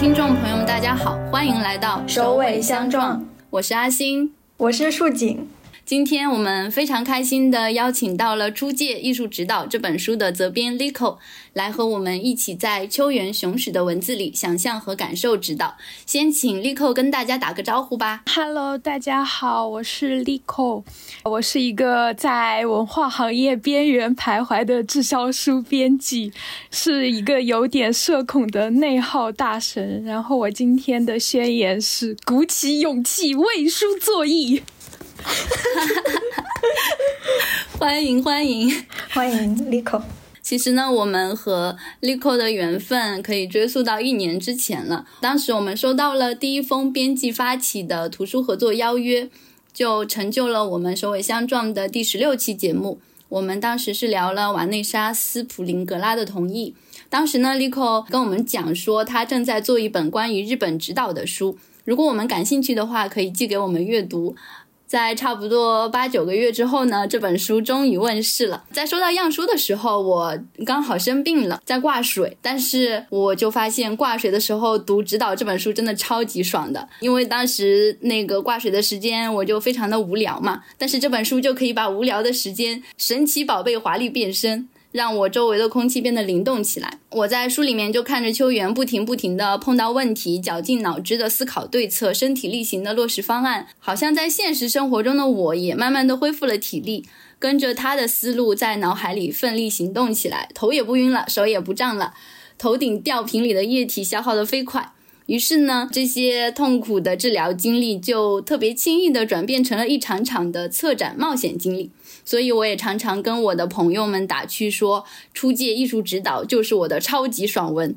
听众朋友们，大家好，欢迎来到首尾相撞，我是阿星，我是树锦。今天我们非常开心的邀请到了《出界艺术指导》这本书的责编 Lico 来和我们一起在秋园雄史的文字里想象和感受指导。先请 Lico 跟大家打个招呼吧。Hello，大家好，我是 Lico，我是一个在文化行业边缘徘徊的滞销书编辑，是一个有点社恐的内耗大神。然后我今天的宣言是：鼓起勇气为书作义。欢迎欢迎欢迎 Lico。其实呢，我们和 Lico 的缘分可以追溯到一年之前了。当时我们收到了第一封编辑发起的图书合作邀约，就成就了我们首尾相撞的第十六期节目。我们当时是聊了瓦内莎·斯普林格拉的同意。当时呢，Lico 跟我们讲说，他正在做一本关于日本指导的书，如果我们感兴趣的话，可以寄给我们阅读。在差不多八九个月之后呢，这本书终于问世了。在收到样书的时候，我刚好生病了，在挂水。但是我就发现挂水的时候读《指导》这本书真的超级爽的，因为当时那个挂水的时间我就非常的无聊嘛。但是这本书就可以把无聊的时间神奇宝贝华丽变身。让我周围的空气变得灵动起来。我在书里面就看着秋园不停不停的碰到问题，绞尽脑汁的思考对策，身体力行的落实方案。好像在现实生活中的我也慢慢的恢复了体力，跟着他的思路在脑海里奋力行动起来，头也不晕了，手也不胀了，头顶吊瓶里的液体消耗得飞快。于是呢，这些痛苦的治疗经历就特别轻易的转变成了一场场的策展冒险经历。所以我也常常跟我的朋友们打趣说，出界艺术指导就是我的超级爽文。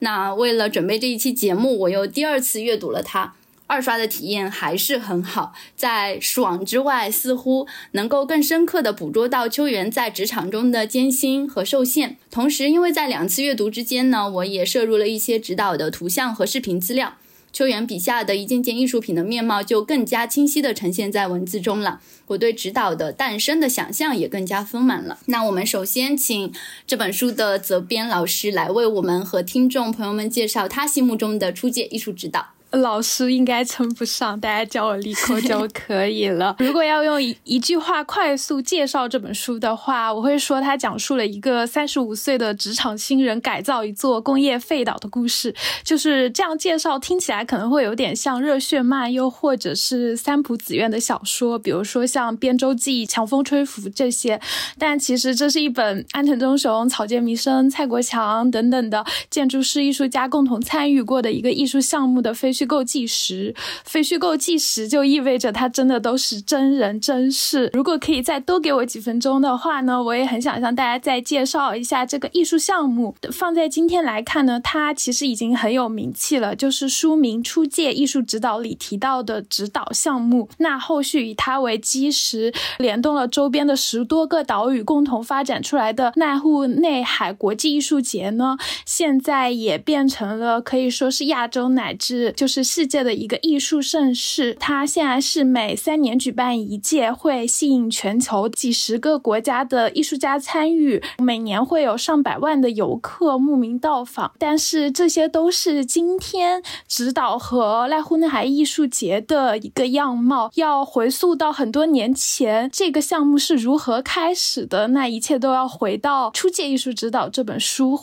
那为了准备这一期节目，我又第二次阅读了它，二刷的体验还是很好。在爽之外，似乎能够更深刻的捕捉到秋元在职场中的艰辛和受限。同时，因为在两次阅读之间呢，我也摄入了一些指导的图像和视频资料。秋元笔下的一件件艺术品的面貌就更加清晰地呈现在文字中了，我对指导的诞生的想象也更加丰满了。那我们首先请这本书的责编老师来为我们和听众朋友们介绍他心目中的出界艺术指导。老师应该称不上，大家叫我立扣就可以了。如果要用一一句话快速介绍这本书的话，我会说它讲述了一个三十五岁的职场新人改造一座工业废岛的故事。就是这样介绍，听起来可能会有点像热血漫，又或者是三浦子苑的小说，比如说像《边州记》《强风吹拂》这些。但其实这是一本安藤忠雄、草间弥生、蔡国强等等的建筑师艺术家共同参与过的一个艺术项目的非。虚虚构纪实，非虚构纪实就意味着它真的都是真人真事。如果可以再多给我几分钟的话呢，我也很想向大家再介绍一下这个艺术项目。放在今天来看呢，它其实已经很有名气了，就是书名《出界艺术指导》里提到的指导项目。那后续以它为基石，联动了周边的十多个岛屿，共同发展出来的奈户内海国际艺术节呢，现在也变成了可以说是亚洲乃至就。是世界的一个艺术盛事，它现在是每三年举办一届，会吸引全球几十个国家的艺术家参与，每年会有上百万的游客慕名到访。但是这些都是今天指导和濑户内海艺术节的一个样貌。要回溯到很多年前，这个项目是如何开始的？那一切都要回到《出界艺术指导》这本书。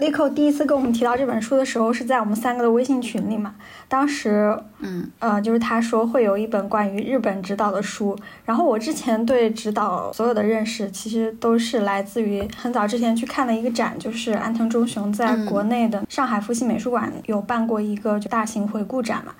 Lico 第一次跟我们提到这本书的时候，是在我们三个的微信群里嘛。当时，嗯，呃，就是他说会有一本关于日本指导的书。然后我之前对指导所有的认识，其实都是来自于很早之前去看的一个展，就是安藤忠雄在国内的上海复兴美术馆有办过一个就大型回顾展嘛。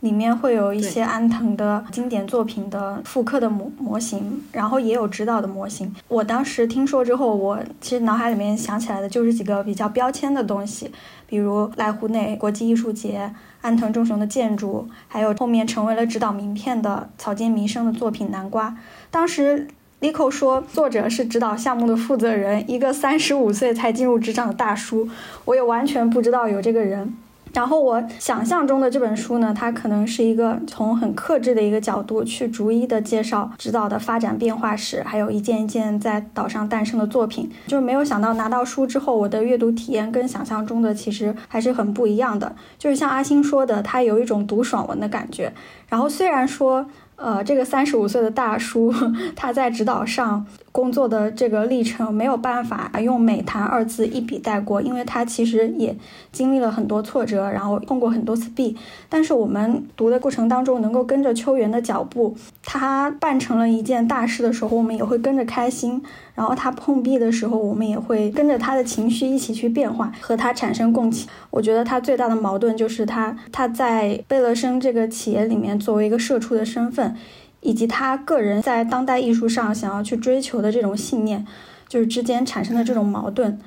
里面会有一些安藤的经典作品的复刻的模模型，然后也有指导的模型。我当时听说之后，我其实脑海里面想起来的就是几个比较标签的东西，比如濑户内国际艺术节、安藤忠雄的建筑，还有后面成为了指导名片的草间弥生的作品《南瓜》。当时 Lico 说，作者是指导项目的负责人，一个三十五岁才进入职场的大叔，我也完全不知道有这个人。然后我想象中的这本书呢，它可能是一个从很克制的一个角度去逐一的介绍指导的发展变化史，还有一件一件在岛上诞生的作品。就是没有想到拿到书之后，我的阅读体验跟想象中的其实还是很不一样的。就是像阿星说的，他有一种读爽文的感觉。然后虽然说。呃，这个三十五岁的大叔，他在指导上工作的这个历程没有办法用美谈二字一笔带过，因为他其实也经历了很多挫折，然后碰过很多次壁。但是我们读的过程当中，能够跟着秋元的脚步，他办成了一件大事的时候，我们也会跟着开心。然后他碰壁的时候，我们也会跟着他的情绪一起去变化，和他产生共情。我觉得他最大的矛盾就是他他在贝勒生这个企业里面作为一个社畜的身份，以及他个人在当代艺术上想要去追求的这种信念，就是之间产生的这种矛盾。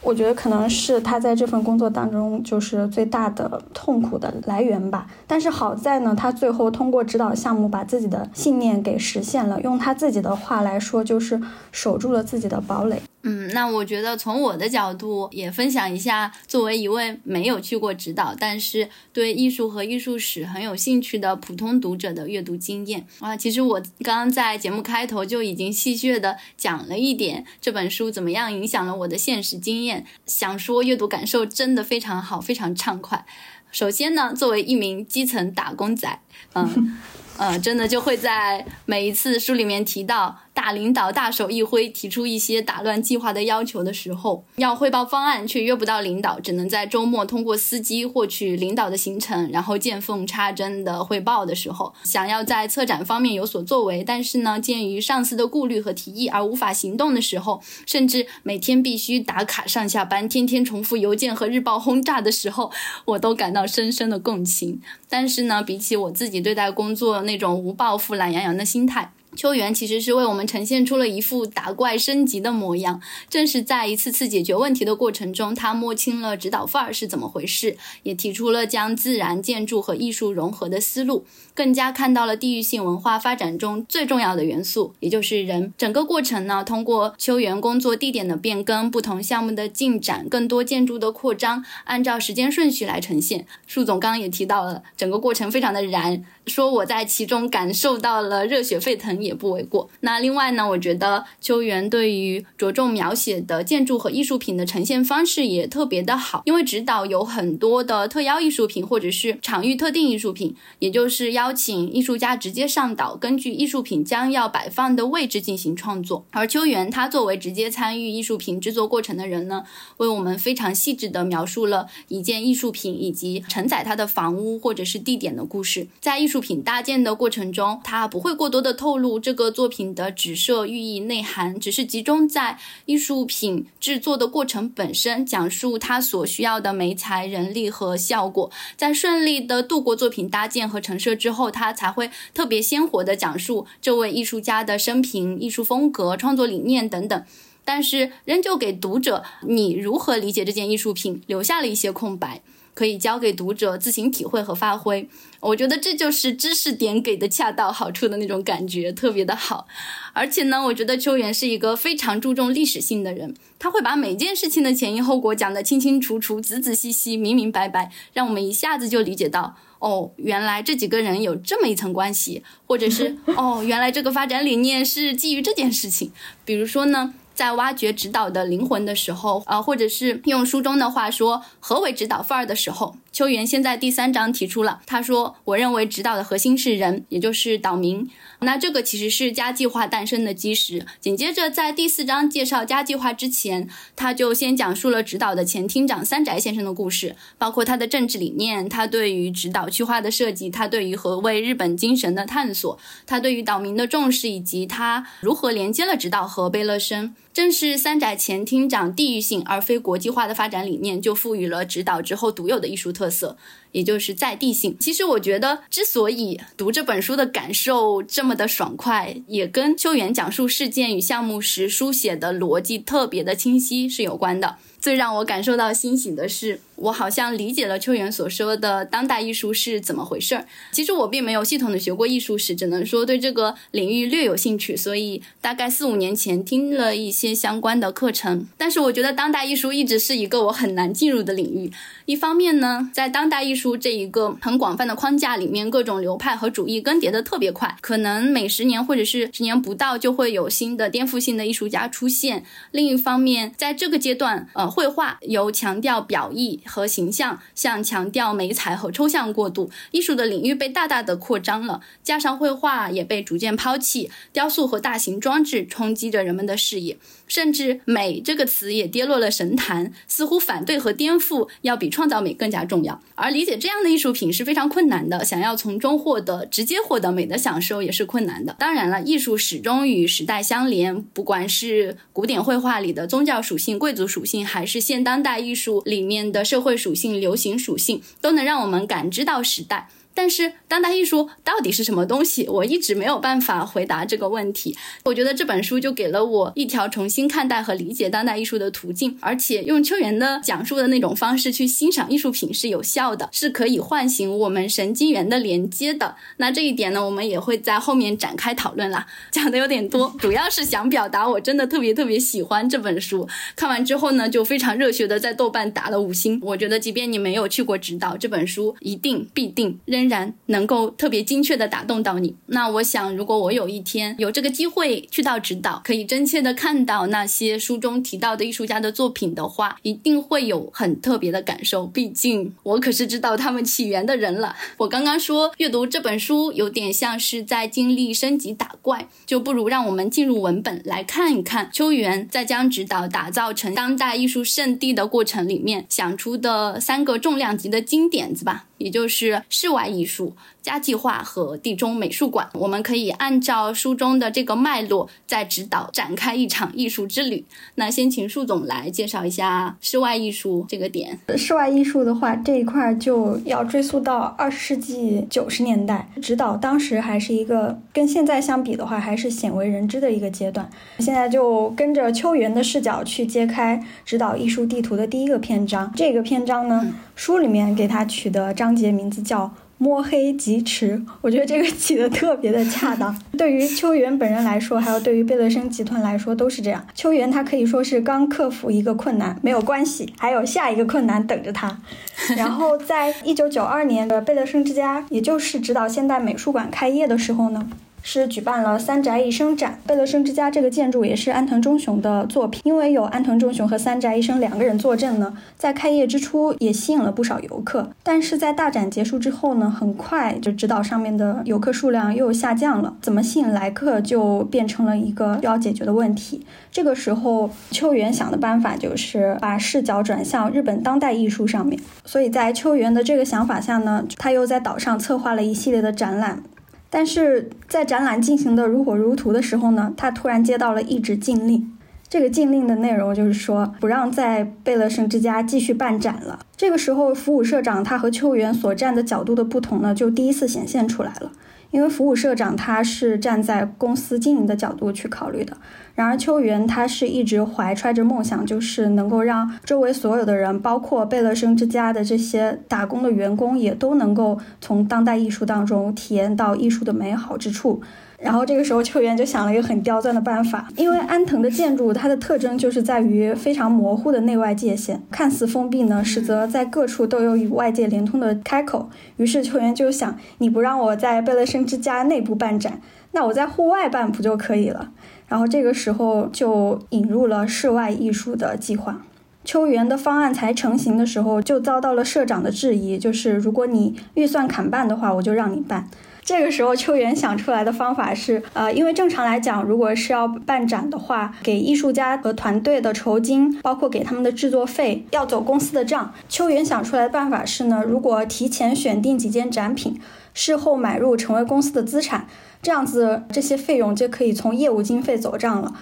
我觉得可能是他在这份工作当中就是最大的痛苦的来源吧。但是好在呢，他最后通过指导项目把自己的信念给实现了。用他自己的话来说，就是守住了自己的堡垒。嗯，那我觉得从我的角度也分享一下，作为一位没有去过指导，但是对艺术和艺术史很有兴趣的普通读者的阅读经验啊。其实我刚刚在节目开头就已经戏谑的讲了一点这本书怎么样影响了我的现实经验，想说阅读感受真的非常好，非常畅快。首先呢，作为一名基层打工仔，嗯，呃，真的就会在每一次书里面提到。大领导大手一挥，提出一些打乱计划的要求的时候，要汇报方案却约不到领导，只能在周末通过司机获取领导的行程，然后见缝插针的汇报的时候，想要在策展方面有所作为，但是呢，鉴于上司的顾虑和提议而无法行动的时候，甚至每天必须打卡上下班，天天重复邮件和日报轰炸的时候，我都感到深深的共情。但是呢，比起我自己对待工作那种无抱负、懒洋洋的心态。秋元其实是为我们呈现出了一副打怪升级的模样。正是在一次次解决问题的过程中，他摸清了指导范儿是怎么回事，也提出了将自然、建筑和艺术融合的思路，更加看到了地域性文化发展中最重要的元素，也就是人。整个过程呢，通过秋园工作地点的变更、不同项目的进展、更多建筑的扩张，按照时间顺序来呈现。树总刚刚也提到了，整个过程非常的燃。说我在其中感受到了热血沸腾也不为过。那另外呢，我觉得秋园对于着重描写的建筑和艺术品的呈现方式也特别的好，因为指导有很多的特邀艺术品或者是场域特定艺术品，也就是邀邀请艺术家直接上岛，根据艺术品将要摆放的位置进行创作。而秋元他作为直接参与艺术品制作过程的人呢，为我们非常细致地描述了一件艺术品以及承载它的房屋或者是地点的故事，在艺术。品搭建的过程中，他不会过多的透露这个作品的指涉寓意内涵，只是集中在艺术品制作的过程本身，讲述他所需要的媒材、人力和效果。在顺利的度过作品搭建和陈设之后，后他才会特别鲜活的讲述这位艺术家的生平、艺术风格、创作理念等等。但是，仍旧给读者你如何理解这件艺术品留下了一些空白。可以交给读者自行体会和发挥，我觉得这就是知识点给的恰到好处的那种感觉，特别的好。而且呢，我觉得秋元是一个非常注重历史性的人，他会把每件事情的前因后果讲得清清楚楚、仔仔细细、明明白白，让我们一下子就理解到，哦，原来这几个人有这么一层关系，或者是 哦，原来这个发展理念是基于这件事情。比如说呢。在挖掘指导的灵魂的时候，啊，或者是用书中的话说，何为指导范儿的时候，秋元先在第三章提出了，他说：“我认为指导的核心是人，也就是岛民。”那这个其实是家计划诞生的基石。紧接着，在第四章介绍家计划之前，他就先讲述了指导的前厅长三宅先生的故事，包括他的政治理念，他对于指导区划的设计，他对于何谓日本精神的探索，他对于岛民的重视，以及他如何连接了指导和贝勒生。正是三宅前厅长地域性而非国际化的发展理念，就赋予了指导之后独有的艺术特色。也就是在地性。其实我觉得，之所以读这本书的感受这么的爽快，也跟秋元讲述事件与项目时书写的逻辑特别的清晰是有关的。最让我感受到欣喜的是。我好像理解了秋元所说的当代艺术是怎么回事儿。其实我并没有系统的学过艺术史，只能说对这个领域略有兴趣，所以大概四五年前听了一些相关的课程。但是我觉得当代艺术一直是一个我很难进入的领域。一方面呢，在当代艺术这一个很广泛的框架里面，各种流派和主义更迭的特别快，可能每十年或者是十年不到就会有新的颠覆性的艺术家出现。另一方面，在这个阶段，呃，绘画由强调表意。和形象向强调美彩和抽象过渡，艺术的领域被大大的扩张了，加上绘画也被逐渐抛弃，雕塑和大型装置冲击着人们的视野。甚至“美”这个词也跌落了神坛，似乎反对和颠覆要比创造美更加重要。而理解这样的艺术品是非常困难的，想要从中获得直接获得美的享受也是困难的。当然了，艺术始终与时代相连，不管是古典绘画里的宗教属性、贵族属性，还是现当代艺术里面的社会属性、流行属性，都能让我们感知到时代。但是当代艺术到底是什么东西？我一直没有办法回答这个问题。我觉得这本书就给了我一条重新看待和理解当代艺术的途径，而且用秋元的讲述的那种方式去欣赏艺术品是有效的，是可以唤醒我们神经元的连接的。那这一点呢，我们也会在后面展开讨论啦。讲的有点多，主要是想表达我真的特别特别喜欢这本书。看完之后呢，就非常热血的在豆瓣打了五星。我觉得即便你没有去过指导，这本书一定必定仍。然能够特别精确的打动到你。那我想，如果我有一天有这个机会去到指导，可以真切的看到那些书中提到的艺术家的作品的话，一定会有很特别的感受。毕竟我可是知道他们起源的人了。我刚刚说阅读这本书有点像是在经历升级打怪，就不如让我们进入文本来看一看秋元在将指导打造成当代艺术圣地的过程里面想出的三个重量级的金点子吧。也就是室外艺术。家计划和地中美术馆，我们可以按照书中的这个脉络，在指导展开一场艺术之旅。那先请树总来介绍一下室外艺术这个点。室外艺术的话，这一块就要追溯到二十世纪九十年代，指导当时还是一个跟现在相比的话，还是鲜为人知的一个阶段。现在就跟着秋园的视角去揭开指导艺术地图的第一个篇章。这个篇章呢，书里面给他取的章节名字叫。摸黑疾驰，我觉得这个起的特别的恰当。对于秋元本人来说，还有对于贝勒生集团来说，都是这样。秋元他可以说是刚克服一个困难，没有关系，还有下一个困难等着他。然后在一九九二年的贝勒生之家，也就是指导现代美术馆开业的时候呢。是举办了三宅一生展，贝勒生之家这个建筑也是安藤忠雄的作品。因为有安藤忠雄和三宅一生两个人坐镇呢，在开业之初也吸引了不少游客。但是在大展结束之后呢，很快就指导上面的游客数量又下降了，怎么吸引来客就变成了一个要解决的问题。这个时候，秋元想的办法就是把视角转向日本当代艺术上面。所以在秋元的这个想法下呢，他又在岛上策划了一系列的展览。但是在展览进行的如火如荼的时候呢，他突然接到了一纸禁令。这个禁令的内容就是说，不让在贝勒生之家继续办展了。这个时候，服务社长他和秋元所站的角度的不同呢，就第一次显现出来了。因为服务社长他是站在公司经营的角度去考虑的，然而秋元他是一直怀揣着梦想，就是能够让周围所有的人，包括贝勒生之家的这些打工的员工，也都能够从当代艺术当中体验到艺术的美好之处。然后这个时候，秋元就想了一个很刁钻的办法，因为安藤的建筑它的特征就是在于非常模糊的内外界限，看似封闭呢，实则在各处都有与外界连通的开口。于是秋元就想，你不让我在贝勒生之家内部办展，那我在户外办不就可以了？然后这个时候就引入了室外艺术的计划。秋元的方案才成型的时候，就遭到了社长的质疑，就是如果你预算砍半的话，我就让你办。这个时候，秋元想出来的方法是，呃，因为正常来讲，如果是要办展的话，给艺术家和团队的酬金，包括给他们的制作费，要走公司的账。秋元想出来的办法是呢，如果提前选定几件展品，事后买入成为公司的资产，这样子这些费用就可以从业务经费走账了。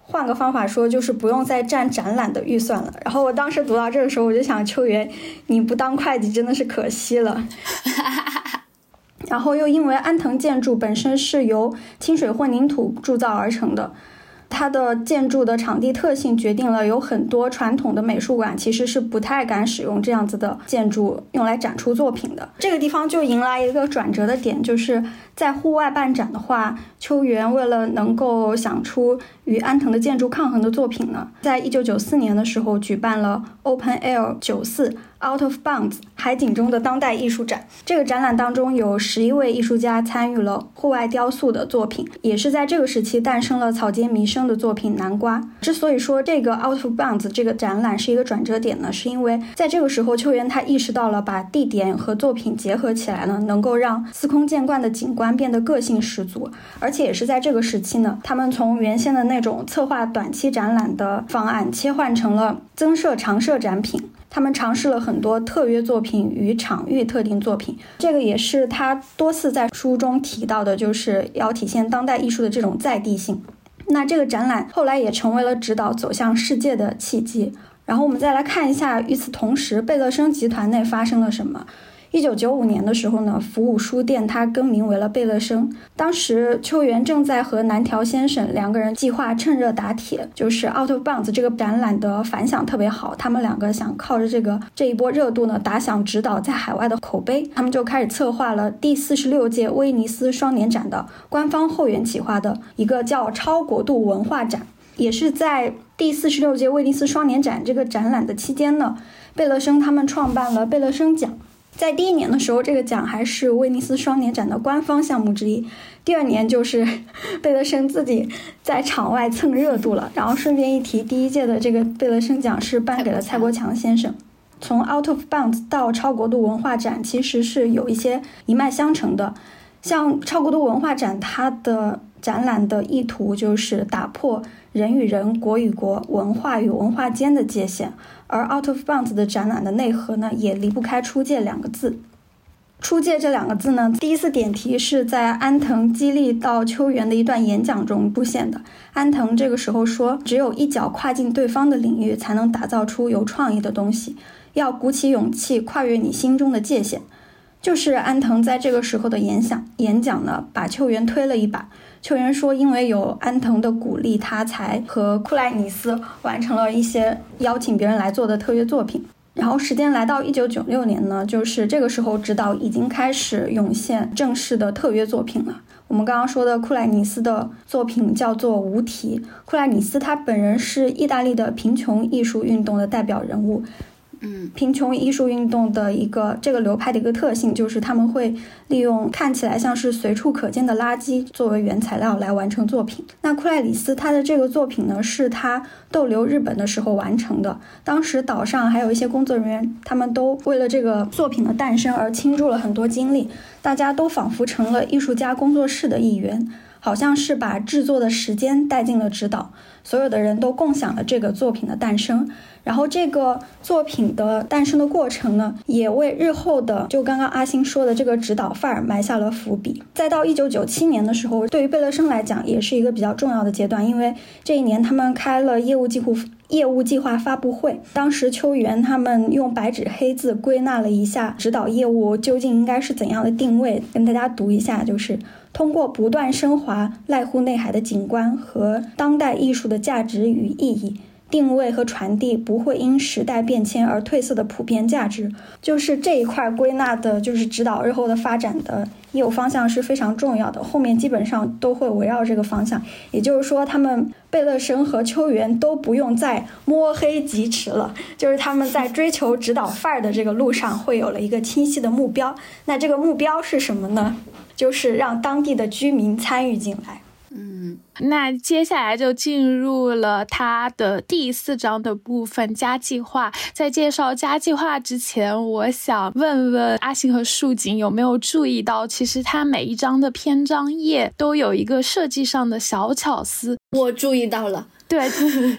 换个方法说，就是不用再占展览的预算了。然后我当时读到这个时候，我就想，秋元，你不当会计真的是可惜了。然后又因为安藤建筑本身是由清水混凝土铸造而成的，它的建筑的场地特性决定了有很多传统的美术馆其实是不太敢使用这样子的建筑用来展出作品的。这个地方就迎来一个转折的点，就是在户外办展的话，秋园为了能够想出与安藤的建筑抗衡的作品呢，在一九九四年的时候举办了 Open Air 九四。Out of Bounds 海景中的当代艺术展，这个展览当中有十一位艺术家参与了户外雕塑的作品，也是在这个时期诞生了草间弥生的作品《南瓜》。之所以说这个 Out of Bounds 这个展览是一个转折点呢，是因为在这个时候，秋元他意识到了把地点和作品结合起来呢，能够让司空见惯的景观变得个性十足。而且也是在这个时期呢，他们从原先的那种策划短期展览的方案，切换成了增设常设展品。他们尝试了很多特约作品与场域特定作品，这个也是他多次在书中提到的，就是要体现当代艺术的这种在地性。那这个展览后来也成为了指导走向世界的契机。然后我们再来看一下，与此同时，贝勒生集团内发生了什么。一九九五年的时候呢，福武书店它更名为了贝勒生。当时秋元正在和南条先生两个人计划趁热打铁，就是《Out of Bounds》这个展览的反响特别好，他们两个想靠着这个这一波热度呢，打响指导在海外的口碑。他们就开始策划了第四十六届威尼斯双年展的官方后援企划的一个叫“超国度文化展”。也是在第四十六届威尼斯双年展这个展览的期间呢，贝勒生他们创办了贝勒生奖。在第一年的时候，这个奖还是威尼斯双年展的官方项目之一。第二年就是 贝勒生自己在场外蹭热度了。然后顺便一提，第一届的这个贝勒生奖是颁给了蔡国强先生。从 Out of Bounds 到超国度文化展，其实是有一些一脉相承的。像超国度文化展，它的展览的意图就是打破人与人、国与国、文化与文化间的界限。而 Out of Bounds 的展览的内核呢，也离不开“出界”两个字。出界这两个字呢，第一次点题是在安藤激励到秋元的一段演讲中出现的。安藤这个时候说：“只有一脚跨进对方的领域，才能打造出有创意的东西。要鼓起勇气，跨越你心中的界限。”就是安藤在这个时候的演讲，演讲呢，把秋元推了一把。秋元说：“因为有安藤的鼓励，他才和库莱尼斯完成了一些邀请别人来做的特约作品。然后时间来到一九九六年呢，就是这个时候，指导已经开始涌现正式的特约作品了。我们刚刚说的库莱尼斯的作品叫做《无题》。库莱尼斯他本人是意大利的贫穷艺术运动的代表人物。”嗯，贫穷艺术运动的一个这个流派的一个特性，就是他们会利用看起来像是随处可见的垃圾作为原材料来完成作品。那库赖里斯他的这个作品呢，是他逗留日本的时候完成的。当时岛上还有一些工作人员，他们都为了这个作品的诞生而倾注了很多精力，大家都仿佛成了艺术家工作室的一员，好像是把制作的时间带进了指导，所有的人都共享了这个作品的诞生。然后这个作品的诞生的过程呢，也为日后的就刚刚阿星说的这个指导范儿埋下了伏笔。再到一九九七年的时候，对于贝勒生来讲，也是一个比较重要的阶段，因为这一年他们开了业务计划业务计划发布会。当时秋元他们用白纸黑字归纳了一下指导业务究竟应该是怎样的定位，跟大家读一下，就是通过不断升华濑户内海的景观和当代艺术的价值与意义。定位和传递不会因时代变迁而褪色的普遍价值，就是这一块归纳的，就是指导日后的发展的业务方向是非常重要的。后面基本上都会围绕这个方向，也就是说，他们贝勒生和秋元都不用再摸黑疾驰了，就是他们在追求指导范儿的这个路上会有了一个清晰的目标。那这个目标是什么呢？就是让当地的居民参与进来。嗯，那接下来就进入了他的第四章的部分——加计划。在介绍加计划之前，我想问问阿星和树井有没有注意到，其实他每一章的篇章页都有一个设计上的小巧思。我注意到了，对，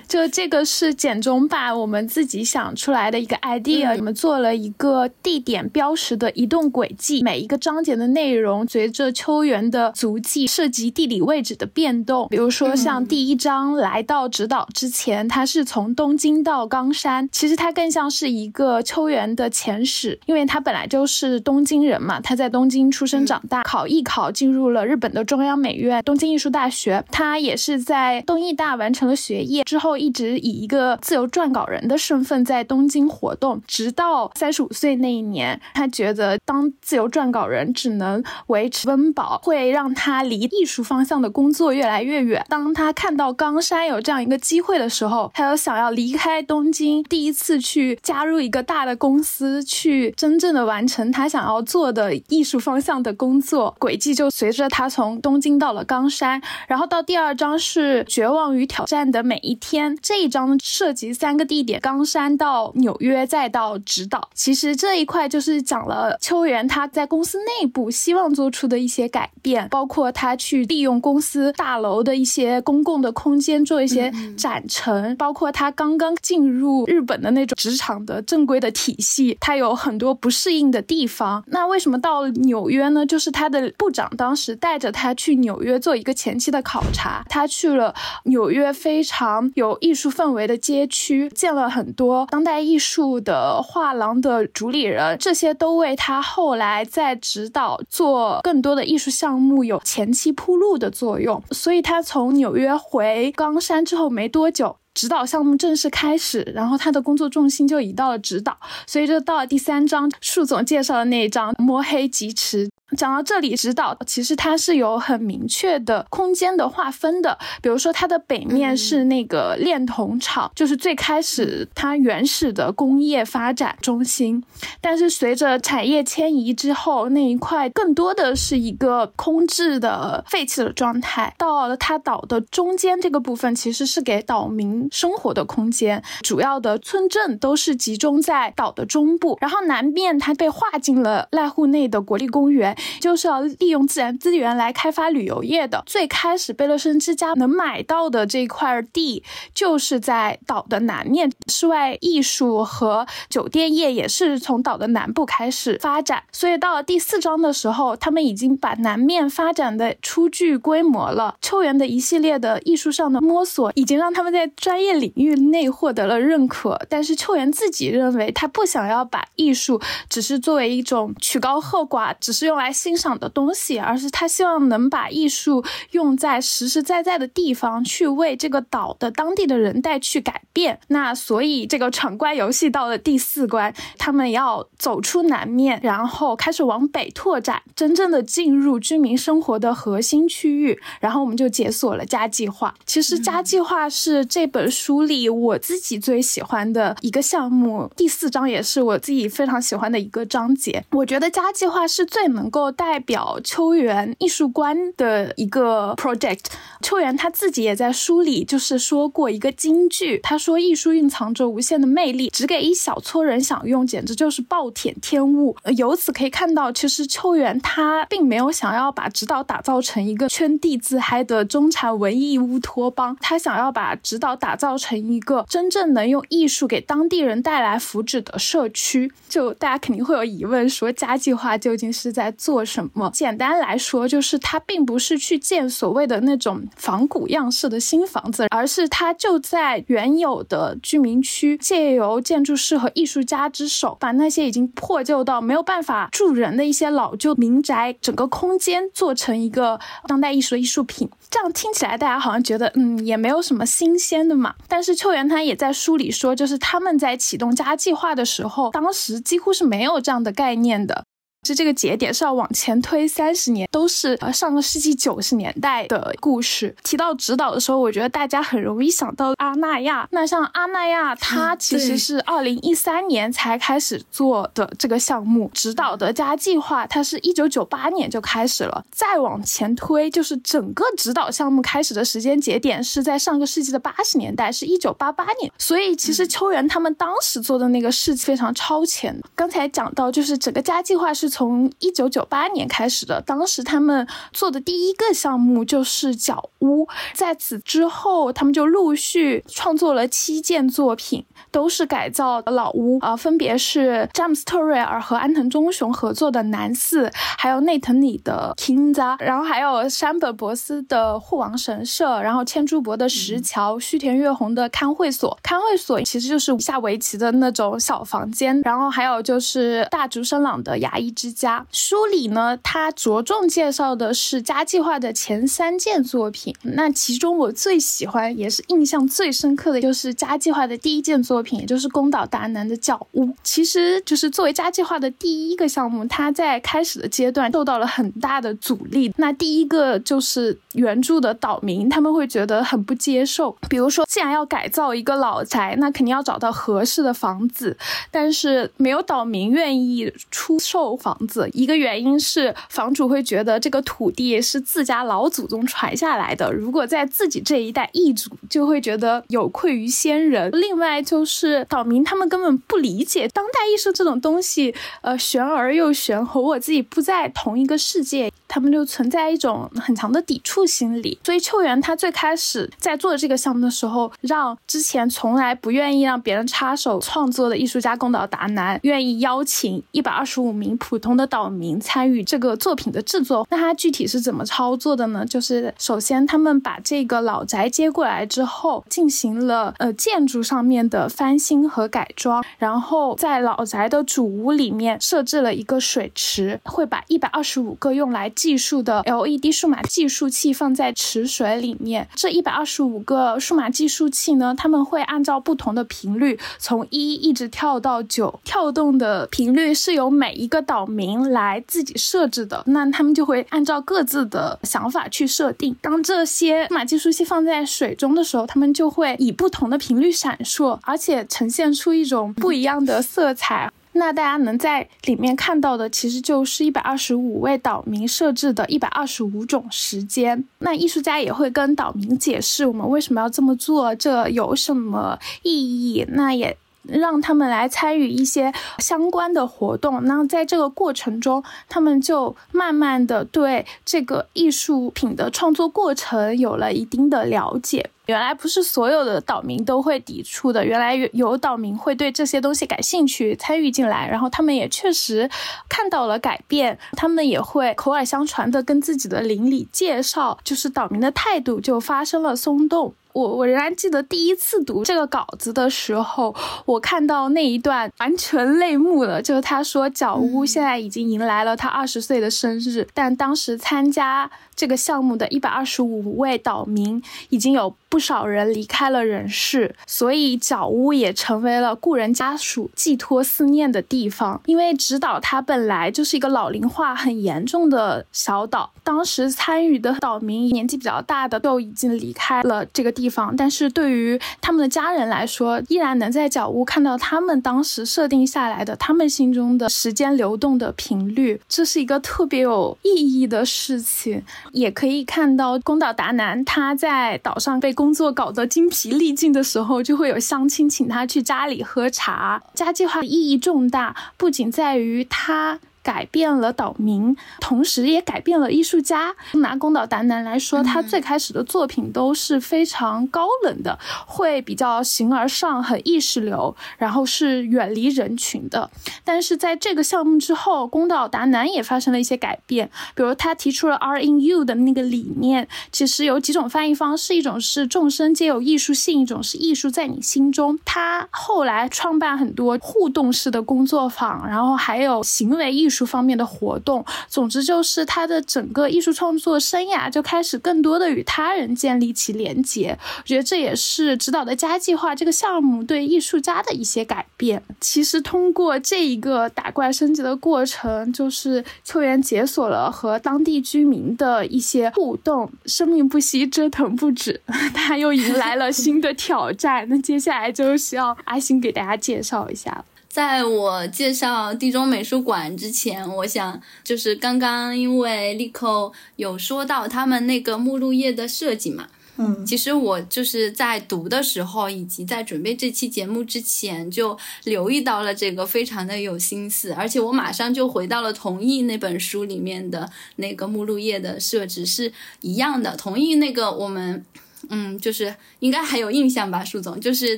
就这个是简中版我们自己想出来的一个 idea，我们做了一个地点标识的移动轨迹，每一个章节的内容随着秋园的足迹涉及地理位置的变动。比如说像第一章来到直岛之前，它是从东京到冈山，其实它更像是一个秋园的前史，因为他本来就是东京人嘛，他在东京出生长大，考艺考进入了日本的中央美院东京艺术大学，他也是在东艺大完成了。学业之后，一直以一个自由撰稿人的身份在东京活动，直到三十五岁那一年，他觉得当自由撰稿人只能维持温饱，会让他离艺术方向的工作越来越远。当他看到冈山有这样一个机会的时候，他又想要离开东京，第一次去加入一个大的公司，去真正的完成他想要做的艺术方向的工作。轨迹就随着他从东京到了冈山，然后到第二章是绝望与挑战。的每一天，这一章涉及三个地点：冈山到纽约，再到直岛。其实这一块就是讲了秋元他在公司内部希望做出的一些改变，包括他去利用公司大楼的一些公共的空间做一些展陈，包括他刚刚进入日本的那种职场的正规的体系，他有很多不适应的地方。那为什么到纽约呢？就是他的部长当时带着他去纽约做一个前期的考察，他去了纽约非。非常有艺术氛围的街区，建了很多当代艺术的画廊的主理人，这些都为他后来在指导做更多的艺术项目有前期铺路的作用。所以他从纽约回冈山之后没多久，指导项目正式开始，然后他的工作重心就移到了指导。所以就到了第三章，树总介绍的那一章，摸黑疾驰。讲到这里，指导其实它是有很明确的空间的划分的。比如说，它的北面是那个炼铜厂，就是最开始它原始的工业发展中心。但是随着产业迁移之后，那一块更多的是一个空置的废弃的状态。到了它岛的中间这个部分，其实是给岛民生活的空间，主要的村镇都是集中在岛的中部。然后南面它被划进了濑户内的国立公园。就是要利用自然资源来开发旅游业的。最开始贝勒森之家能买到的这块地，就是在岛的南面。室外艺术和酒店业也是从岛的南部开始发展。所以到了第四章的时候，他们已经把南面发展的初具规模了。秋园的一系列的艺术上的摸索，已经让他们在专业领域内获得了认可。但是秋元自己认为，他不想要把艺术只是作为一种曲高和寡，只是用来。欣赏的东西，而是他希望能把艺术用在实实在在的地方，去为这个岛的当地的人带去改变。那所以这个闯关游戏到了第四关，他们要走出南面，然后开始往北拓展，真正的进入居民生活的核心区域。然后我们就解锁了家计划。其实家计划是这本书里我自己最喜欢的一个项目，第四章也是我自己非常喜欢的一个章节。我觉得家计划是最能够。代表秋园艺术观的一个 project，秋园他自己也在书里就是说过一个金句，他说艺术蕴藏着无限的魅力，只给一小撮人享用，简直就是暴殄天物。由此可以看到，其实秋园他并没有想要把指导打造成一个圈地自嗨的中产文艺乌托邦，他想要把指导打打造成一个真正能用艺术给当地人带来福祉的社区。就大家肯定会有疑问，说家计划究竟是在？做什么？简单来说，就是它并不是去建所谓的那种仿古样式的新房子，而是它就在原有的居民区，借由建筑师和艺术家之手，把那些已经破旧到没有办法住人的一些老旧民宅，整个空间做成一个当代艺术的艺术品。这样听起来，大家好像觉得，嗯，也没有什么新鲜的嘛。但是邱元他也在书里说，就是他们在启动家计划的时候，当时几乎是没有这样的概念的。是这个节点是要往前推三十年，都是呃上个世纪九十年代的故事。提到指导的时候，我觉得大家很容易想到阿那亚。那像阿那亚，他其实是二零一三年才开始做的这个项目，指导的加计划，它是一九九八年就开始了。再往前推，就是整个指导项目开始的时间节点是在上个世纪的八十年代，是一九八八年。所以其实秋元他们当时做的那个事非常超前。刚才讲到，就是整个加计划是。从从一九九八年开始的。当时他们做的第一个项目就是角屋，在此之后，他们就陆续创作了七件作品，都是改造的老屋啊，分别是詹姆斯特瑞尔和安藤忠雄合作的南寺，还有内藤里的 Kinza，然后还有山本博斯的护王神社，然后千珠博的石桥，须田月红的看会所。看会所其实就是下围棋的那种小房间，然后还有就是大竹生朗的牙医之家。书里呢，它着重介绍的是家计划的前三件作品。那其中我最喜欢也是印象最深刻的就是家计划的第一件作作品，也就是宫岛达男的角屋。其实就是作为家计划的第一个项目，它在开始的阶段受到了很大的阻力。那第一个就是原著的岛民，他们会觉得很不接受。比如说，既然要改造一个老宅，那肯定要找到合适的房子，但是没有岛民愿意出售房子。一个原因是房主会觉得这个土地是自家老祖宗传下来的，如果在自己这一代易主，就会觉得有愧于先人。另外就是岛民他们根本不理解当代艺术这种东西，呃，玄而又玄，和我自己不在同一个世界。他们就存在一种很强的抵触心理，所以秋元他最开始在做这个项目的时候，让之前从来不愿意让别人插手创作的艺术家宫岛达男愿意邀请一百二十五名普通的岛民参与这个作品的制作。那他具体是怎么操作的呢？就是首先他们把这个老宅接过来之后，进行了呃建筑上面的翻新和改装，然后在老宅的主屋里面设置了一个水池，会把一百二十五个用来技术的 LED 数码计数器放在池水里面，这一百二十五个数码计数器呢，他们会按照不同的频率，从一一直跳到九，跳动的频率是由每一个岛民来自己设置的。那他们就会按照各自的想法去设定。当这些数码计数器放在水中的时候，他们就会以不同的频率闪烁，而且呈现出一种不一样的色彩。那大家能在里面看到的，其实就是一百二十五位岛民设置的一百二十五种时间。那艺术家也会跟岛民解释我们为什么要这么做，这有什么意义。那也让他们来参与一些相关的活动。那在这个过程中，他们就慢慢的对这个艺术品的创作过程有了一定的了解。原来不是所有的岛民都会抵触的，原来有岛民会对这些东西感兴趣，参与进来，然后他们也确实看到了改变，他们也会口耳相传的跟自己的邻里介绍，就是岛民的态度就发生了松动。我我仍然记得第一次读这个稿子的时候，我看到那一段完全泪目了。就是他说，角屋现在已经迎来了他二十岁的生日，但当时参加这个项目的一百二十五位岛民已经有不少人离开了人世，所以角屋也成为了故人家属寄托思念的地方。因为直岛它本来就是一个老龄化很严重的小岛，当时参与的岛民年纪比较大的都已经离开了这个。地方，但是对于他们的家人来说，依然能在角屋看到他们当时设定下来的他们心中的时间流动的频率，这是一个特别有意义的事情。也可以看到宫岛达男他在岛上被工作搞得精疲力尽的时候，就会有相亲请他去家里喝茶。家计划意义重大，不仅在于他。改变了岛民，同时也改变了艺术家。拿宫岛达男来说，他最开始的作品都是非常高冷的，会比较形而上，很意识流，然后是远离人群的。但是在这个项目之后，宫岛达男也发生了一些改变，比如他提出了 “R in you” 的那个理念，其实有几种翻译方式，一种是众生皆有艺术性，一种是艺术在你心中。他后来创办很多互动式的工作坊，然后还有行为艺术。术方面的活动，总之就是他的整个艺术创作生涯就开始更多的与他人建立起连结。我觉得这也是指导的家计划这个项目对艺术家的一些改变。其实通过这一个打怪升级的过程，就是秋元解锁了和当地居民的一些互动。生命不息，折腾不止，他又迎来了新的挑战。那接下来就需要阿星给大家介绍一下了。在我介绍地中美术馆之前，我想就是刚刚因为立扣有说到他们那个目录页的设计嘛，嗯，其实我就是在读的时候，以及在准备这期节目之前，就留意到了这个，非常的有心思，而且我马上就回到了同意那本书里面的那个目录页的设置是一样的，同意那个我们。嗯，就是应该还有印象吧，舒总，就是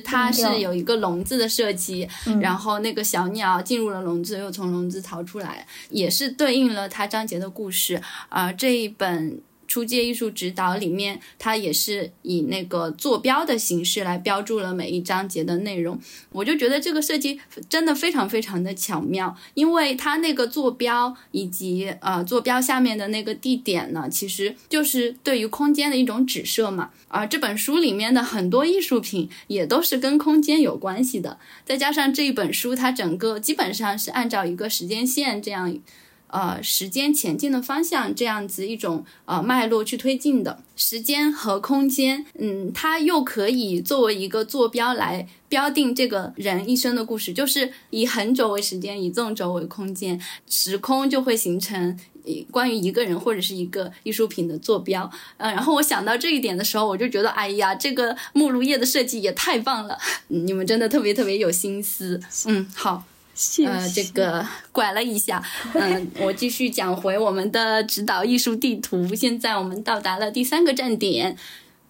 它是有一个笼子的设计，然后那个小鸟进入了笼子，又从笼子逃出来，也是对应了它章节的故事啊。这一本。初阶艺术指导里面，它也是以那个坐标的形式来标注了每一章节的内容。我就觉得这个设计真的非常非常的巧妙，因为它那个坐标以及呃坐标下面的那个地点呢，其实就是对于空间的一种指涉嘛。而这本书里面的很多艺术品也都是跟空间有关系的，再加上这一本书它整个基本上是按照一个时间线这样。呃，时间前进的方向这样子一种呃脉络去推进的时间和空间，嗯，它又可以作为一个坐标来标定这个人一生的故事，就是以横轴为时间，以纵轴为空间，时空就会形成关于一个人或者是一个艺术品的坐标。嗯，然后我想到这一点的时候，我就觉得，哎呀，这个目录页的设计也太棒了，你们真的特别特别有心思。嗯，好。呃，这个拐了一下，嗯，我继续讲回我们的指导艺术地图。现在我们到达了第三个站点，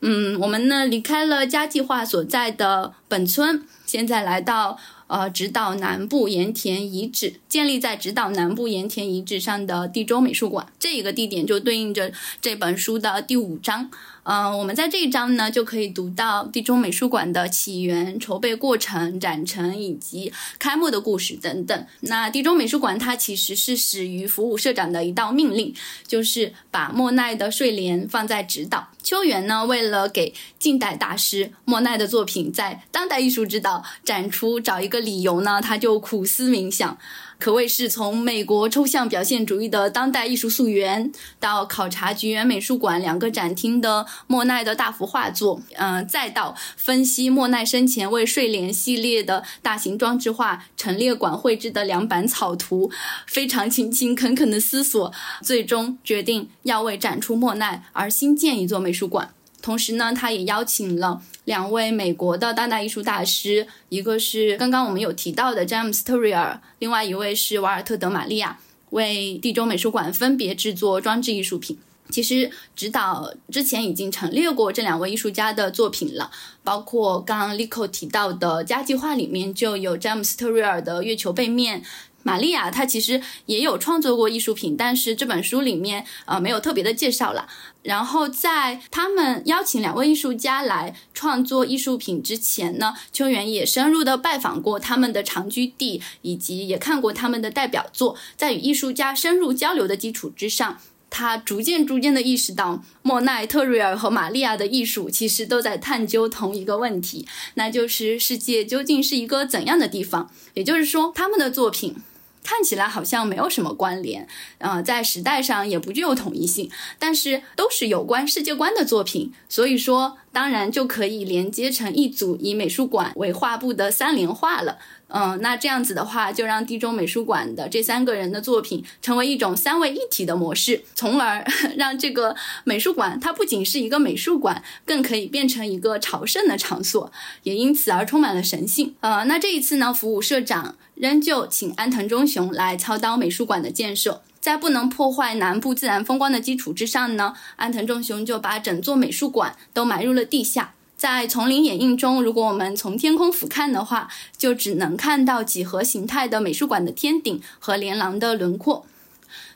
嗯，我们呢离开了家计划所在的本村，现在来到呃指导南部盐田遗址，建立在指导南部盐田遗址上的地州美术馆，这一个地点就对应着这本书的第五章。嗯，我们在这一章呢，就可以读到地中美术馆的起源、筹备过程、展陈以及开幕的故事等等。那地中美术馆它其实是始于服务社长的一道命令，就是把莫奈的睡莲放在指导。秋元呢，为了给近代大师莫奈的作品在当代艺术指导展出找一个理由呢，他就苦思冥想。可谓是从美国抽象表现主义的当代艺术溯源，到考察菊园美术馆两个展厅的莫奈的大幅画作，嗯，再到分析莫奈生前为睡莲系列的大型装置画陈列馆绘制的两版草图，非常勤勤恳恳的思索，最终决定要为展出莫奈而新建一座美术馆。同时呢，他也邀请了两位美国的当代艺术大师，一个是刚刚我们有提到的詹姆斯特瑞尔，另外一位是瓦尔特德玛利亚，为地中美术馆分别制作装置艺术品。其实指导之前已经陈列过这两位艺术家的作品了，包括刚刚 Lico 提到的家计划里面就有詹姆斯特瑞尔的月球背面。玛利亚她其实也有创作过艺术品，但是这本书里面呃没有特别的介绍了。然后在他们邀请两位艺术家来创作艺术品之前呢，秋元也深入的拜访过他们的长居地，以及也看过他们的代表作。在与艺术家深入交流的基础之上，他逐渐逐渐的意识到，莫奈、特瑞尔和玛利亚的艺术其实都在探究同一个问题，那就是世界究竟是一个怎样的地方？也就是说，他们的作品。看起来好像没有什么关联，呃，在时代上也不具有统一性，但是都是有关世界观的作品，所以说当然就可以连接成一组以美术馆为画布的三联画了。嗯，那这样子的话，就让地中美术馆的这三个人的作品成为一种三位一体的模式，从而 让这个美术馆它不仅是一个美术馆，更可以变成一个朝圣的场所，也因此而充满了神性。呃，那这一次呢，服务社长仍旧请安藤忠雄来操刀美术馆的建设，在不能破坏南部自然风光的基础之上呢，安藤忠雄就把整座美术馆都埋入了地下。在丛林掩映中，如果我们从天空俯瞰的话，就只能看到几何形态的美术馆的天顶和连廊的轮廓。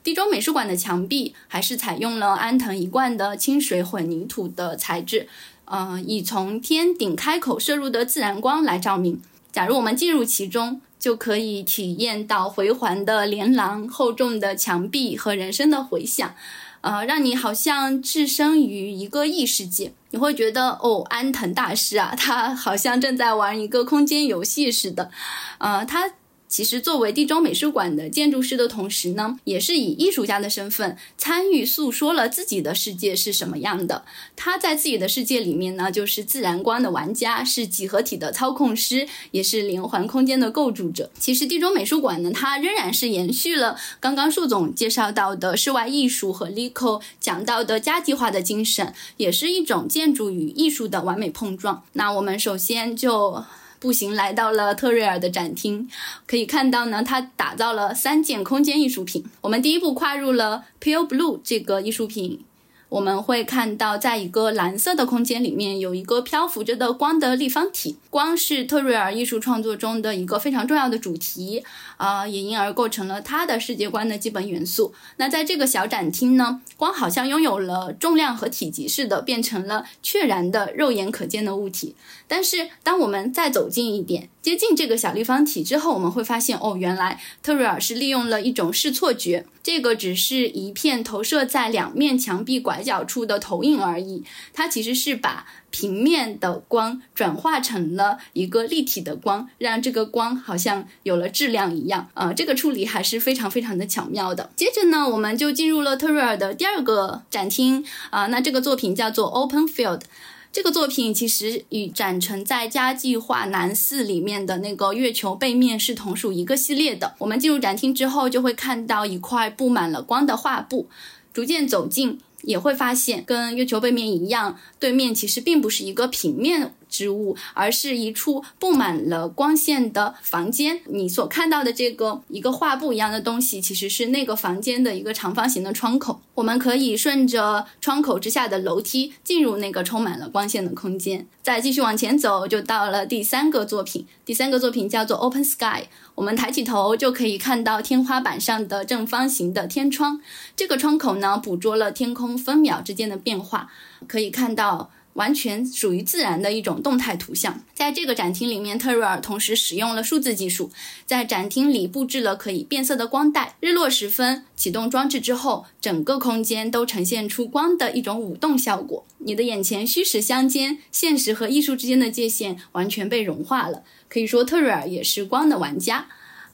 地中美术馆的墙壁还是采用了安藤一贯的清水混凝土的材质，呃，以从天顶开口射入的自然光来照明。假如我们进入其中，就可以体验到回环的连廊、厚重的墙壁和人声的回响。呃，让你好像置身于一个异世界，你会觉得哦，安藤大师啊，他好像正在玩一个空间游戏似的。呃，他其实，作为地中美术馆的建筑师的同时呢，也是以艺术家的身份参与诉说了自己的世界是什么样的。他在自己的世界里面呢，就是自然光的玩家，是几何体的操控师，也是连环空间的构筑者。其实，地中美术馆呢，它仍然是延续了刚刚树总介绍到的室外艺术和 Lico 讲到的家计划的精神，也是一种建筑与艺术的完美碰撞。那我们首先就。步行来到了特瑞尔的展厅，可以看到呢，他打造了三件空间艺术品。我们第一步跨入了 Pale Blue 这个艺术品。我们会看到，在一个蓝色的空间里面，有一个漂浮着的光的立方体。光是特瑞尔艺术创作中的一个非常重要的主题，啊，也因而构成了他的世界观的基本元素。那在这个小展厅呢，光好像拥有了重量和体积似的，变成了确然的肉眼可见的物体。但是，当我们再走近一点，接近这个小立方体之后，我们会发现，哦，原来特瑞尔是利用了一种视错觉。这个只是一片投射在两面墙壁拐角处的投影而已，它其实是把平面的光转化成了一个立体的光，让这个光好像有了质量一样。呃，这个处理还是非常非常的巧妙的。接着呢，我们就进入了特瑞尔的第二个展厅啊，那这个作品叫做 Open Field。这个作品其实与展陈在家计划南四里面的那个月球背面是同属一个系列的。我们进入展厅之后，就会看到一块布满了光的画布，逐渐走近。也会发现，跟月球背面一样，对面其实并不是一个平面之物，而是一处布满了光线的房间。你所看到的这个一个画布一样的东西，其实是那个房间的一个长方形的窗口。我们可以顺着窗口之下的楼梯进入那个充满了光线的空间。再继续往前走，就到了第三个作品。第三个作品叫做 Open Sky。我们抬起头就可以看到天花板上的正方形的天窗，这个窗口呢捕捉了天空分秒之间的变化，可以看到完全属于自然的一种动态图像。在这个展厅里面，特瑞尔同时使用了数字技术，在展厅里布置了可以变色的光带。日落时分启动装置之后，整个空间都呈现出光的一种舞动效果，你的眼前虚实相间，现实和艺术之间的界限完全被融化了。可以说，特瑞尔也是光的玩家。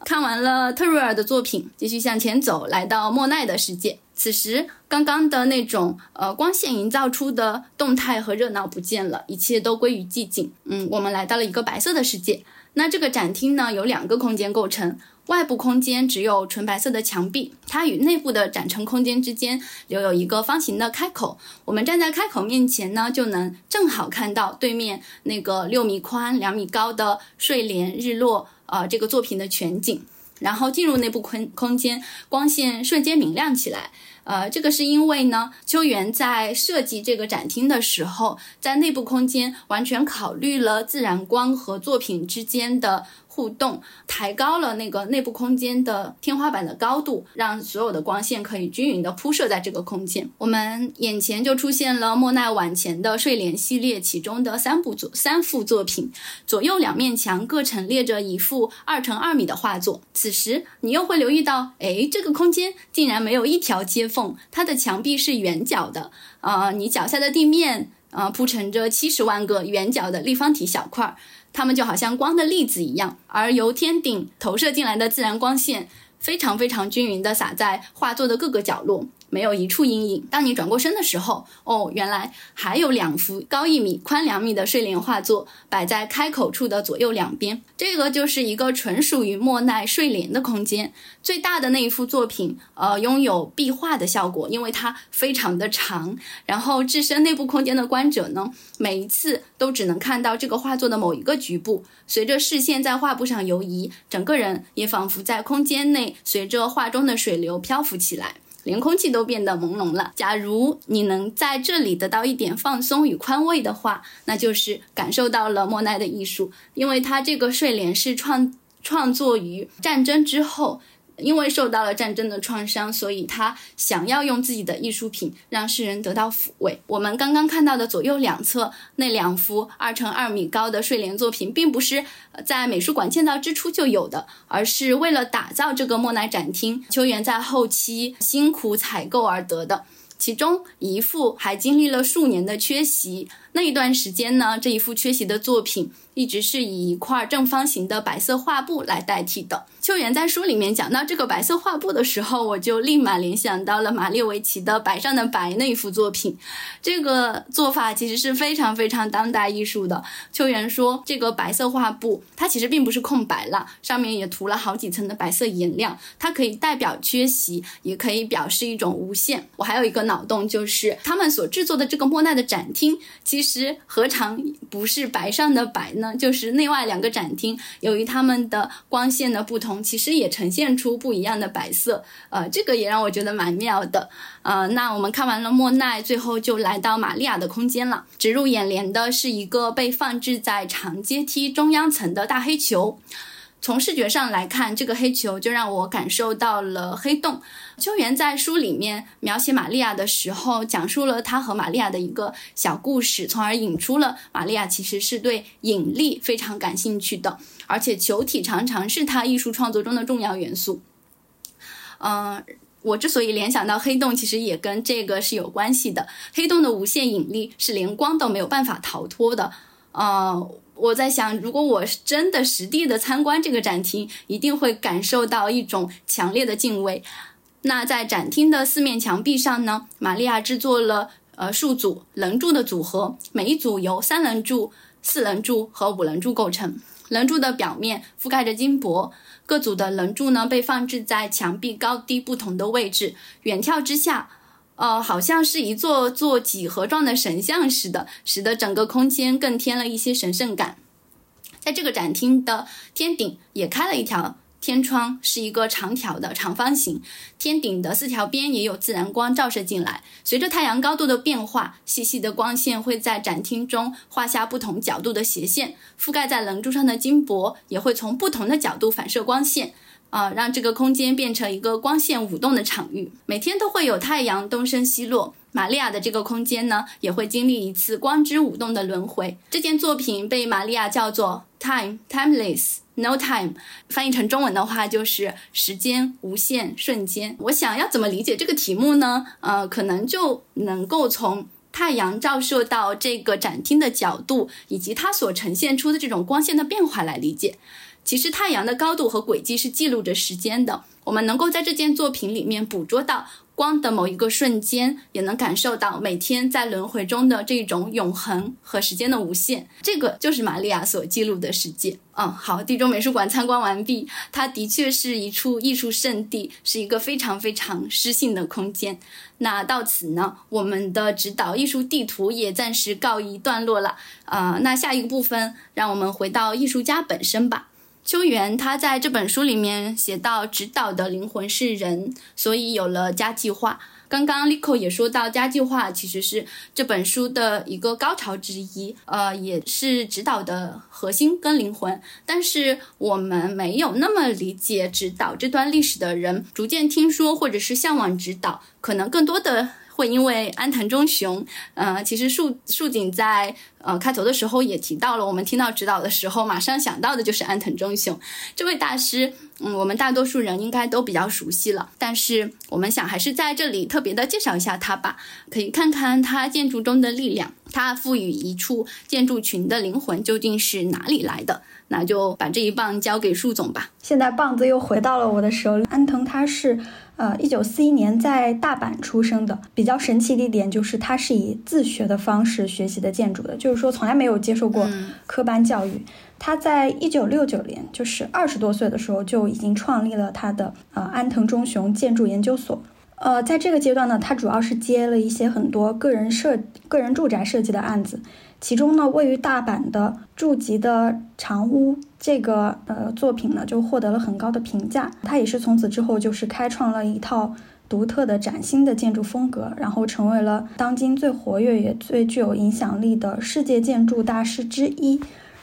看完了特瑞尔的作品，继续向前走，来到莫奈的世界。此时，刚刚的那种呃光线营造出的动态和热闹不见了，一切都归于寂静。嗯，我们来到了一个白色的世界。那这个展厅呢，有两个空间构成。外部空间只有纯白色的墙壁，它与内部的展陈空间之间留有一个方形的开口。我们站在开口面前呢，就能正好看到对面那个六米宽、两米高的睡莲日落，呃，这个作品的全景。然后进入内部空空间，光线瞬间明亮起来。呃，这个是因为呢，秋园在设计这个展厅的时候，在内部空间完全考虑了自然光和作品之间的。互动抬高了那个内部空间的天花板的高度，让所有的光线可以均匀的铺设在这个空间。我们眼前就出现了莫奈晚前的睡莲系列其中的三部作三幅作品，左右两面墙各陈列着一幅二乘二米的画作。此时你又会留意到，哎，这个空间竟然没有一条接缝，它的墙壁是圆角的。呃，你脚下的地面，呃，铺陈着七十万个圆角的立方体小块儿。它们就好像光的粒子一样，而由天顶投射进来的自然光线非常非常均匀地洒在画作的各个角落。没有一处阴影。当你转过身的时候，哦，原来还有两幅高一米、宽两米的睡莲画作摆在开口处的左右两边。这个就是一个纯属于莫奈睡莲的空间。最大的那一幅作品，呃，拥有壁画的效果，因为它非常的长。然后置身内部空间的观者呢，每一次都只能看到这个画作的某一个局部。随着视线在画布上游移，整个人也仿佛在空间内随着画中的水流漂浮起来。连空气都变得朦胧了。假如你能在这里得到一点放松与宽慰的话，那就是感受到了莫奈的艺术，因为他这个睡莲是创创作于战争之后。因为受到了战争的创伤，所以他想要用自己的艺术品让世人得到抚慰。我们刚刚看到的左右两侧那两幅二乘二米高的睡莲作品，并不是在美术馆建造之初就有的，而是为了打造这个莫奈展厅，秋元在后期辛苦采购而得的。其中一幅还经历了数年的缺席，那一段时间呢，这一幅缺席的作品一直是以一块正方形的白色画布来代替的。秋元在书里面讲到这个白色画布的时候，我就立马联想到了马列维奇的《白上的白》那一幅作品。这个做法其实是非常非常当代艺术的。秋元说，这个白色画布它其实并不是空白了，上面也涂了好几层的白色颜料，它可以代表缺席，也可以表示一种无限。我还有一个脑洞，就是他们所制作的这个莫奈的展厅，其实何尝不是白上的白呢？就是内外两个展厅，由于他们的光线的不同。其实也呈现出不一样的白色，呃，这个也让我觉得蛮妙的，呃，那我们看完了莫奈，最后就来到玛利亚的空间了。直入眼帘的是一个被放置在长阶梯中央层的大黑球。从视觉上来看，这个黑球就让我感受到了黑洞。秋元在书里面描写玛利亚的时候，讲述了他和玛利亚的一个小故事，从而引出了玛利亚其实是对引力非常感兴趣的，而且球体常常是他艺术创作中的重要元素。嗯，我之所以联想到黑洞，其实也跟这个是有关系的。黑洞的无限引力是连光都没有办法逃脱的。呃。我在想，如果我是真的实地的参观这个展厅，一定会感受到一种强烈的敬畏。那在展厅的四面墙壁上呢，玛利亚制作了呃数组棱柱的组合，每一组由三棱柱、四棱柱和五棱柱构成。棱柱的表面覆盖着金箔，各组的棱柱呢被放置在墙壁高低不同的位置，远眺之下。呃，好像是一座座几何状的神像似的，使得整个空间更添了一些神圣感。在这个展厅的天顶也开了一条天窗，是一个长条的长方形。天顶的四条边也有自然光照射进来。随着太阳高度的变化，细细的光线会在展厅中画下不同角度的斜线。覆盖在棱柱上的金箔也会从不同的角度反射光线。啊，让这个空间变成一个光线舞动的场域。每天都会有太阳东升西落，玛利亚的这个空间呢，也会经历一次光之舞动的轮回。这件作品被玛利亚叫做 Time Timeless No Time，翻译成中文的话就是时间无限瞬间。我想要怎么理解这个题目呢？呃，可能就能够从太阳照射到这个展厅的角度，以及它所呈现出的这种光线的变化来理解。其实太阳的高度和轨迹是记录着时间的。我们能够在这件作品里面捕捉到光的某一个瞬间，也能感受到每天在轮回中的这种永恒和时间的无限。这个就是玛利亚所记录的世界。嗯，好，地中美术馆参观完毕，它的确是一处艺术圣地，是一个非常非常诗性的空间。那到此呢，我们的指导艺术地图也暂时告一段落了。呃，那下一个部分，让我们回到艺术家本身吧。秋元他在这本书里面写到，指导的灵魂是人，所以有了家计划。刚刚 Lico 也说到，家计划其实是这本书的一个高潮之一，呃，也是指导的核心跟灵魂。但是我们没有那么理解指导这段历史的人，逐渐听说或者是向往指导，可能更多的。因为安藤忠雄，呃，其实树树井在呃开头的时候也提到了，我们听到指导的时候，马上想到的就是安藤忠雄这位大师。嗯，我们大多数人应该都比较熟悉了，但是我们想还是在这里特别的介绍一下他吧，可以看看他建筑中的力量，他赋予一处建筑群的灵魂究竟是哪里来的？那就把这一棒交给树总吧。现在棒子又回到了我的手里。安藤他是。呃，一九四一年在大阪出生的，比较神奇的一点就是他是以自学的方式学习的建筑的，就是说从来没有接受过科班教育。他在一九六九年，就是二十多岁的时候就已经创立了他的呃安藤忠雄建筑研究所。呃，在这个阶段呢，他主要是接了一些很多个人设、个人住宅设计的案子。其中呢，位于大阪的住吉的长屋这个呃作品呢，就获得了很高的评价。他也是从此之后就是开创了一套独特的崭新的建筑风格，然后成为了当今最活跃也最具有影响力的世界建筑大师之一。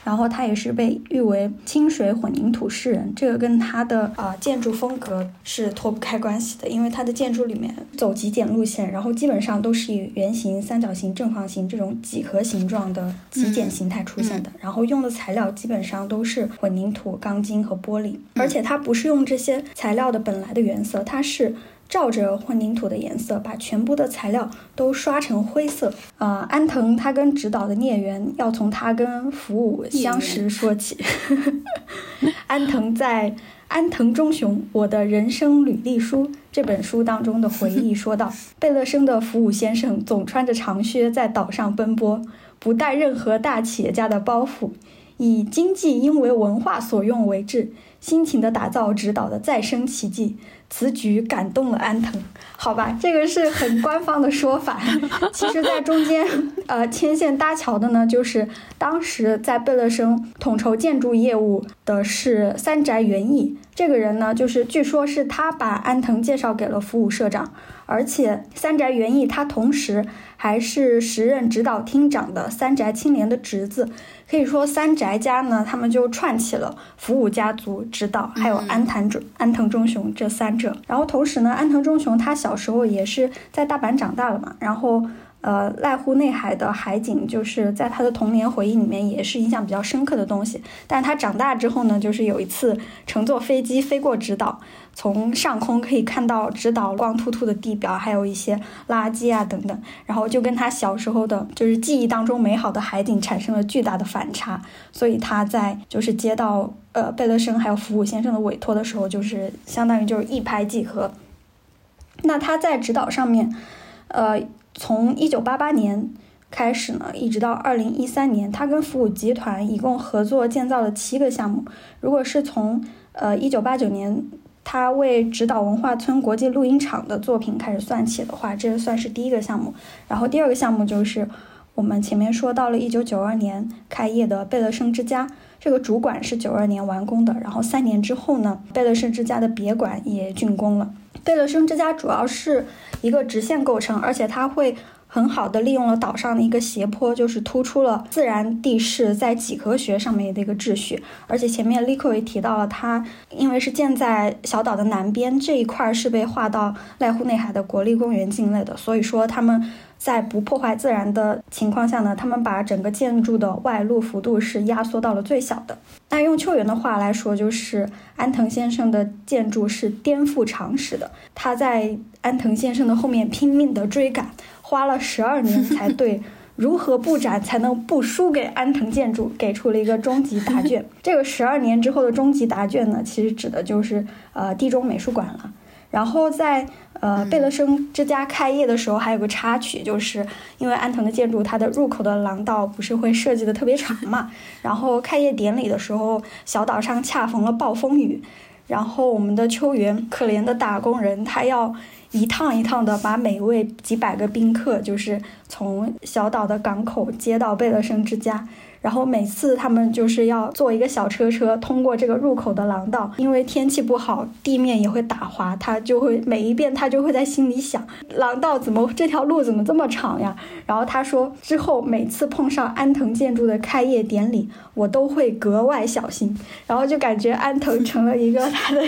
然后他也是被誉为清水混凝土诗人，这个跟他的啊建筑风格是脱不开关系的，因为他的建筑里面走极简路线，然后基本上都是以圆形、三角形、正方形这种几何形状的极简形态出现的，然后用的材料基本上都是混凝土、钢筋和玻璃，而且它不是用这些材料的本来的原色，它是。照着混凝土的颜色，把全部的材料都刷成灰色。呃，安藤他跟指导的孽缘要从他跟福武相识说起。安藤在《安藤忠雄：我的人生履历书》这本书当中的回忆说道：贝勒生的福武先生总穿着长靴在岛上奔波，不带任何大企业家的包袱，以经济因为文化所用为志，辛勤地打造指导的再生奇迹。此举感动了安藤，好吧，这个是很官方的说法。其实，在中间，呃，牵线搭桥的呢，就是当时在贝勒生统筹建筑业务的是三宅元义。这个人呢，就是据说是他把安藤介绍给了服务社长，而且三宅元义他同时还是时任指导厅长的三宅清廉的侄子。可以说，三宅家呢，他们就串起了福武家族、指导，还有安藤忠、安藤忠雄这三者。然后同时呢，安藤忠雄他小时候也是在大阪长大了嘛，然后呃，濑户内海的海景就是在他的童年回忆里面也是印象比较深刻的东西。但他长大之后呢，就是有一次乘坐飞机飞过直岛。从上空可以看到直岛光秃秃的地表，还有一些垃圾啊等等，然后就跟他小时候的，就是记忆当中美好的海景产生了巨大的反差，所以他在就是接到呃贝勒生还有福武先生的委托的时候，就是相当于就是一拍即合。那他在指导上面，呃，从一九八八年开始呢，一直到二零一三年，他跟福武集团一共合作建造了七个项目。如果是从呃一九八九年。他为指导文化村国际录音厂的作品开始算起的话，这算是第一个项目。然后第二个项目就是我们前面说到了，一九九二年开业的贝勒生之家，这个主管是九二年完工的。然后三年之后呢，贝勒生之家的别馆也竣工了。贝勒生之家主要是一个直线构成，而且它会。很好的利用了岛上的一个斜坡，就是突出了自然地势在几何学上面的一个秩序。而且前面立刻也提到了，它因为是建在小岛的南边这一块儿是被划到濑户内海的国立公园境内的，所以说他们在不破坏自然的情况下呢，他们把整个建筑的外露幅度是压缩到了最小的。那用秋元的话来说，就是安藤先生的建筑是颠覆常识的，他在安藤先生的后面拼命的追赶。花了十二年才对 如何布展才能不输给安藤建筑给出了一个终极答卷。这个十二年之后的终极答卷呢，其实指的就是呃地中美术馆了。然后在呃贝勒生之家开业的时候，还有个插曲，就是因为安藤的建筑它的入口的廊道不是会设计的特别长嘛，然后开业典礼的时候，小岛上恰逢了暴风雨，然后我们的秋园可怜的打工人他要。一趟一趟的把每位几百个宾客，就是从小岛的港口接到贝勒生之家，然后每次他们就是要坐一个小车车通过这个入口的廊道，因为天气不好，地面也会打滑，他就会每一遍他就会在心里想，廊道怎么这条路怎么这么长呀？然后他说之后每次碰上安藤建筑的开业典礼，我都会格外小心，然后就感觉安藤成了一个他的。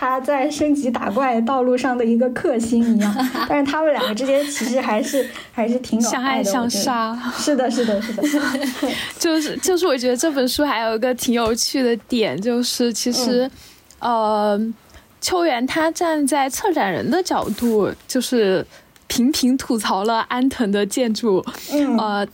他在升级打怪道路上的一个克星一样，但是他们两个之间其实还是 还是挺相爱相杀。是的，是的，是的。就 是就是，我觉得这本书还有一个挺有趣的点，就是其实，呃，秋元他站在策展人的角度，就是频频吐槽了安藤的建筑。嗯，呃，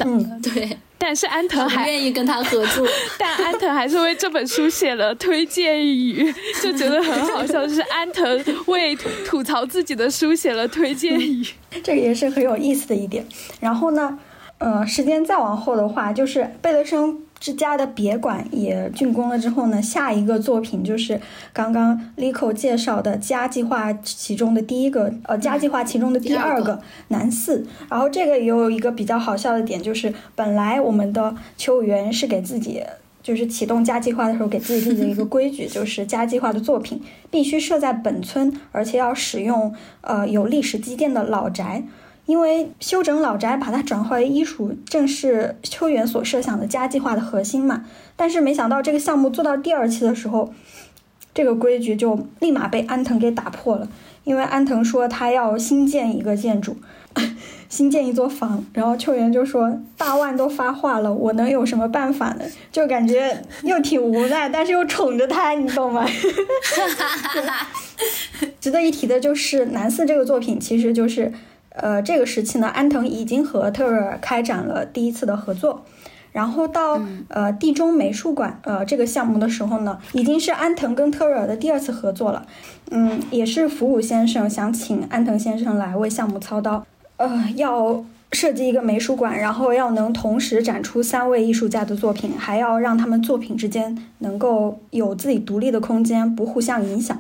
对。但是安藤还愿意跟他合作，但安藤还是为这本书写了推荐语，就觉得很好笑。就是安藤为吐槽自己的书写了推荐语，这个也是很有意思的一点。然后呢，呃，时间再往后的话，就是贝德生。之家的别馆也竣工了之后呢，下一个作品就是刚刚 Lico 介绍的家计划其中的第一个，呃，家计划其中的第二个南四。然后这个也有一个比较好笑的点，就是本来我们的秋元是给自己，就是启动家计划的时候给自己立的一个规矩，就是家计划的作品必须设在本村，而且要使用呃有历史积淀的老宅。因为修整老宅，把它转化为艺术，正是秋元所设想的家计划的核心嘛。但是没想到这个项目做到第二期的时候，这个规矩就立马被安藤给打破了。因为安藤说他要新建一个建筑，新建一座房，然后秋元就说大万都发话了，我能有什么办法呢？就感觉又挺无奈，但是又宠着他，你懂吗？值得一提的就是南四这个作品，其实就是，呃，这个时期呢，安藤已经和特瑞尔开展了第一次的合作，然后到呃地中美术馆呃这个项目的时候呢，已经是安藤跟特瑞尔的第二次合作了，嗯，也是福武先生想请安藤先生来为项目操刀，呃，要。设计一个美术馆，然后要能同时展出三位艺术家的作品，还要让他们作品之间能够有自己独立的空间，不互相影响。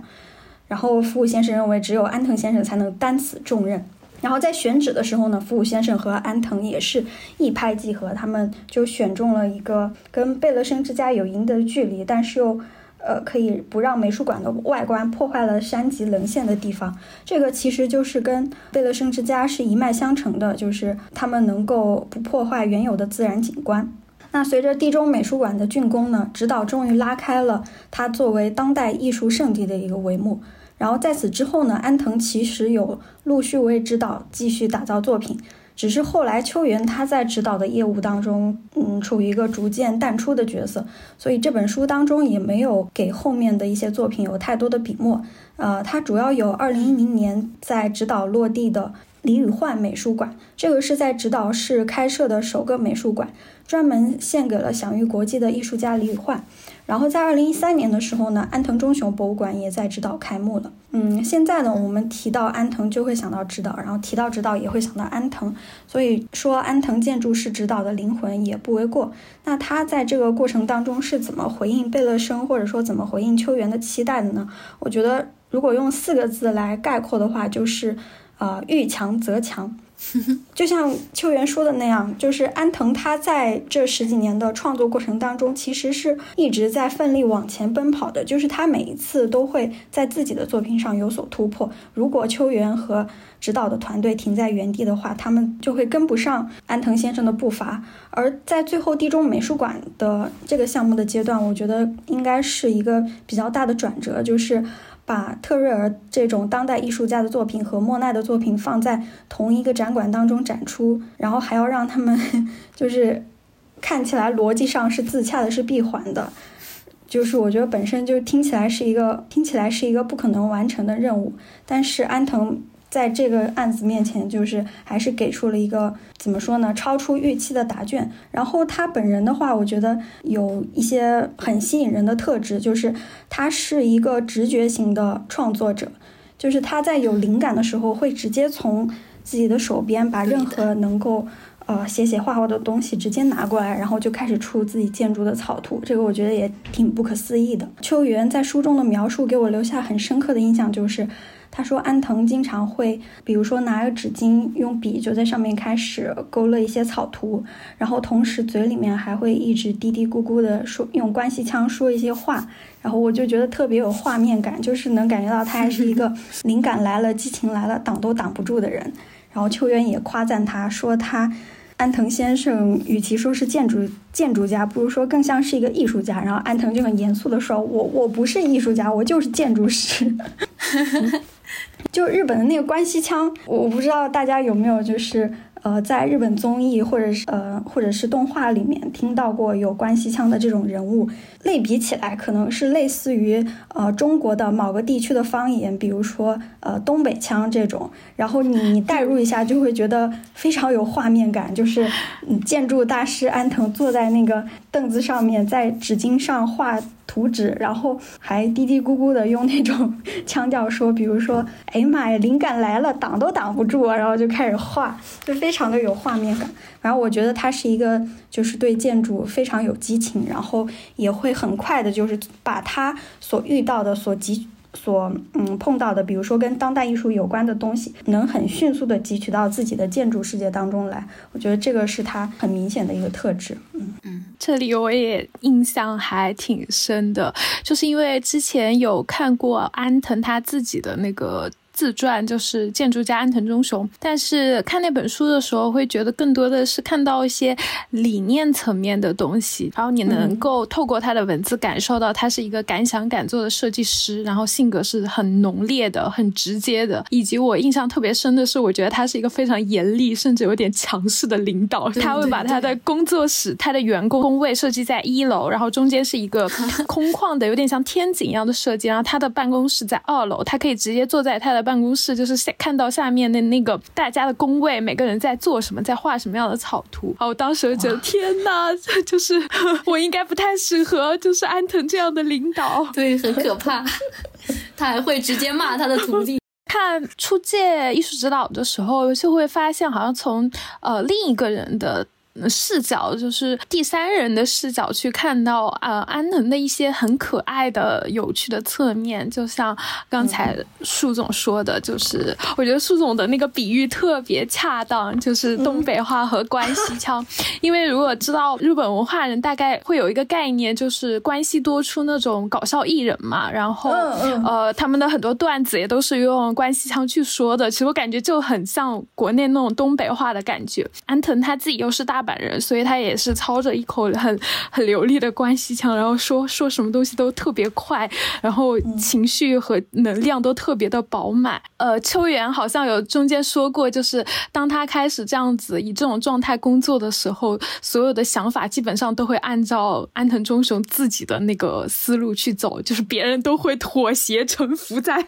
然后福武先生认为，只有安藤先生才能担此重任。然后在选址的时候呢，福武先生和安藤也是一拍即合，他们就选中了一个跟贝勒生之家有一定的距离，但是又。呃，可以不让美术馆的外观破坏了山脊棱线的地方，这个其实就是跟贝勒生之家是一脉相承的，就是他们能够不破坏原有的自然景观。那随着地中美术馆的竣工呢，指导终于拉开了它作为当代艺术圣地的一个帷幕。然后在此之后呢，安藤其实有陆续为指导继续打造作品。只是后来秋元他在指导的业务当中，嗯，处于一个逐渐淡出的角色，所以这本书当中也没有给后面的一些作品有太多的笔墨。呃，他主要有二零一零年在指导落地的李宇焕美术馆，这个是在指导室开设的首个美术馆，专门献给了享誉国际的艺术家李宇焕。然后在二零一三年的时候呢，安藤忠雄博物馆也在指导开幕了。嗯，现在呢，我们提到安藤就会想到指导，然后提到指导也会想到安藤，所以说安藤建筑是指导的灵魂也不为过。那他在这个过程当中是怎么回应贝勒生，或者说怎么回应秋元的期待的呢？我觉得如果用四个字来概括的话，就是，呃，遇强则强。就像秋元说的那样，就是安藤他在这十几年的创作过程当中，其实是一直在奋力往前奔跑的。就是他每一次都会在自己的作品上有所突破。如果秋元和指导的团队停在原地的话，他们就会跟不上安藤先生的步伐。而在最后地中美术馆的这个项目的阶段，我觉得应该是一个比较大的转折，就是。把特瑞尔这种当代艺术家的作品和莫奈的作品放在同一个展馆当中展出，然后还要让他们 就是看起来逻辑上是自洽的，是闭环的，就是我觉得本身就听起来是一个听起来是一个不可能完成的任务，但是安藤。在这个案子面前，就是还是给出了一个怎么说呢，超出预期的答卷。然后他本人的话，我觉得有一些很吸引人的特质，就是他是一个直觉型的创作者，就是他在有灵感的时候，会直接从自己的手边把任何能够呃写写画画的东西直接拿过来，然后就开始出自己建筑的草图。这个我觉得也挺不可思议的。秋元在书中的描述给我留下很深刻的印象，就是。他说，安藤经常会，比如说拿个纸巾，用笔就在上面开始勾勒一些草图，然后同时嘴里面还会一直嘀嘀咕咕的说，用关系腔说一些话，然后我就觉得特别有画面感，就是能感觉到他还是一个 灵感来了、激情来了挡都挡不住的人。然后秋元也夸赞他说，他安藤先生与其说是建筑建筑家，不如说更像是一个艺术家。然后安藤就很严肃的说，我我不是艺术家，我就是建筑师。就日本的那个关西腔，我不知道大家有没有就是呃，在日本综艺或者是呃或者是动画里面听到过有关西腔的这种人物，类比起来可能是类似于呃中国的某个地区的方言，比如说呃东北腔这种，然后你你代入一下就会觉得非常有画面感，就是建筑大师安藤坐在那个凳子上面，在纸巾上画。图纸，然后还嘀嘀咕咕的用那种 腔调说，比如说，哎呀妈呀，灵感来了，挡都挡不住啊，然后就开始画，就非常的有画面感。然后我觉得他是一个，就是对建筑非常有激情，然后也会很快的，就是把他所遇到的、所汲所嗯碰到的，比如说跟当代艺术有关的东西，能很迅速的汲取到自己的建筑世界当中来。我觉得这个是他很明显的一个特质。嗯嗯，这里我也印象还挺深的，就是因为之前有看过安藤他自己的那个。自传，就是建筑家安藤忠雄。但是看那本书的时候，会觉得更多的是看到一些理念层面的东西，然后你能够透过他的文字感受到他是一个敢想敢做的设计师，然后性格是很浓烈的、很直接的。以及我印象特别深的是，我觉得他是一个非常严厉，甚至有点强势的领导。他会把他的工作室、他的员工工位设计在一楼，然后中间是一个 空旷的，有点像天井一样的设计。然后他的办公室在二楼，他可以直接坐在他的办公室，就是看到下面的那个大家的工位，每个人在做什么，在画什么样的草图。啊，我当时就觉得天哪，就是我应该不太适合，就是安藤这样的领导，对，很可怕。他还会直接骂他的徒弟。看初见艺术指导的时候，就会发现好像从呃另一个人的。视角就是第三人的视角去看到呃安藤的一些很可爱的、有趣的侧面，就像刚才树总说的，就是我觉得树总的那个比喻特别恰当，就是东北话和关西腔。因为如果知道日本文化人，大概会有一个概念，就是关西多出那种搞笑艺人嘛，然后呃他们的很多段子也都是用关西腔去说的。其实我感觉就很像国内那种东北话的感觉。安藤他自己又是大。本人，所以他也是操着一口很很流利的关西腔，然后说说什么东西都特别快，然后情绪和能量都特别的饱满。呃，秋元好像有中间说过，就是当他开始这样子以这种状态工作的时候，所有的想法基本上都会按照安藤忠雄自己的那个思路去走，就是别人都会妥协臣服在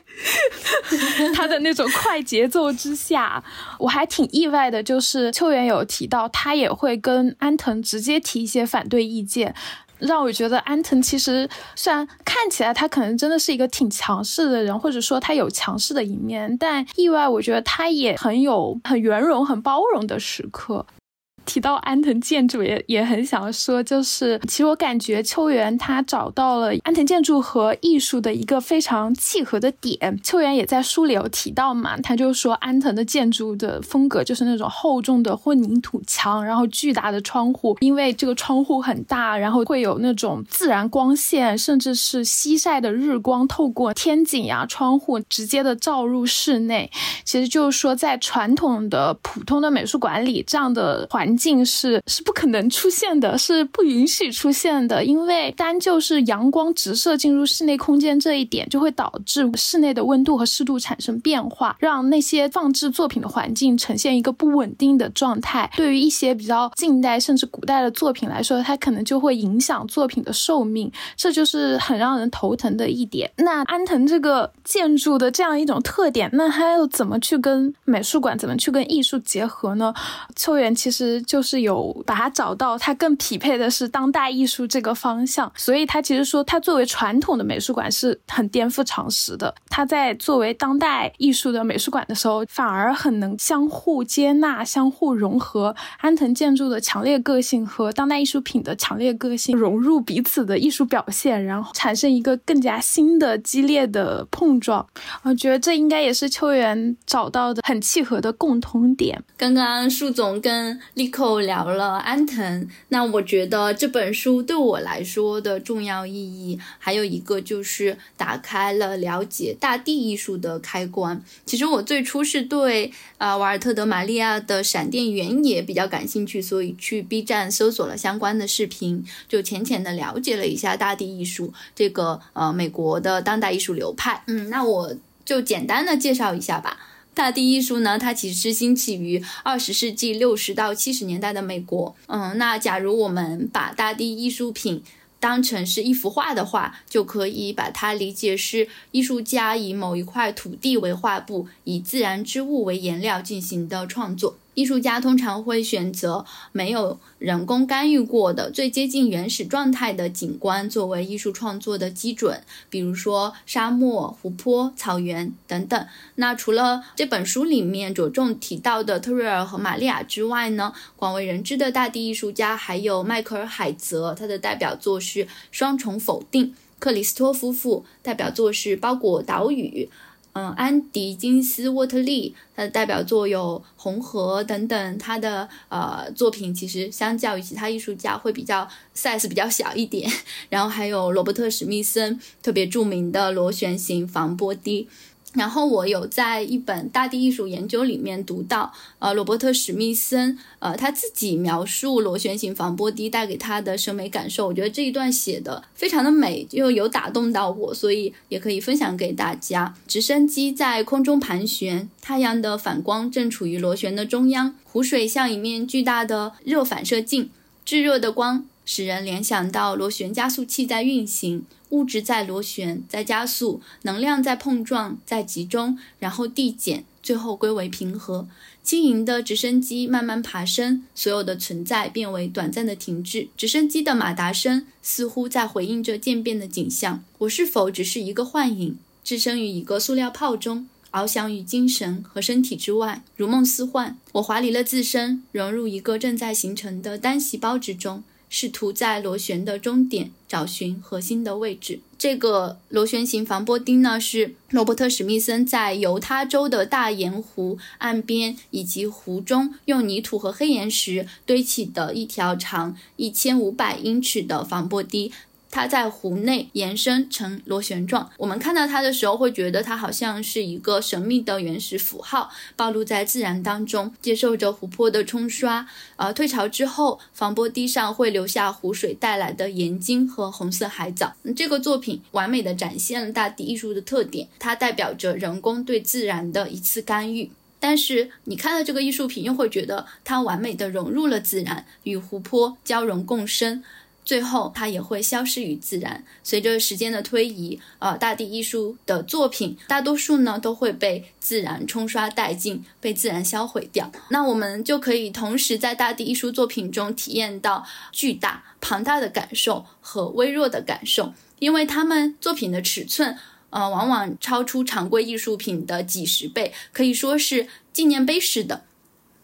他的那种快节奏之下。我还挺意外的，就是秋元有提到他也会。会跟安藤直接提一些反对意见，让我觉得安藤其实虽然看起来他可能真的是一个挺强势的人，或者说他有强势的一面，但意外我觉得他也很有很圆融、很包容的时刻。提到安藤建筑也也很想说，就是其实我感觉秋元他找到了安藤建筑和艺术的一个非常契合的点。秋元也在书里有提到嘛，他就说安藤的建筑的风格就是那种厚重的混凝土墙，然后巨大的窗户，因为这个窗户很大，然后会有那种自然光线，甚至是西晒的日光透过天井呀窗户直接的照入室内。其实就是说，在传统的普通的美术馆里，这样的环境是是不可能出现的，是不允许出现的，因为单就是阳光直射进入室内空间这一点，就会导致室内的温度和湿度产生变化，让那些放置作品的环境呈现一个不稳定的状态。对于一些比较近代甚至古代的作品来说，它可能就会影响作品的寿命，这就是很让人头疼的一点。那安藤这个建筑的这样一种特点，那它又怎么去跟美术馆，怎么去跟艺术结合呢？秋元其实。就是有把它找到，它更匹配的是当代艺术这个方向，所以它其实说它作为传统的美术馆是很颠覆常识的。它在作为当代艺术的美术馆的时候，反而很能相互接纳、相互融合。安藤建筑的强烈个性和当代艺术品的强烈个性融入彼此的艺术表现，然后产生一个更加新的激烈的碰撞。我觉得这应该也是秋元找到的很契合的共通点。刚刚树总跟立。后聊了安藤，那我觉得这本书对我来说的重要意义，还有一个就是打开了了解大地艺术的开关。其实我最初是对啊瓦尔特德玛利亚的闪电原野比较感兴趣，所以去 B 站搜索了相关的视频，就浅浅的了解了一下大地艺术这个呃美国的当代艺术流派。嗯，那我就简单的介绍一下吧。大地艺术呢，它其实是兴起于二十世纪六十到七十年代的美国。嗯，那假如我们把大地艺术品当成是一幅画的话，就可以把它理解是艺术家以某一块土地为画布，以自然之物为颜料进行的创作。艺术家通常会选择没有人工干预过的、最接近原始状态的景观作为艺术创作的基准，比如说沙漠、湖泊、草原等等。那除了这本书里面着重提到的特瑞尔和玛利亚之外呢，广为人知的大地艺术家还有迈克尔·海泽，他的代表作是《双重否定》；克里斯托夫妇代表作是《包裹岛屿》。嗯，安迪金斯沃特利，他的代表作有《红河》等等，他的呃作品其实相较于其他艺术家会比较 size 比较小一点。然后还有罗伯特史密森特别著名的螺旋形防波堤。然后我有在一本《大地艺术研究》里面读到，呃，罗伯特史密森，呃，他自己描述螺旋形防波堤带给他的审美感受，我觉得这一段写的非常的美，又有打动到我，所以也可以分享给大家。直升机在空中盘旋，太阳的反光正处于螺旋的中央，湖水像一面巨大的热反射镜，炙热的光使人联想到螺旋加速器在运行。物质在螺旋，在加速，能量在碰撞，在集中，然后递减，最后归为平和。轻盈的直升机慢慢爬升，所有的存在变为短暂的停滞。直升机的马达声似乎在回应着渐变的景象。我是否只是一个幻影，置身于一个塑料泡中，翱翔于精神和身体之外，如梦似幻？我怀离了自身，融入一个正在形成的单细胞之中。试图在螺旋的终点找寻核心的位置。这个螺旋形防波堤呢，是罗伯特·史密森在犹他州的大盐湖岸边以及湖中用泥土和黑岩石堆起的一条长一千五百英尺的防波堤。它在湖内延伸成螺旋状。我们看到它的时候，会觉得它好像是一个神秘的原始符号，暴露在自然当中，接受着湖泊的冲刷。呃，退潮之后，防波堤上会留下湖水带来的盐晶和红色海藻。这个作品完美的展现了大地艺术的特点，它代表着人工对自然的一次干预。但是你看到这个艺术品，又会觉得它完美的融入了自然，与湖泊交融共生。最后，它也会消失于自然。随着时间的推移，呃，大地艺术的作品大多数呢都会被自然冲刷殆尽，被自然销毁掉。那我们就可以同时在大地艺术作品中体验到巨大、庞大的感受和微弱的感受，因为他们作品的尺寸，呃，往往超出常规艺术品的几十倍，可以说是纪念碑式的。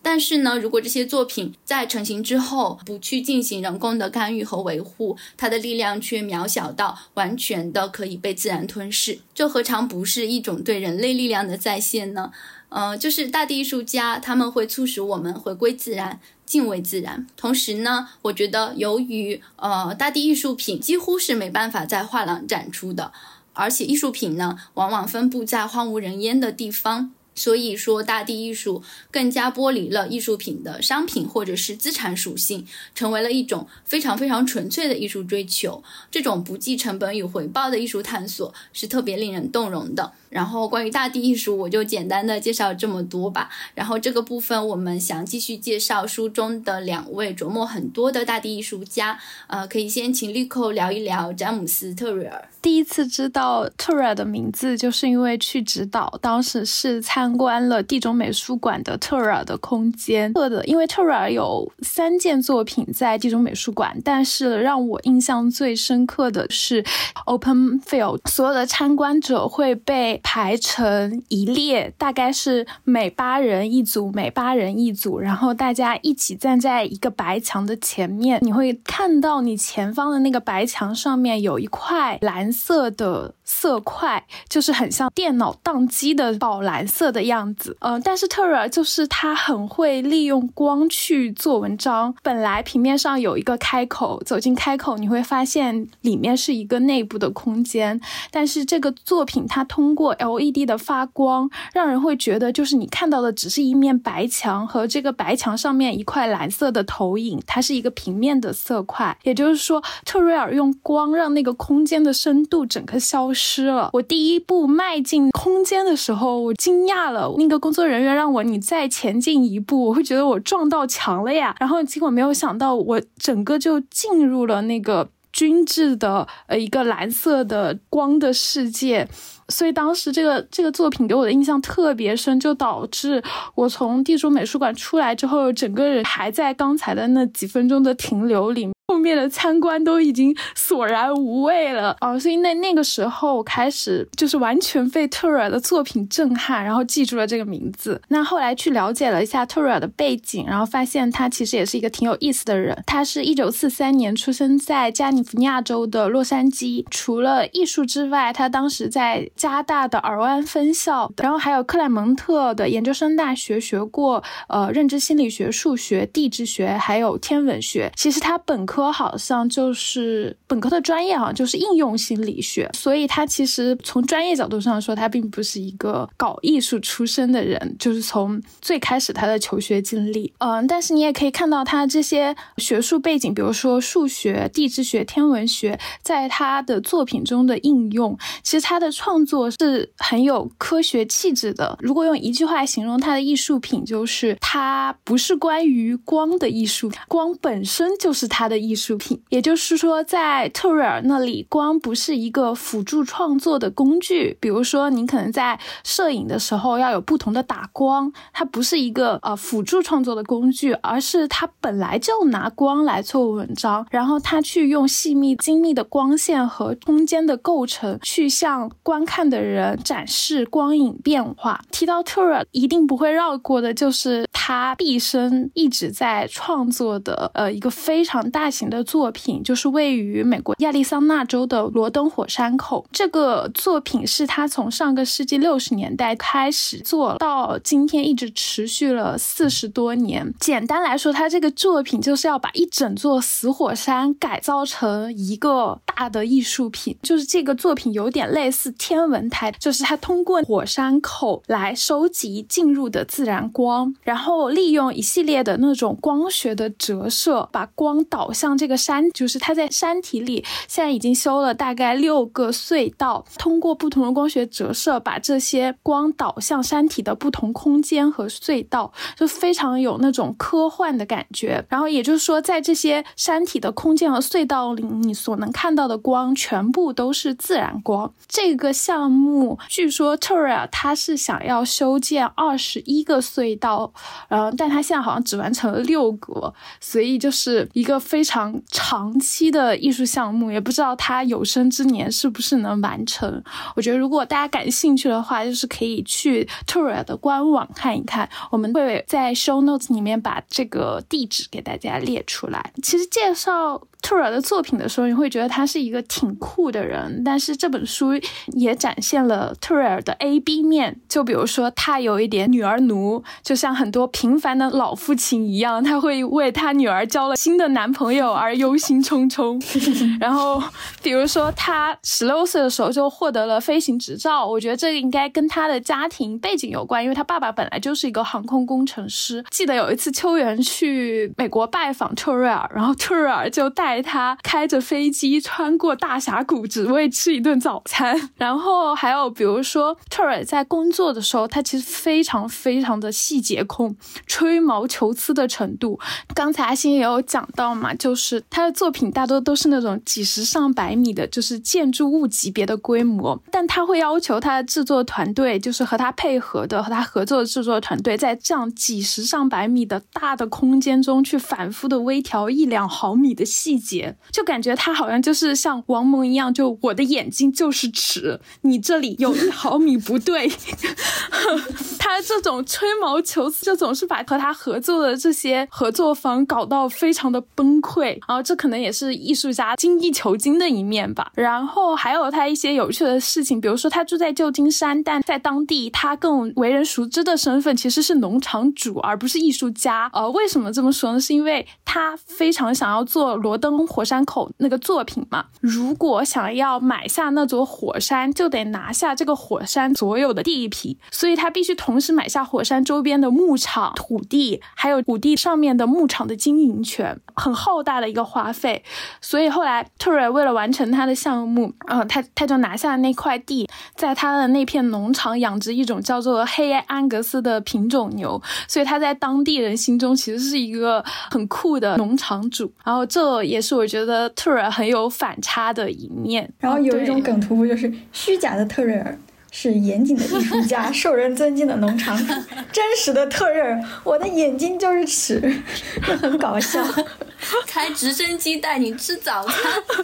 但是呢，如果这些作品在成型之后不去进行人工的干预和维护，它的力量却渺小到完全的可以被自然吞噬，这何尝不是一种对人类力量的再现呢？呃，就是大地艺术家他们会促使我们回归自然，敬畏自然。同时呢，我觉得由于呃大地艺术品几乎是没办法在画廊展出的，而且艺术品呢往往分布在荒无人烟的地方。所以说，大地艺术更加剥离了艺术品的商品或者是资产属性，成为了一种非常非常纯粹的艺术追求。这种不计成本与回报的艺术探索是特别令人动容的。然后，关于大地艺术，我就简单的介绍这么多吧。然后这个部分，我们想继续介绍书中的两位琢磨很多的大地艺术家。呃，可以先请绿寇聊一聊詹姆斯·特瑞尔。第一次知道特瑞尔的名字，就是因为去指导，当时是参观了地中美术馆的特瑞尔的空间。特的，因为特瑞尔有三件作品在地中美术馆，但是让我印象最深刻的是 Open Field，所有的参观者会被。排成一列，大概是每八人一组，每八人一组，然后大家一起站在一个白墙的前面，你会看到你前方的那个白墙上面有一块蓝色的。色块就是很像电脑宕机的宝蓝色的样子，嗯，但是特瑞尔就是他很会利用光去做文章。本来平面上有一个开口，走进开口你会发现里面是一个内部的空间，但是这个作品它通过 LED 的发光，让人会觉得就是你看到的只是一面白墙和这个白墙上面一块蓝色的投影，它是一个平面的色块。也就是说，特瑞尔用光让那个空间的深度整个消失。了。我第一步迈进空间的时候，我惊讶了。那个工作人员让我你再前进一步，我会觉得我撞到墙了呀。然后结果没有想到，我整个就进入了那个均质的呃一个蓝色的光的世界。所以当时这个这个作品给我的印象特别深，就导致我从地中美术馆出来之后，整个人还在刚才的那几分钟的停留里。后面的参观都已经索然无味了哦，所以那那个时候开始就是完全被特瑞尔的作品震撼，然后记住了这个名字。那后来去了解了一下特瑞尔的背景，然后发现他其实也是一个挺有意思的人。他是一九四三年出生在加利福尼亚州的洛杉矶。除了艺术之外，他当时在加大的尔湾分校，然后还有克莱蒙特的研究生大学学过呃认知心理学、数学、地质学还有天文学。其实他本科。好像就是本科的专业好像就是应用心理学，所以他其实从专业角度上说，他并不是一个搞艺术出身的人，就是从最开始他的求学经历，嗯，但是你也可以看到他这些学术背景，比如说数学、地质学、天文学，在他的作品中的应用，其实他的创作是很有科学气质的。如果用一句话形容他的艺术品，就是他不是关于光的艺术，光本身就是他的艺术品。也就是说，在特瑞尔那里，光不是一个辅助创作的工具。比如说，你可能在摄影的时候要有不同的打光，它不是一个呃辅助创作的工具，而是他本来就拿光来做文章，然后他去用细密精密的光线和空间的构成，去向观看看的人展示光影变化。提到特瑞尔，一定不会绕过的就是他毕生一直在创作的呃一个非常大型的作品，就是位于美国亚利桑那州的罗登火山口。这个作品是他从上个世纪六十年代开始做到今天，一直持续了四十多年。简单来说，他这个作品就是要把一整座死火山改造成一个大的艺术品。就是这个作品有点类似天天文台，就是它通过火山口来收集进入的自然光，然后利用一系列的那种光学的折射，把光导向这个山。就是它在山体里现在已经修了大概六个隧道，通过不同的光学折射，把这些光导向山体的不同空间和隧道，就非常有那种科幻的感觉。然后也就是说，在这些山体的空间和隧道里，你所能看到的光全部都是自然光。这个项项目据说特瑞尔他是想要修建二十一个隧道，呃，但他现在好像只完成了六个，所以就是一个非常长期的艺术项目，也不知道他有生之年是不是能完成。我觉得如果大家感兴趣的话，就是可以去特瑞尔的官网看一看，我们会在 show notes 里面把这个地址给大家列出来。其实介绍。特尔的作品的时候，你会觉得他是一个挺酷的人，但是这本书也展现了特尔的 A B 面。就比如说，他有一点女儿奴，就像很多平凡的老父亲一样，他会为他女儿交了新的男朋友而忧心忡忡。然后，比如说他十六岁的时候就获得了飞行执照，我觉得这个应该跟他的家庭背景有关，因为他爸爸本来就是一个航空工程师。记得有一次秋元去美国拜访特瑞尔，然后特瑞尔就带。他开着飞机穿过大峡谷，只为吃一顿早餐。然后还有，比如说特尔在工作的时候，他其实非常非常的细节控，吹毛求疵的程度。刚才阿星也有讲到嘛，就是他的作品大多都是那种几十上百米的，就是建筑物级别的规模。但他会要求他的制作团队，就是和他配合的、和他合作的制作团队，在这样几十上百米的大的空间中去反复的微调一两毫米的细。节就感觉他好像就是像王蒙一样，就我的眼睛就是尺，你这里有一毫米不对。他这种吹毛求疵，就总是把和他合作的这些合作方搞到非常的崩溃。然后这可能也是艺术家精益求精的一面吧。然后还有他一些有趣的事情，比如说他住在旧金山，但在当地他更为人熟知的身份其实是农场主，而不是艺术家。呃，为什么这么说呢？是因为他非常想要做罗登。火山口那个作品嘛，如果想要买下那座火山，就得拿下这个火山所有的地皮，所以他必须同时买下火山周边的牧场土地，还有土地上面的牧场的经营权，很浩大的一个花费。所以后来特瑞为了完成他的项目，呃，他他就拿下了那块地，在他的那片农场养殖一种叫做黑安格斯的品种牛，所以他在当地人心中其实是一个很酷的农场主。然后这也。是我觉得特瑞尔很有反差的一面，然后有一种梗图不就是虚假的特瑞尔是严谨的艺术家，受人尊敬的农场主，真实的特瑞尔，我的眼睛就是尺，很搞笑。开直升机带你吃早餐，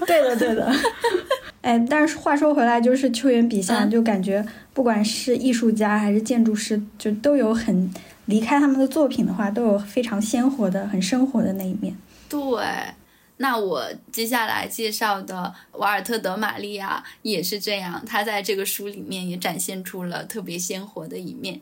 对的对的。哎，但是话说回来，就是秋元笔下，就感觉不管是艺术家还是建筑师，就都有很离开他们的作品的话，都有非常鲜活的、很生活的那一面。对。那我接下来介绍的瓦尔特德玛利亚也是这样，他在这个书里面也展现出了特别鲜活的一面。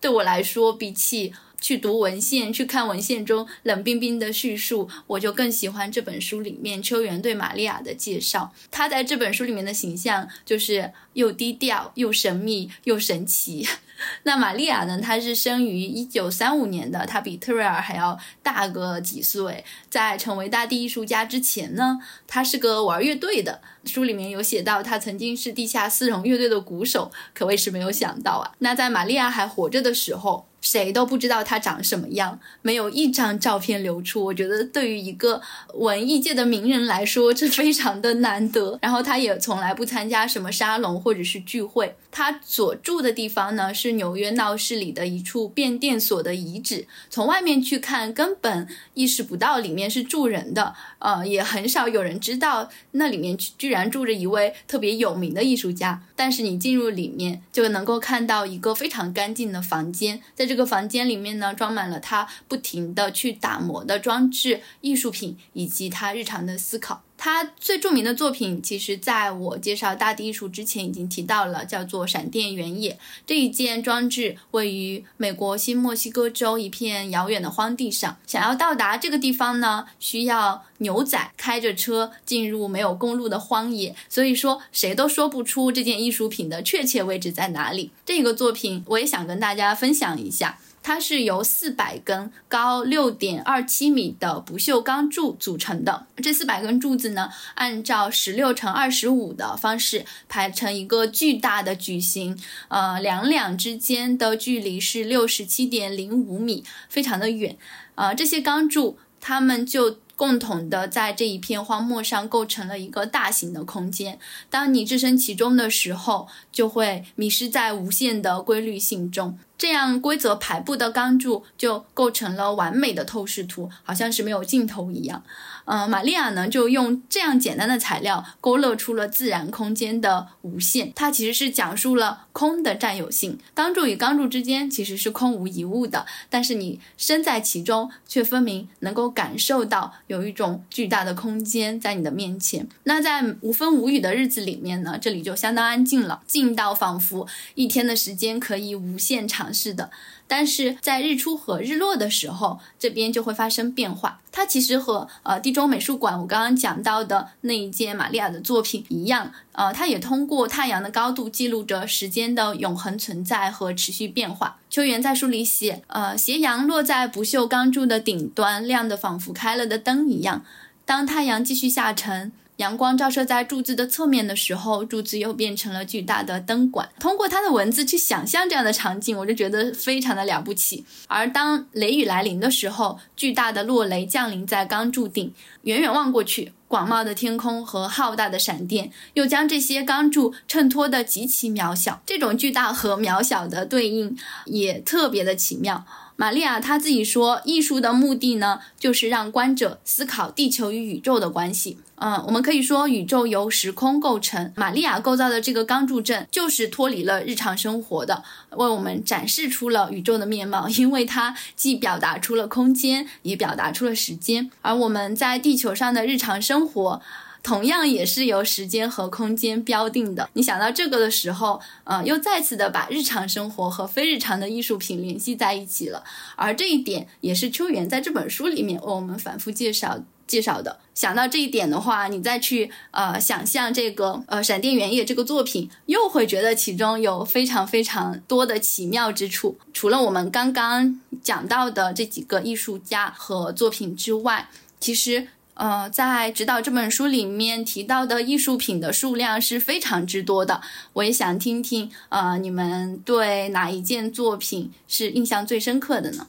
对我来说，比起去读文献，去看文献中冷冰冰的叙述，我就更喜欢这本书里面秋元对玛利亚的介绍。他在这本书里面的形象就是又低调又神秘又神奇。那玛利亚呢？她是生于一九三五年的，她比特瑞尔还要大个几岁。在成为大地艺术家之前呢，她是个玩乐队的。书里面有写到，她曾经是地下丝绒乐队的鼓手，可谓是没有想到啊。那在玛利亚还活着的时候。谁都不知道他长什么样，没有一张照片流出。我觉得对于一个文艺界的名人来说，这非常的难得。然后他也从来不参加什么沙龙或者是聚会。他所住的地方呢，是纽约闹市里的一处变电所的遗址。从外面去看，根本意识不到里面是住人的。呃，也很少有人知道那里面居然住着一位特别有名的艺术家。但是你进入里面，就能够看到一个非常干净的房间，在这个房间里面呢，装满了他不停的去打磨的装置、艺术品，以及他日常的思考。他最著名的作品，其实在我介绍大地艺术之前已经提到了，叫做闪电原野。这一件装置位于美国新墨西哥州一片遥远的荒地上。想要到达这个地方呢，需要牛仔开着车进入没有公路的荒野。所以说，谁都说不出这件艺术品的确切位置在哪里。这个作品，我也想跟大家分享一下。它是由四百根高六点二七米的不锈钢柱组成的。这四百根柱子呢，按照十六乘二十五的方式排成一个巨大的矩形。呃，两两之间的距离是六十七点零五米，非常的远。啊，这些钢柱，它们就。共同的在这一片荒漠上构成了一个大型的空间。当你置身其中的时候，就会迷失在无限的规律性中。这样规则排布的钢柱就构成了完美的透视图，好像是没有尽头一样。嗯，玛利亚呢就用这样简单的材料勾勒出了自然空间的无限。它其实是讲述了空的占有性。钢柱与钢柱之间其实是空无一物的，但是你身在其中，却分明能够感受到。有一种巨大的空间在你的面前。那在无风无雨的日子里面呢，这里就相当安静了，静到仿佛一天的时间可以无限长似的。但是在日出和日落的时候，这边就会发生变化。它其实和呃地中美术馆我刚刚讲到的那一件玛利亚的作品一样，呃，它也通过太阳的高度记录着时间的永恒存在和持续变化。秋元在书里写，呃，斜阳落在不锈钢柱的顶端，亮得仿佛开了的灯一样。当太阳继续下沉。阳光照射在柱子的侧面的时候，柱子又变成了巨大的灯管。通过他的文字去想象这样的场景，我就觉得非常的了不起。而当雷雨来临的时候，巨大的落雷降临在钢柱顶，远远望过去，广袤的天空和浩大的闪电又将这些钢柱衬托得极其渺小。这种巨大和渺小的对应也特别的奇妙。玛利亚她自己说，艺术的目的呢，就是让观者思考地球与宇宙的关系。嗯，我们可以说宇宙由时空构成。玛利亚构造的这个钢柱阵就是脱离了日常生活的，为我们展示出了宇宙的面貌。因为它既表达出了空间，也表达出了时间。而我们在地球上的日常生活，同样也是由时间和空间标定的。你想到这个的时候，呃，又再次的把日常生活和非日常的艺术品联系在一起了。而这一点也是秋元在这本书里面为我们反复介绍。介绍的，想到这一点的话，你再去呃想象这个呃闪电原野这个作品，又会觉得其中有非常非常多的奇妙之处。除了我们刚刚讲到的这几个艺术家和作品之外，其实呃在指导这本书里面提到的艺术品的数量是非常之多的。我也想听听呃你们对哪一件作品是印象最深刻的呢？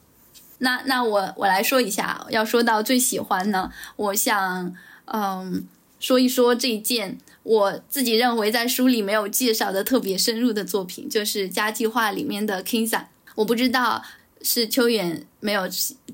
那那我我来说一下，要说到最喜欢呢，我想嗯说一说这一件我自己认为在书里没有介绍的特别深入的作品，就是《家计划》里面的 Kingsa。我不知道。是秋远没有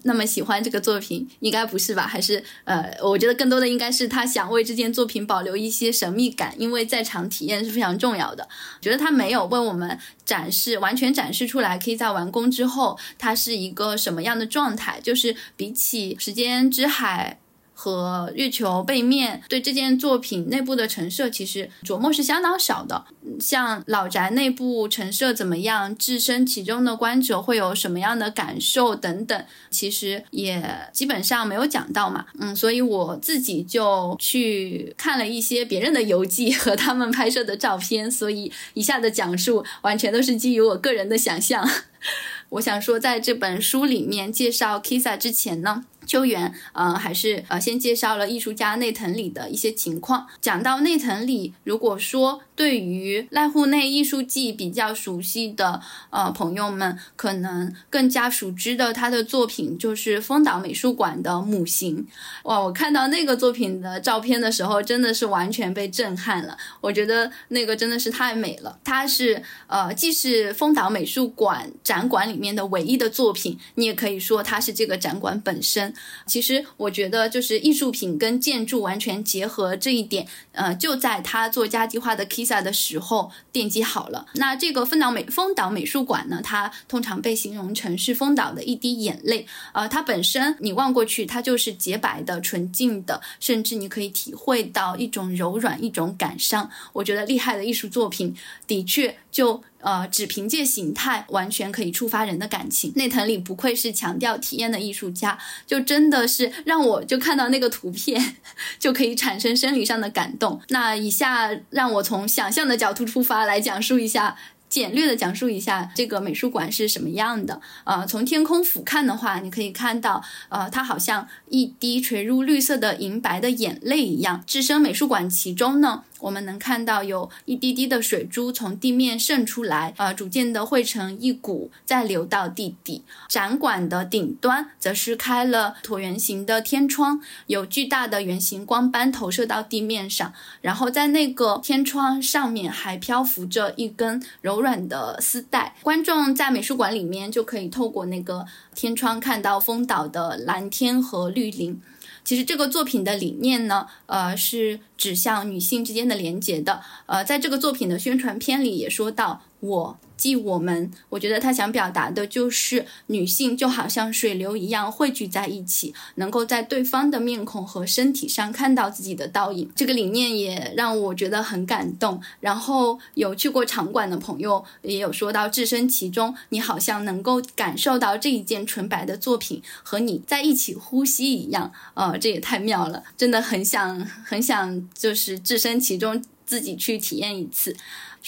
那么喜欢这个作品，应该不是吧？还是呃，我觉得更多的应该是他想为这件作品保留一些神秘感，因为在场体验是非常重要的。觉得他没有为我们展示完全展示出来，可以在完工之后它是一个什么样的状态。就是比起时间之海。和月球背面，对这件作品内部的陈设，其实琢磨是相当少的。像老宅内部陈设怎么样，置身其中的观者会有什么样的感受等等，其实也基本上没有讲到嘛。嗯，所以我自己就去看了一些别人的游记和他们拍摄的照片，所以以下的讲述完全都是基于我个人的想象。我想说，在这本书里面介绍 Kisa 之前呢。秋元，呃，还是呃，先介绍了艺术家内藤里的一些情况。讲到内藤里，如果说对于濑户内艺术季比较熟悉的呃朋友们，可能更加熟知的他的作品就是丰岛美术馆的母型。哇，我看到那个作品的照片的时候，真的是完全被震撼了。我觉得那个真的是太美了。它是呃，既是丰岛美术馆展馆里面的唯一的作品，你也可以说它是这个展馆本身。其实我觉得，就是艺术品跟建筑完全结合这一点，呃，就在他做家计划的 Kiss 在的时候奠基好了。那这个丰岛美丰岛美术馆呢，它通常被形容成是丰岛的一滴眼泪。呃，它本身你望过去，它就是洁白的、纯净的，甚至你可以体会到一种柔软、一种感伤。我觉得厉害的艺术作品，的确就。呃，只凭借形态完全可以触发人的感情。内藤里不愧是强调体验的艺术家，就真的是让我就看到那个图片就可以产生生理上的感动。那以下让我从想象的角度出发来讲述一下。简略的讲述一下这个美术馆是什么样的。呃，从天空俯瞰的话，你可以看到，呃，它好像一滴垂入绿色的银白的眼泪一样。置身美术馆其中呢，我们能看到有一滴滴的水珠从地面渗出来，呃，逐渐的汇成一股，再流到地底。展馆的顶端则是开了椭圆形的天窗，有巨大的圆形光斑投射到地面上，然后在那个天窗上面还漂浮着一根柔。软的丝带，观众在美术馆里面就可以透过那个天窗看到丰岛的蓝天和绿林。其实这个作品的理念呢，呃，是指向女性之间的连结的。呃，在这个作品的宣传片里也说到我。即我们，我觉得他想表达的就是女性就好像水流一样汇聚在一起，能够在对方的面孔和身体上看到自己的倒影。这个理念也让我觉得很感动。然后有去过场馆的朋友也有说到，置身其中，你好像能够感受到这一件纯白的作品和你在一起呼吸一样。呃，这也太妙了，真的很想很想就是置身其中，自己去体验一次。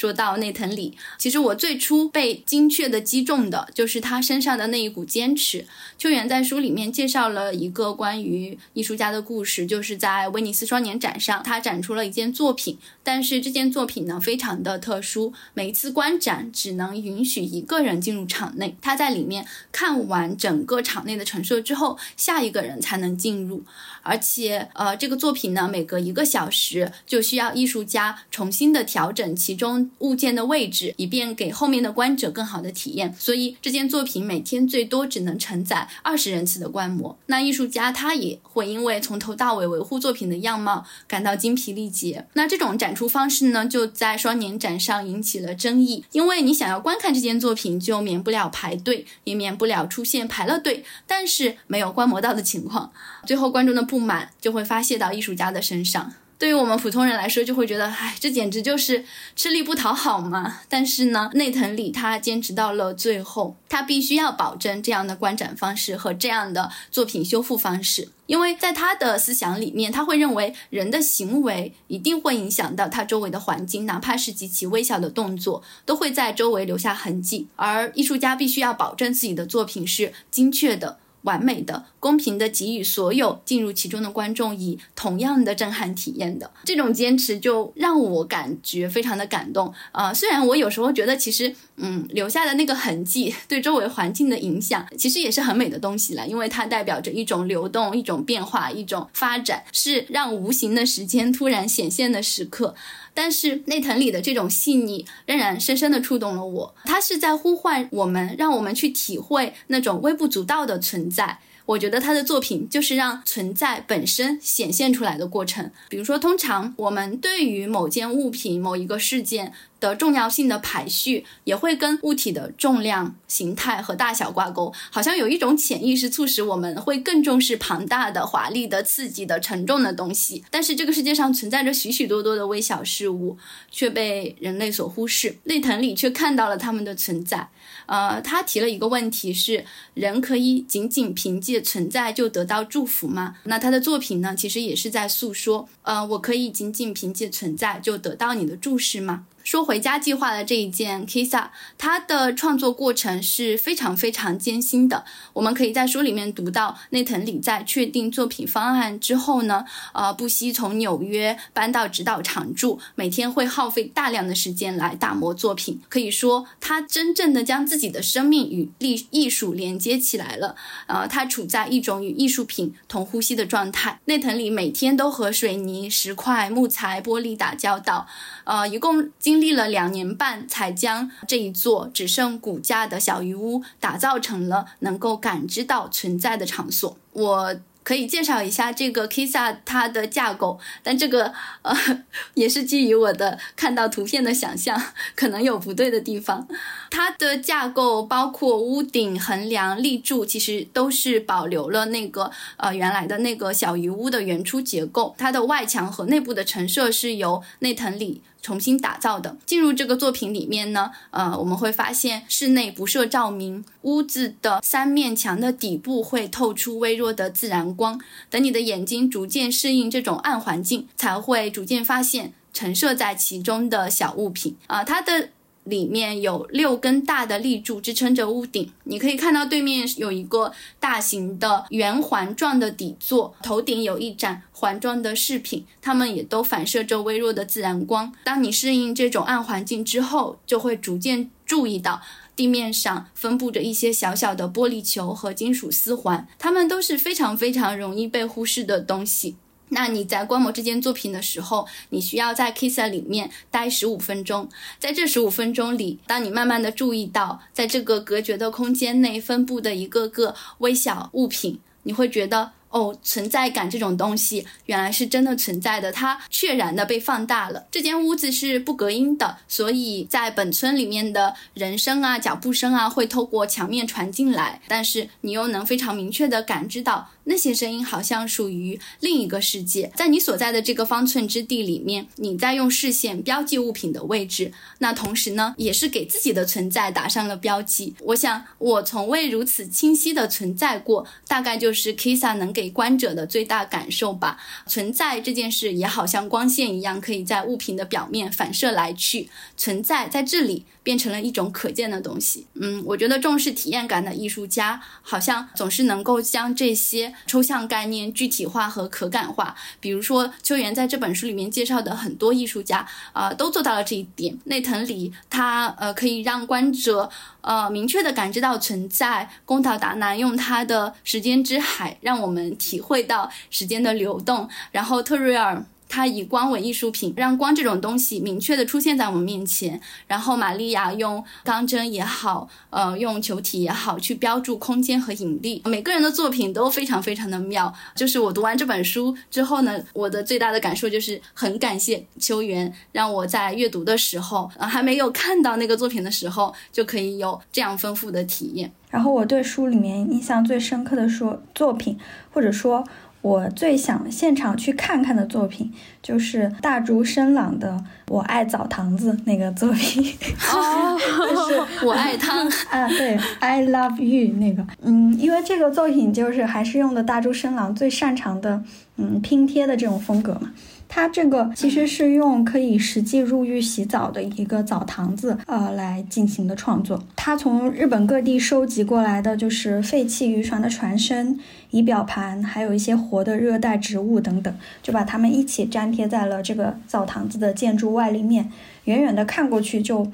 说到内藤里，其实我最初被精确的击中的就是他身上的那一股坚持。秋元在书里面介绍了一个关于艺术家的故事，就是在威尼斯双年展上，他展出了一件作品，但是这件作品呢非常的特殊，每一次观展只能允许一个人进入场内，他在里面看完整个场内的陈设之后，下一个人才能进入。而且，呃，这个作品呢，每隔一个小时就需要艺术家重新的调整其中物件的位置，以便给后面的观者更好的体验。所以，这件作品每天最多只能承载二十人次的观摩。那艺术家他也会因为从头到尾维护作品的样貌感到精疲力竭。那这种展出方式呢，就在双年展上引起了争议，因为你想要观看这件作品，就免不了排队，也免不了出现排了队但是没有观摩到的情况。最后，观众的。不满就会发泄到艺术家的身上。对于我们普通人来说，就会觉得，唉，这简直就是吃力不讨好嘛。但是呢，内藤里他坚持到了最后，他必须要保证这样的观展方式和这样的作品修复方式，因为在他的思想里面，他会认为人的行为一定会影响到他周围的环境，哪怕是极其微小的动作，都会在周围留下痕迹。而艺术家必须要保证自己的作品是精确的。完美的、公平的给予所有进入其中的观众以同样的震撼体验的这种坚持，就让我感觉非常的感动。呃，虽然我有时候觉得，其实，嗯，留下的那个痕迹 对周围环境的影响，其实也是很美的东西了，因为它代表着一种流动、一种变化、一种发展，是让无形的时间突然显现的时刻。但是内藤里的这种细腻仍然深深的触动了我，他是在呼唤我们，让我们去体会那种微不足道的存在。我觉得他的作品就是让存在本身显现出来的过程。比如说，通常我们对于某件物品、某一个事件。的重要性的排序，也会跟物体的重量、形态和大小挂钩。好像有一种潜意识促使我们会更重视庞大的、华丽的、刺激的、沉重的东西。但是这个世界上存在着许许多多的微小事物，却被人类所忽视。内藤里却看到了它们的存在。呃，他提了一个问题是：人可以仅仅凭借存在就得到祝福吗？那他的作品呢，其实也是在诉说：呃，我可以仅仅凭借存在就得到你的注视吗？说回家计划的这一件 Kisa，它的创作过程是非常非常艰辛的。我们可以在书里面读到，内藤里在确定作品方案之后呢，呃，不惜从纽约搬到指导常住，每天会耗费大量的时间来打磨作品。可以说，他真正的将自己的生命与艺艺术连接起来了。呃，他处在一种与艺术品同呼吸的状态。内藤里每天都和水泥、石块、木材、玻璃打交道。呃，一共经历了两年半，才将这一座只剩骨架的小鱼屋打造成了能够感知到存在的场所。我。可以介绍一下这个 Kisa 它的架构，但这个呃 也是基于我的看到图片的想象，可能有不对的地方。它的架构包括屋顶、横梁、立柱，其实都是保留了那个呃原来的那个小鱼屋的原初结构。它的外墙和内部的陈设是由内藤里。重新打造的。进入这个作品里面呢，呃，我们会发现室内不设照明，屋子的三面墙的底部会透出微弱的自然光。等你的眼睛逐渐适应这种暗环境，才会逐渐发现陈设在其中的小物品啊，它的。里面有六根大的立柱支撑着屋顶，你可以看到对面有一个大型的圆环状的底座，头顶有一盏环状的饰品，它们也都反射着微弱的自然光。当你适应这种暗环境之后，就会逐渐注意到地面上分布着一些小小的玻璃球和金属丝环，它们都是非常非常容易被忽视的东西。那你在观摩这件作品的时候，你需要在 Kisa 里面待十五分钟。在这十五分钟里，当你慢慢的注意到，在这个隔绝的空间内分布的一个个微小物品，你会觉得。哦，存在感这种东西原来是真的存在的，它确然的被放大了。这间屋子是不隔音的，所以在本村里面的人声啊、脚步声啊会透过墙面传进来，但是你又能非常明确的感知到那些声音好像属于另一个世界。在你所在的这个方寸之地里面，你在用视线标记物品的位置，那同时呢，也是给自己的存在打上了标记。我想，我从未如此清晰的存在过，大概就是 Kisa 能给。观者的最大感受吧。存在这件事也好像光线一样，可以在物品的表面反射来去。存在在这里变成了一种可见的东西。嗯，我觉得重视体验感的艺术家，好像总是能够将这些抽象概念具体化和可感化。比如说，秋元在这本书里面介绍的很多艺术家，啊，都做到了这一点。内藤里，他呃可以让观者。呃，明确的感知到存在。宫岛达南用他的时间之海，让我们体会到时间的流动。然后特瑞尔。它以光为艺术品，让光这种东西明确的出现在我们面前。然后玛利亚用钢针也好，呃，用球体也好，去标注空间和引力。每个人的作品都非常非常的妙。就是我读完这本书之后呢，我的最大的感受就是很感谢秋元，让我在阅读的时候，呃，还没有看到那个作品的时候，就可以有这样丰富的体验。然后我对书里面印象最深刻的说作品，或者说。我最想现场去看看的作品，就是大竹伸朗的《我爱澡堂子》那个作品。哦，就是 我爱汤啊，对，I love you 那个。嗯，因为这个作品就是还是用的大竹伸朗最擅长的，嗯，拼贴的这种风格嘛。它这个其实是用可以实际入浴洗澡的一个澡堂子，呃，来进行的创作。它从日本各地收集过来的就是废弃渔船的船身、仪表盘，还有一些活的热带植物等等，就把它们一起粘贴在了这个澡堂子的建筑外立面。远远的看过去就。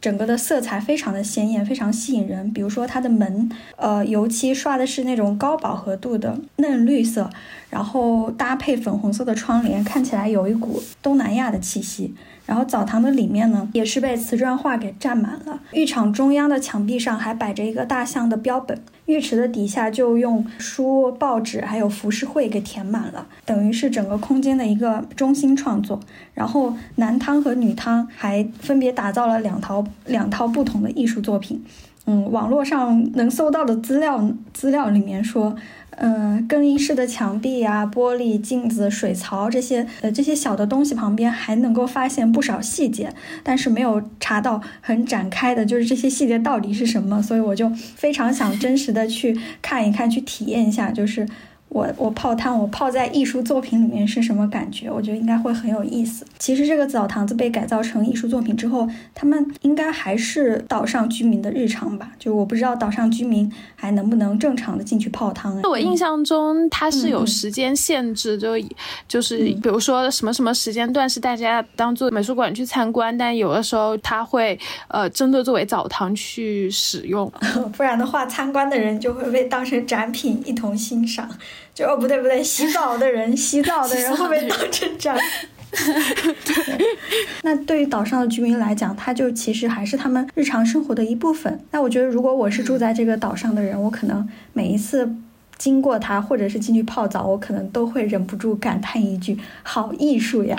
整个的色彩非常的鲜艳，非常吸引人。比如说它的门，呃，油漆刷的是那种高饱和度的嫩绿色，然后搭配粉红色的窗帘，看起来有一股东南亚的气息。然后澡堂的里面呢，也是被瓷砖画给占满了。浴场中央的墙壁上还摆着一个大象的标本。浴池的底下就用书、报纸还有浮世绘给填满了，等于是整个空间的一个中心创作。然后男汤和女汤还分别打造了两套两套不同的艺术作品。嗯，网络上能搜到的资料资料里面说。嗯，更衣室的墙壁啊、玻璃、镜子、水槽这些，呃，这些小的东西旁边还能够发现不少细节，但是没有查到很展开的，就是这些细节到底是什么，所以我就非常想真实的去看一看，去体验一下，就是。我我泡汤，我泡在艺术作品里面是什么感觉？我觉得应该会很有意思。其实这个澡堂子被改造成艺术作品之后，他们应该还是岛上居民的日常吧？就我不知道岛上居民还能不能正常的进去泡汤。我印象中它是有时间限制，就就是比如说什么什么时间段是大家当做美术馆去参观，但有的时候它会呃针对作为澡堂去使用，不然的话参观的人就会被当成展品一同欣赏。就哦不对不对，洗澡的人洗澡的人会被当成展。那对于岛上的居民来讲，它就其实还是他们日常生活的一部分。那我觉得，如果我是住在这个岛上的人，我可能每一次。经过它，或者是进去泡澡，我可能都会忍不住感叹一句：“好艺术呀！”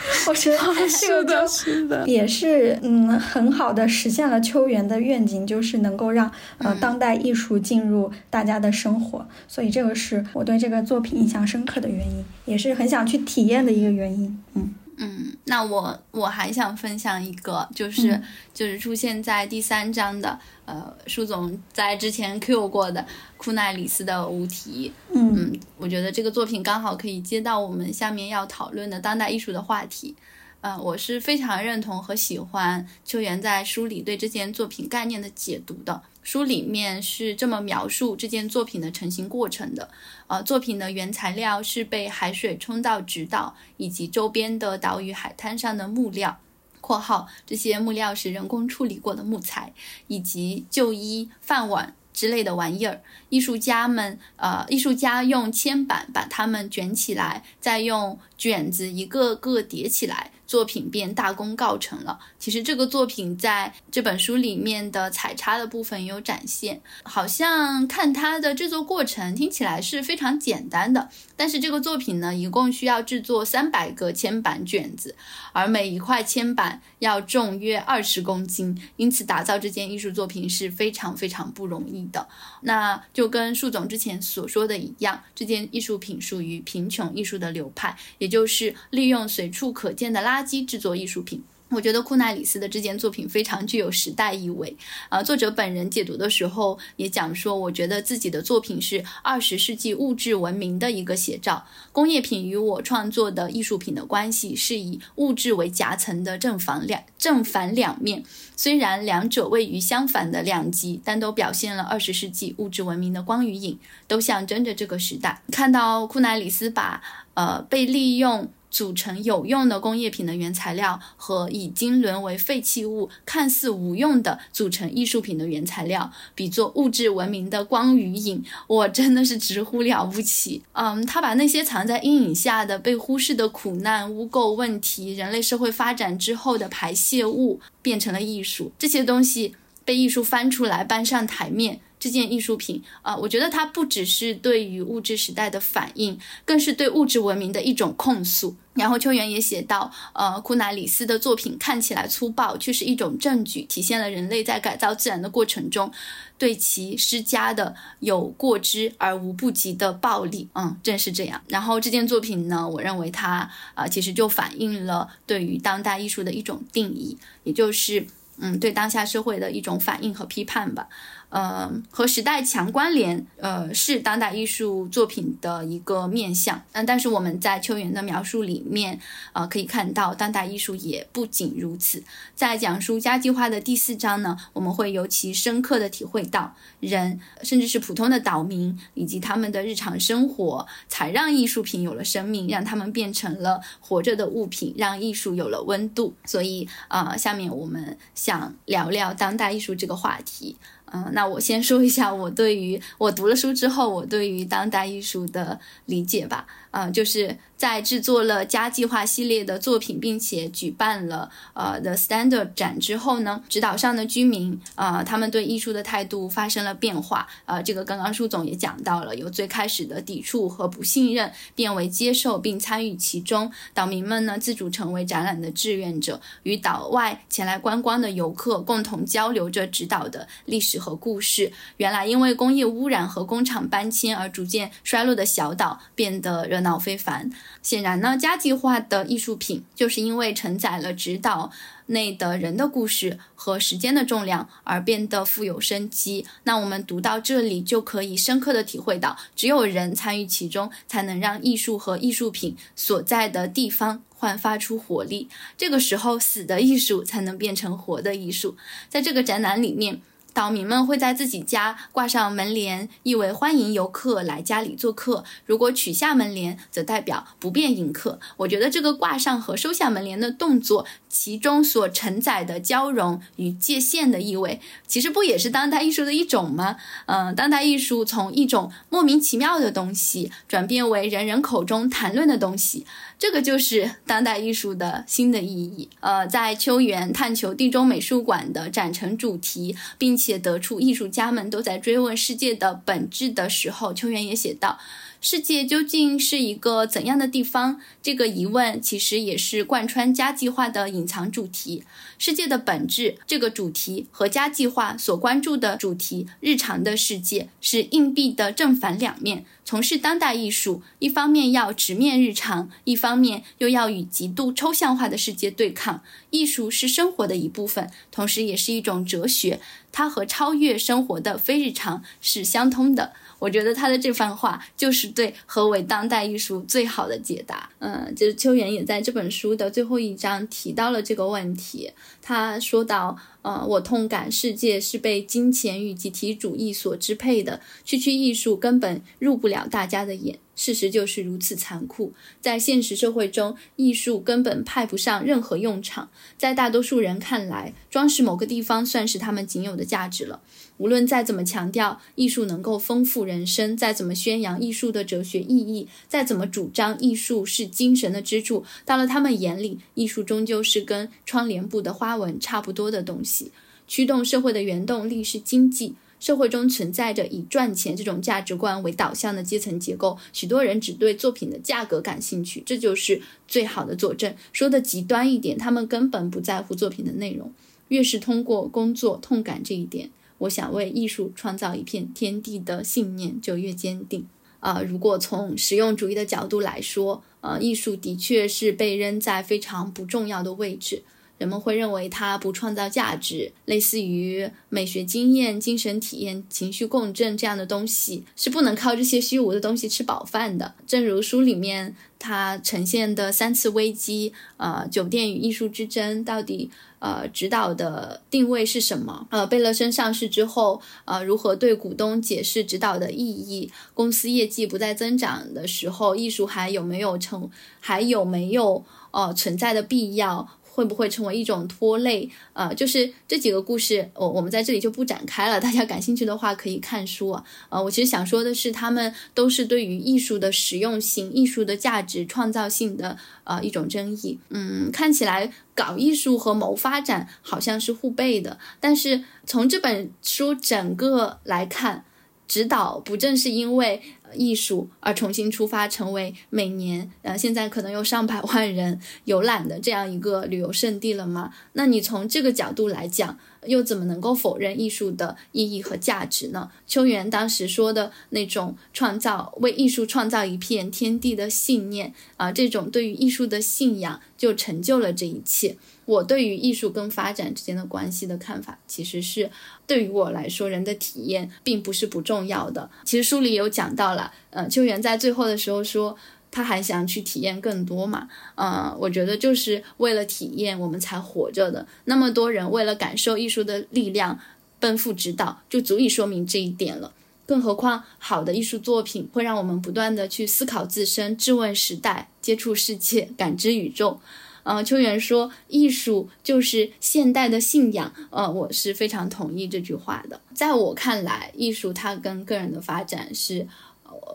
我觉得这个就也是嗯，很好的实现了秋园的愿景，就是能够让呃当代艺术进入大家的生活。所以这个是我对这个作品印象深刻的原因，也是很想去体验的一个原因。嗯。嗯，那我我还想分享一个，就是就是出现在第三章的，呃，舒总在之前 Q 过的库奈里斯的无题。嗯，我觉得这个作品刚好可以接到我们下面要讨论的当代艺术的话题。呃，我是非常认同和喜欢秋元在书里对这件作品概念的解读的。书里面是这么描述这件作品的成型过程的：呃，作品的原材料是被海水冲到直岛以及周边的岛屿海滩上的木料（括号这些木料是人工处理过的木材）以及旧衣、饭碗之类的玩意儿。艺术家们，呃，艺术家用铅板把它们卷起来，再用卷子一个个叠起来。作品便大功告成了。其实这个作品在这本书里面的彩插的部分有展现，好像看它的制作过程听起来是非常简单的。但是这个作品呢，一共需要制作三百个铅板卷子，而每一块铅板要重约二十公斤，因此打造这件艺术作品是非常非常不容易的。那就跟树总之前所说的一样，这件艺术品属于贫穷艺术的流派，也就是利用随处可见的垃圾制作艺术品。我觉得库奈里斯的这件作品非常具有时代意味。啊，作者本人解读的时候也讲说，我觉得自己的作品是二十世纪物质文明的一个写照。工业品与我创作的艺术品的关系是以物质为夹层的正反两正反两面。虽然两者位于相反的两极，但都表现了二十世纪物质文明的光与影，都象征着这个时代。看到库奈里斯把呃被利用。组成有用的工业品的原材料和已经沦为废弃物、看似无用的组成艺术品的原材料，比作物质文明的光与影，我真的是直呼了不起。嗯，他把那些藏在阴影下的被忽视的苦难、污垢问题、人类社会发展之后的排泄物，变成了艺术。这些东西被艺术翻出来搬上台面。这件艺术品啊，我觉得它不只是对于物质时代的反应，更是对物质文明的一种控诉。然后秋元也写到，呃，库纳里斯的作品看起来粗暴，却是一种证据，体现了人类在改造自然的过程中对其施加的有过之而无不及的暴力。嗯，正是这样。然后这件作品呢，我认为它啊，其实就反映了对于当代艺术的一种定义，也就是嗯，对当下社会的一种反应和批判吧。呃，和时代强关联，呃，是当代艺术作品的一个面向。嗯，但是我们在秋元的描述里面，呃，可以看到当代艺术也不仅如此。在讲述家计划的第四章呢，我们会尤其深刻的体会到，人甚至是普通的岛民以及他们的日常生活，才让艺术品有了生命，让他们变成了活着的物品，让艺术有了温度。所以，呃，下面我们想聊聊当代艺术这个话题。嗯，那我先说一下我对于我读了书之后，我对于当代艺术的理解吧。啊，就是在制作了家计划系列的作品，并且举办了呃 The Standard 展之后呢，直岛上的居民啊，他们对艺术的态度发生了变化。呃，这个刚刚舒总也讲到了，由最开始的抵触和不信任，变为接受并参与其中。岛民们呢，自主成为展览的志愿者，与岛外前来观光的游客共同交流着直岛的历史和故事。原来因为工业污染和工厂搬迁而逐渐衰落的小岛，变得热闹非凡。显然呢，家计划的艺术品就是因为承载了指导内的人的故事和时间的重量而变得富有生机。那我们读到这里，就可以深刻的体会到，只有人参与其中，才能让艺术和艺术品所在的地方焕发出活力。这个时候，死的艺术才能变成活的艺术。在这个展览里面。岛民们会在自己家挂上门帘，意为欢迎游客来家里做客；如果取下门帘，则代表不便迎客。我觉得这个挂上和收下门帘的动作，其中所承载的交融与界限的意味，其实不也是当代艺术的一种吗？嗯，当代艺术从一种莫名其妙的东西，转变为人人口中谈论的东西。这个就是当代艺术的新的意义。呃，在秋园探求地中美术馆的展陈主题，并且得出艺术家们都在追问世界的本质的时候，秋园也写道。世界究竟是一个怎样的地方？这个疑问其实也是贯穿家计划的隐藏主题。世界的本质这个主题和家计划所关注的主题——日常的世界，是硬币的正反两面。从事当代艺术，一方面要直面日常，一方面又要与极度抽象化的世界对抗。艺术是生活的一部分，同时也是一种哲学。它和超越生活的非日常是相通的。我觉得他的这番话就是对何为当代艺术最好的解答。嗯，就是秋元也在这本书的最后一章提到了这个问题。他说到，呃，我痛感世界是被金钱与集体主义所支配的，区区艺术根本入不了大家的眼。事实就是如此残酷，在现实社会中，艺术根本派不上任何用场。在大多数人看来，装饰某个地方算是他们仅有的价值了。无论再怎么强调艺术能够丰富人生，再怎么宣扬艺术的哲学意义，再怎么主张艺术是精神的支柱，到了他们眼里，艺术终究是跟窗帘布的花纹差不多的东西。驱动社会的原动力是经济。社会中存在着以赚钱这种价值观为导向的阶层结构，许多人只对作品的价格感兴趣，这就是最好的佐证。说的极端一点，他们根本不在乎作品的内容。越是通过工作痛感这一点，我想为艺术创造一片天地的信念就越坚定。啊，如果从实用主义的角度来说，呃，艺术的确是被扔在非常不重要的位置。人们会认为它不创造价值，类似于美学经验、精神体验、情绪共振这样的东西是不能靠这些虚无的东西吃饱饭的。正如书里面它呈现的三次危机，呃，酒店与艺术之争到底呃指导的定位是什么？呃，贝乐森上市之后，呃，如何对股东解释指导的意义？公司业绩不再增长的时候，艺术还有没有成还有没有呃存在的必要？会不会成为一种拖累？呃，就是这几个故事，我我们在这里就不展开了。大家感兴趣的话可以看书啊。呃，我其实想说的是，他们都是对于艺术的实用性、艺术的价值、创造性的呃一种争议。嗯，看起来搞艺术和谋发展好像是互背的，但是从这本书整个来看。指导不正是因为艺术而重新出发，成为每年呃现在可能有上百万人游览的这样一个旅游胜地了吗？那你从这个角度来讲，又怎么能够否认艺术的意义和价值呢？秋元当时说的那种创造为艺术创造一片天地的信念啊，这种对于艺术的信仰就成就了这一切。我对于艺术跟发展之间的关系的看法，其实是对于我来说，人的体验并不是不重要的。其实书里有讲到了，呃，秋元在最后的时候说，他还想去体验更多嘛，呃，我觉得就是为了体验我们才活着的。那么多人为了感受艺术的力量奔赴指导，就足以说明这一点了。更何况，好的艺术作品会让我们不断的去思考自身、质问时代、接触世界、感知宇宙。呃，秋元说，艺术就是现代的信仰。呃，我是非常同意这句话的。在我看来，艺术它跟个人的发展是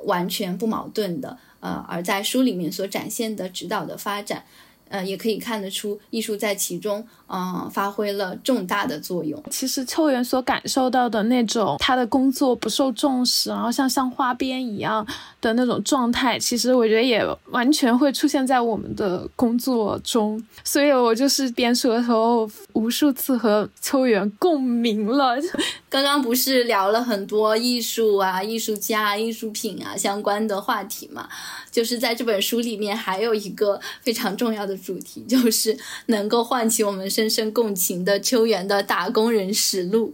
完全不矛盾的，呃，而在书里面所展现的指导的发展。呃，也可以看得出艺术在其中，嗯，发挥了重大的作用。其实秋元所感受到的那种他的工作不受重视，然后像像花边一样的那种状态，其实我觉得也完全会出现在我们的工作中。所以我就是编书的时候，无数次和秋元共鸣了。刚刚不是聊了很多艺术啊、艺术家、艺术品啊相关的话题嘛？就是在这本书里面，还有一个非常重要的主题，就是能够唤起我们深深共情的秋元的打工人实录。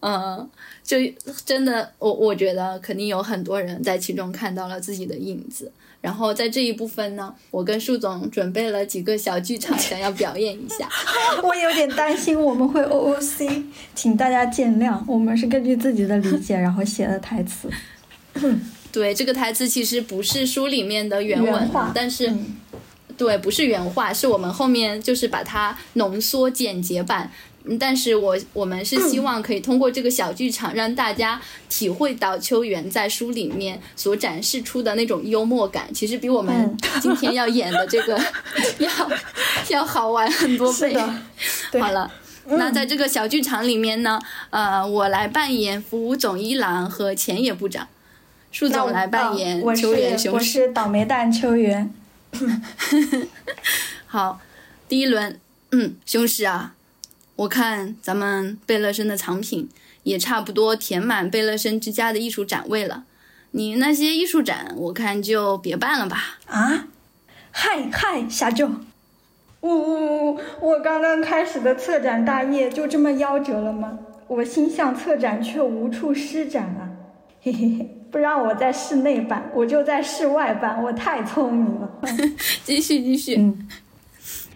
嗯，就真的，我我觉得肯定有很多人在其中看到了自己的影子。然后在这一部分呢，我跟树总准备了几个小剧场，想要表演一下。我有点担心我们会 OOC，请大家见谅。我们是根据自己的理解，然后写的台词。对，这个台词其实不是书里面的原文，但是，对，不是原话，是我们后面就是把它浓缩简洁版。但是我我们是希望可以通过这个小剧场，让大家体会到秋元在书里面所展示出的那种幽默感，其实比我们 今天要演的这个 要要好玩很多倍。好了，那在这个小剧场里面呢，呃，我来扮演服务总一郎和前野部长。树总来扮演秋元雄狮，我是倒霉蛋秋元。好，第一轮，嗯，雄狮啊，我看咱们贝勒森的藏品也差不多填满贝勒森之家的艺术展位了，你那些艺术展，我看就别办了吧。啊？嗨嗨，下周，呜呜呜！我刚刚开始的策展大业就这么夭折了吗？我心向策展却无处施展啊，嘿嘿嘿。不让我在室内办，我就在室外办。我太聪明了。继续继续。嗯，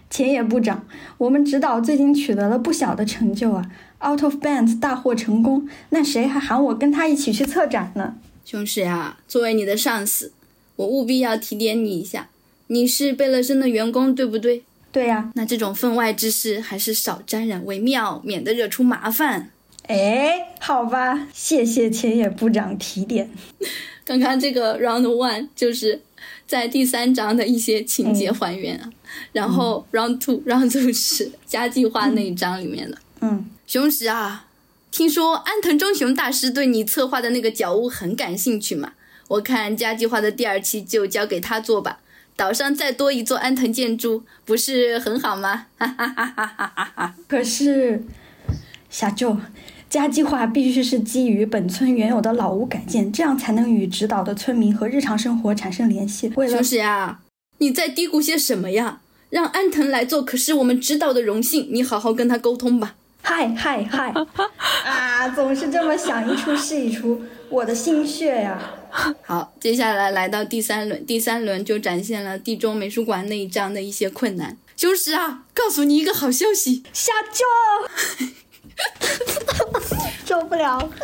前野部长，我们指导最近取得了不小的成就啊，Out of Bands 大获成功。那谁还喊我跟他一起去策展呢？熊石呀，作为你的上司，我务必要提点你一下。你是贝勒森的员工，对不对？对呀。那这种分外之事还是少沾染为妙，免得惹出麻烦。哎，好吧，谢谢前野部长提点。刚刚这个 round one 就是在第三章的一些情节还原啊，然后 round two round two 是家计划那一章里面的。嗯，雄石啊，听说安藤忠雄大师对你策划的那个角屋很感兴趣嘛？我看家计划的第二期就交给他做吧，岛上再多一座安藤建筑不是很好吗？哈哈哈哈哈哈哈！可是，小舅。家计划必须是基于本村原有的老屋改建，这样才能与指导的村民和日常生活产生联系。雄狮啊，你在嘀咕些什么呀？让安藤来做可是我们指导的荣幸，你好好跟他沟通吧。嗨嗨嗨！啊，总是这么想一出是一出，我的心血呀。好，接下来来到第三轮，第三轮就展现了地中美术馆那一章的一些困难。雄狮啊，告诉你一个好消息，下周。受不了！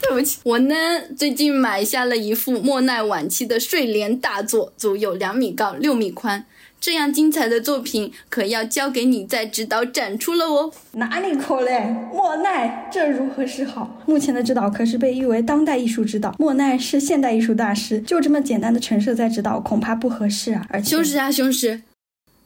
对不起，我呢最近买下了一幅莫奈晚期的睡莲大作，足有两米高、六米宽。这样精彩的作品，可要交给你在指导展出了哦。哪里可嘞？莫奈，这如何是好？目前的指导可是被誉为当代艺术指导，莫奈是现代艺术大师，就这么简单的陈设在指导，恐怕不合适啊。而且，雄狮啊，雄狮。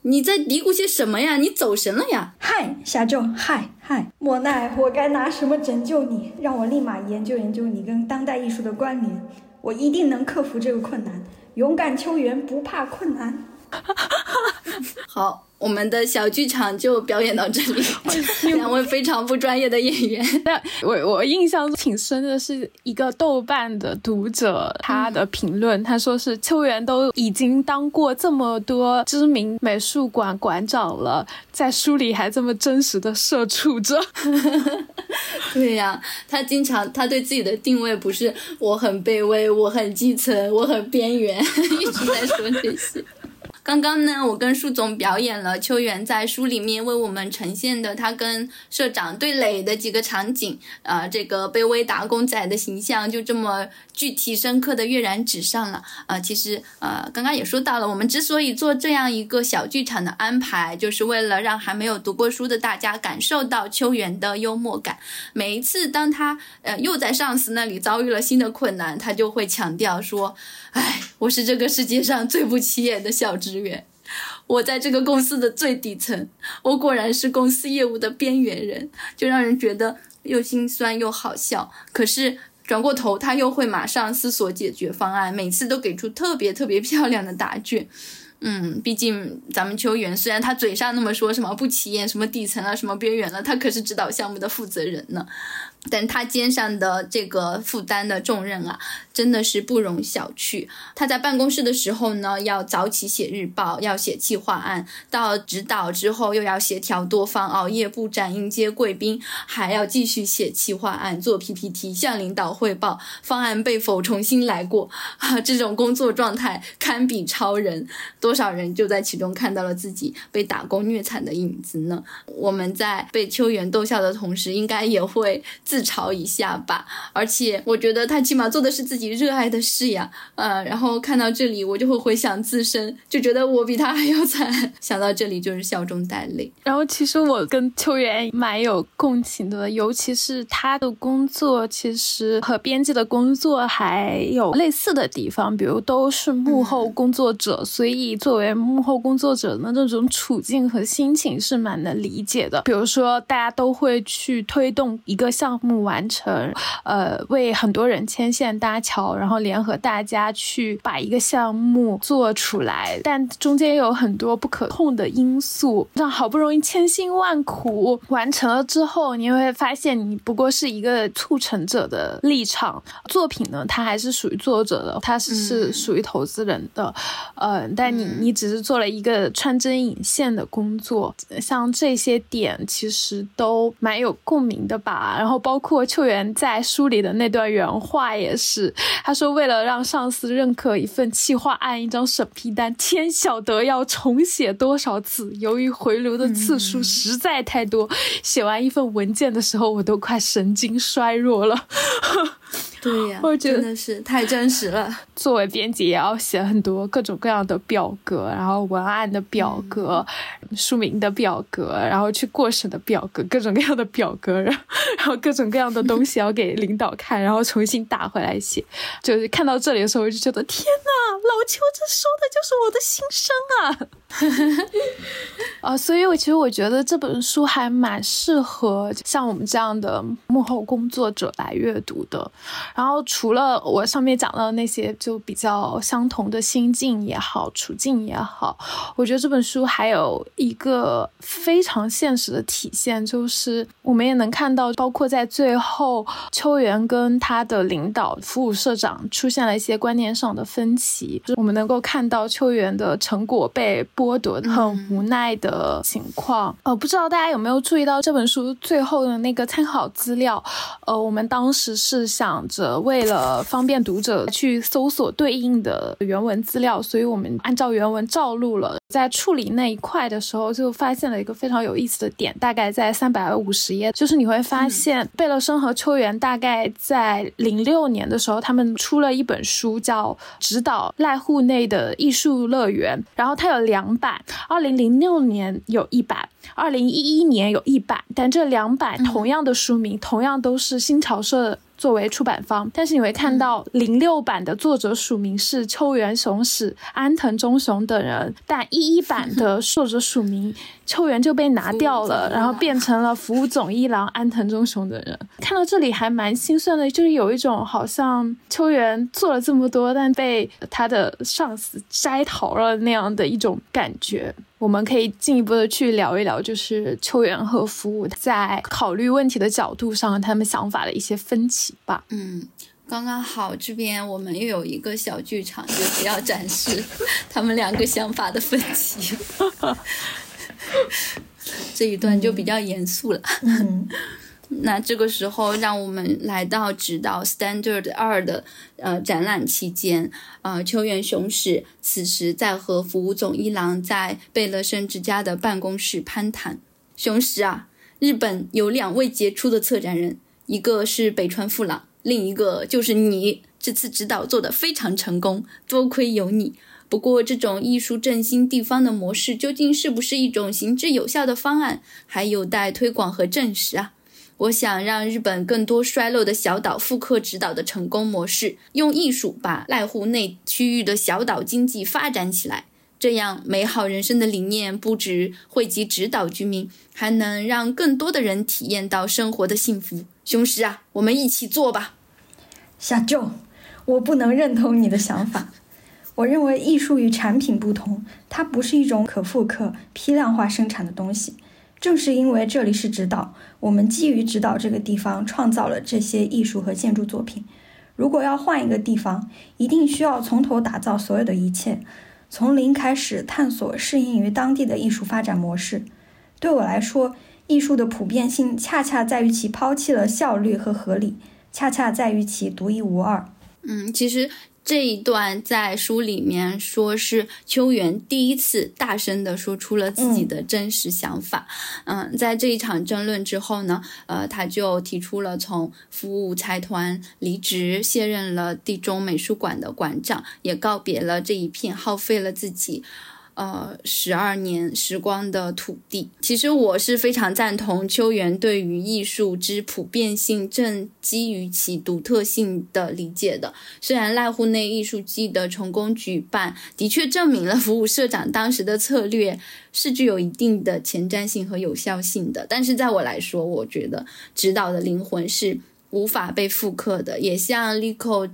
你在嘀咕些什么呀？你走神了呀？嗨，下咒，嗨嗨，莫奈，我该拿什么拯救你？让我立马研究研究你跟当代艺术的关联，我一定能克服这个困难。勇敢秋园，不怕困难。好。我们的小剧场就表演到这里，两位非常不专业的演员。但我我印象挺深的是一个豆瓣的读者他的评论，他说是秋元都已经当过这么多知名美术馆馆长了，在书里还这么真实的社畜着。对呀，他经常他对自己的定位不是我很卑微，我很基层，我很边缘，一直在说这些。刚刚呢，我跟舒总表演了秋元在书里面为我们呈现的他跟社长对垒的几个场景，啊，这个卑微打工仔的形象就这么具体深刻的跃然纸上了。啊，其实呃，刚刚也说到了，我们之所以做这样一个小剧场的安排，就是为了让还没有读过书的大家感受到秋元的幽默感。每一次当他呃又在上司那里遭遇了新的困难，他就会强调说：“哎，我是这个世界上最不起眼的小职员，我在这个公司的最底层，我果然是公司业务的边缘人。”就让人觉得又心酸又好笑。可是转过头，他又会马上思索解决方案，每次都给出特别特别漂亮的答卷。嗯，毕竟咱们秋元虽然他嘴上那么说什么不起眼、什么底层啊、什么边缘了，他可是指导项目的负责人呢。但他肩上的这个负担的重任啊，真的是不容小觑。他在办公室的时候呢，要早起写日报，要写企划案；到指导之后，又要协调多方，熬夜布展，迎接贵宾，还要继续写企划案、做 PPT，向领导汇报，方案被否，重新来过。啊，这种工作状态堪比超人。多少人就在其中看到了自己被打工虐惨的影子呢？我们在被秋元逗笑的同时，应该也会。自嘲一下吧，而且我觉得他起码做的是自己热爱的事呀，呃，然后看到这里，我就会回想自身，就觉得我比他还要惨。想到这里就是笑中带泪。然后其实我跟秋元蛮有共情的，尤其是他的工作其实和编辑的工作还有类似的地方，比如都是幕后工作者，所以作为幕后工作者的那种处境和心情是蛮能理解的。比如说大家都会去推动一个项。目完成，呃，为很多人牵线搭桥，然后联合大家去把一个项目做出来，但中间有很多不可控的因素，让好不容易千辛万苦完成了之后，你会发现你不过是一个促成者的立场，作品呢，它还是属于作者的，它是是属于投资人的，呃，但你你只是做了一个穿针引线的工作，像这些点其实都蛮有共鸣的吧，然后包。包括秋元在书里的那段原话也是，他说为了让上司认可一份企划案、一张审批单，天晓得要重写多少次。由于回流的次数实在太多，写完一份文件的时候，我都快神经衰弱了。对呀，我觉得真的是太真实了。作为编辑，也要写很多各种各样的表格，然后文案的表格、书名的表格，然后去过审的表格，各种各样的表格，然后各种各样的东西要给领导看，然后重新打回来写。就是看到这里的时候，我就觉得天呐，老邱这说的就是我的心声啊！啊，所以，我其实我觉得这本书还蛮适合像我们这样的幕后工作者来阅读的。然后，除了我上面讲到的那些，就比较相同的心境也好，处境也好，我觉得这本书还有一个非常现实的体现，就是我们也能看到，包括在最后，秋元跟他的领导服务社长出现了一些观念上的分歧，就我们能够看到秋元的成果被剥夺，很无奈的情况。呃，不知道大家有没有注意到这本书最后的那个参考资料？呃，我们当时是想着。为了方便读者去搜索对应的原文资料，所以我们按照原文照录了。在处理那一块的时候，就发现了一个非常有意思的点，大概在三百五十页，就是你会发现贝勒生和秋元大概在零六年的时候，他们出了一本书，叫《指导濑户内的艺术乐园》，然后它有两版，二零零六年有一版，二零一一年有一版，但这两版同样的书名，同样都是新潮社。作为出版方，但是你会看到零六版的作者署名是秋元雄史、安藤忠雄等人，但一一版的 作者署名秋元就被拿掉了，然后变成了服务总一郎安藤忠雄等人。看到这里还蛮心酸的，就是有一种好像秋元做了这么多，但被他的上司摘桃了那样的一种感觉。我们可以进一步的去聊一聊，就是秋元和服务在考虑问题的角度上，他们想法的一些分歧吧。嗯，刚刚好，这边我们又有一个小剧场，就是要展示他们两个想法的分歧。这一段就比较严肃了。那这个时候，让我们来到指导 Standard 二的呃展览期间，呃，秋元雄史此时在和服务总一郎在贝勒生之家的办公室攀谈。雄史啊，日本有两位杰出的策展人，一个是北川富朗，另一个就是你。这次指导做得非常成功，多亏有你。不过，这种艺术振兴地方的模式究竟是不是一种行之有效的方案，还有待推广和证实啊。我想让日本更多衰落的小岛复刻指导的成功模式，用艺术把濑户内区域的小岛经济发展起来，这样美好人生的理念不止惠及指导居民，还能让更多的人体验到生活的幸福。雄狮啊，我们一起做吧，小舅。我不能认同你的想法。我认为艺术与产品不同，它不是一种可复刻、批量化生产的东西。正是因为这里是指导，我们基于指导这个地方创造了这些艺术和建筑作品。如果要换一个地方，一定需要从头打造所有的一切，从零开始探索适应于当地的艺术发展模式。对我来说，艺术的普遍性恰恰在于其抛弃了效率和合理，恰恰在于其独一无二。嗯，其实这一段在书里面说是秋元第一次大声的说出了自己的真实想法。嗯，在这一场争论之后呢，呃，他就提出了从服务财团离职，卸任了地中美术馆的馆长，也告别了这一片耗费了自己。呃，十二年时光的土地，其实我是非常赞同秋元对于艺术之普遍性正基于其独特性的理解的。虽然濑户内艺术季的成功举办，的确证明了服务社长当时的策略是具有一定的前瞻性和有效性的，但是在我来说，我觉得指导的灵魂是无法被复刻的，也像 Lico。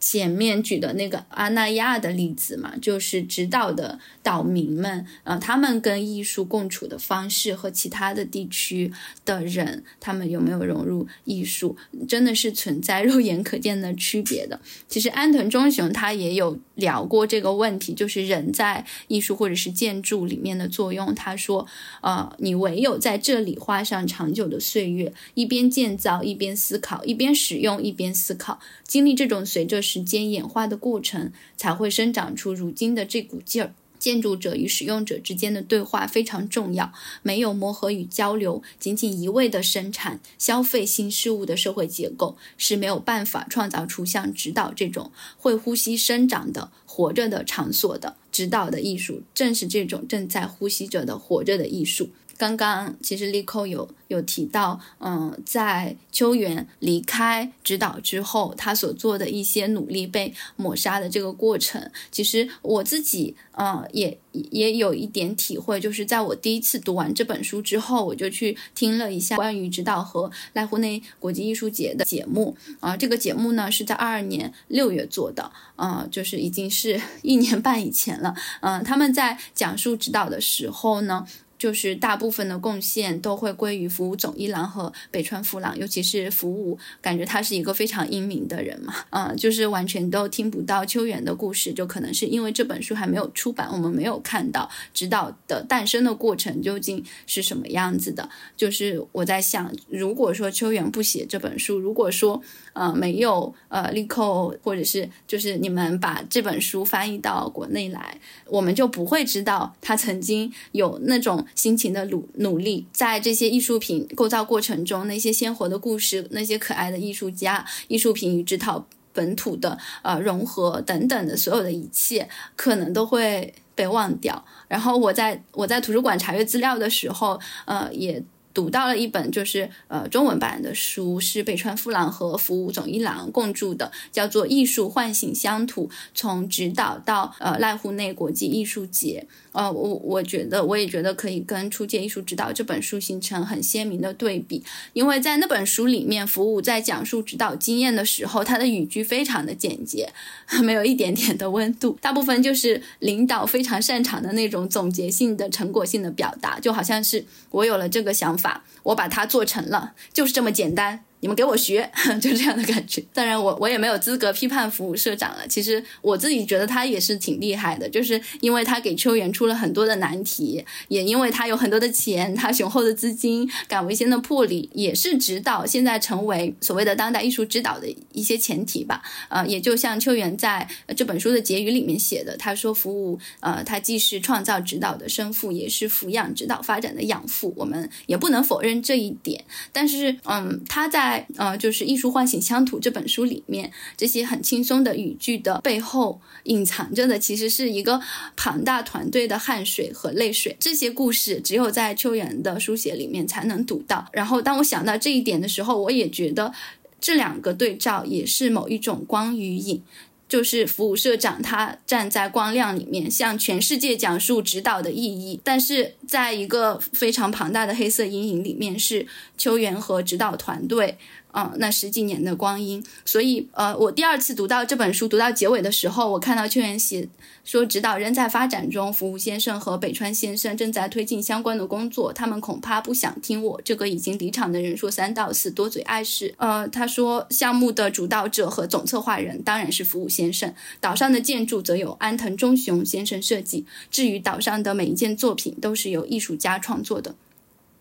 前面举的那个阿那亚的例子嘛，就是指导的岛民们，呃，他们跟艺术共处的方式和其他的地区的人，他们有没有融入艺术，真的是存在肉眼可见的区别的。其实安藤忠雄他也有聊过这个问题，就是人在艺术或者是建筑里面的作用。他说，呃，你唯有在这里花上长久的岁月，一边建造一边思考，一边使用一边思考，经历这种随着。时间演化的过程才会生长出如今的这股劲儿。建筑者与使用者之间的对话非常重要，没有磨合与交流，仅仅一味的生产、消费新事物的社会结构是没有办法创造出像指导这种会呼吸生长的活着的场所的。指导的艺术正是这种正在呼吸着的活着的艺术。刚刚其实立扣有有提到，嗯，在秋元离开指导之后，他所做的一些努力被抹杀的这个过程，其实我自己，嗯，也也有一点体会，就是在我第一次读完这本书之后，我就去听了一下关于指导和濑户内国际艺术节的节目，啊，这个节目呢是在二二年六月做的，啊，就是已经是一年半以前了，嗯，他们在讲述指导的时候呢。就是大部分的贡献都会归于服务总一郎和北川富郎，尤其是服务，感觉他是一个非常英明的人嘛，嗯，就是完全都听不到秋元的故事，就可能是因为这本书还没有出版，我们没有看到指导的诞生的过程究竟是什么样子的。就是我在想，如果说秋元不写这本书，如果说呃没有呃立扣，或者是就是你们把这本书翻译到国内来，我们就不会知道他曾经有那种。辛勤的努努力，在这些艺术品构造过程中，那些鲜活的故事，那些可爱的艺术家，艺术品与这套本土的呃融合等等的所有的一切，可能都会被忘掉。然后我在我在图书馆查阅资料的时候，呃也。读到了一本就是呃中文版的书，是北川富朗和服武总一郎共著的，叫做《艺术唤醒乡土：从指导到呃濑户内国际艺术节》。呃，我我觉得我也觉得可以跟《初见艺术指导》这本书形成很鲜明的对比，因为在那本书里面，服武在讲述指导经验的时候，他的语句非常的简洁，没有一点点的温度，大部分就是领导非常擅长的那种总结性的成果性的表达，就好像是我有了这个想法。法，我把它做成了，就是这么简单。你们给我学，就这样的感觉。当然，我我也没有资格批判服务社长了。其实我自己觉得他也是挺厉害的，就是因为他给秋园出了很多的难题，也因为他有很多的钱，他雄厚的资金，敢为先的魄力，也是指导现在成为所谓的当代艺术指导的一些前提吧。呃，也就像秋园在这本书的结语里面写的，他说服务，呃，他既是创造指导的生父，也是抚养指导发展的养父。我们也不能否认这一点。但是，嗯，他在在呃，就是《艺术唤醒乡土》这本书里面，这些很轻松的语句的背后，隐藏着的其实是一个庞大团队的汗水和泪水。这些故事只有在秋元的书写里面才能读到。然后，当我想到这一点的时候，我也觉得这两个对照也是某一种光与影。就是服务社长，他站在光亮里面，向全世界讲述指导的意义。但是，在一个非常庞大的黑色阴影里面，是球员和指导团队。嗯，那十几年的光阴，所以呃，我第二次读到这本书，读到结尾的时候，我看到秋元写说，指导仍在发展中，服务先生和北川先生正在推进相关的工作，他们恐怕不想听我这个已经离场的人说三道四，多嘴碍事。呃，他说项目的主导者和总策划人当然是服务先生，岛上的建筑则由安藤忠雄先生设计，至于岛上的每一件作品都是由艺术家创作的。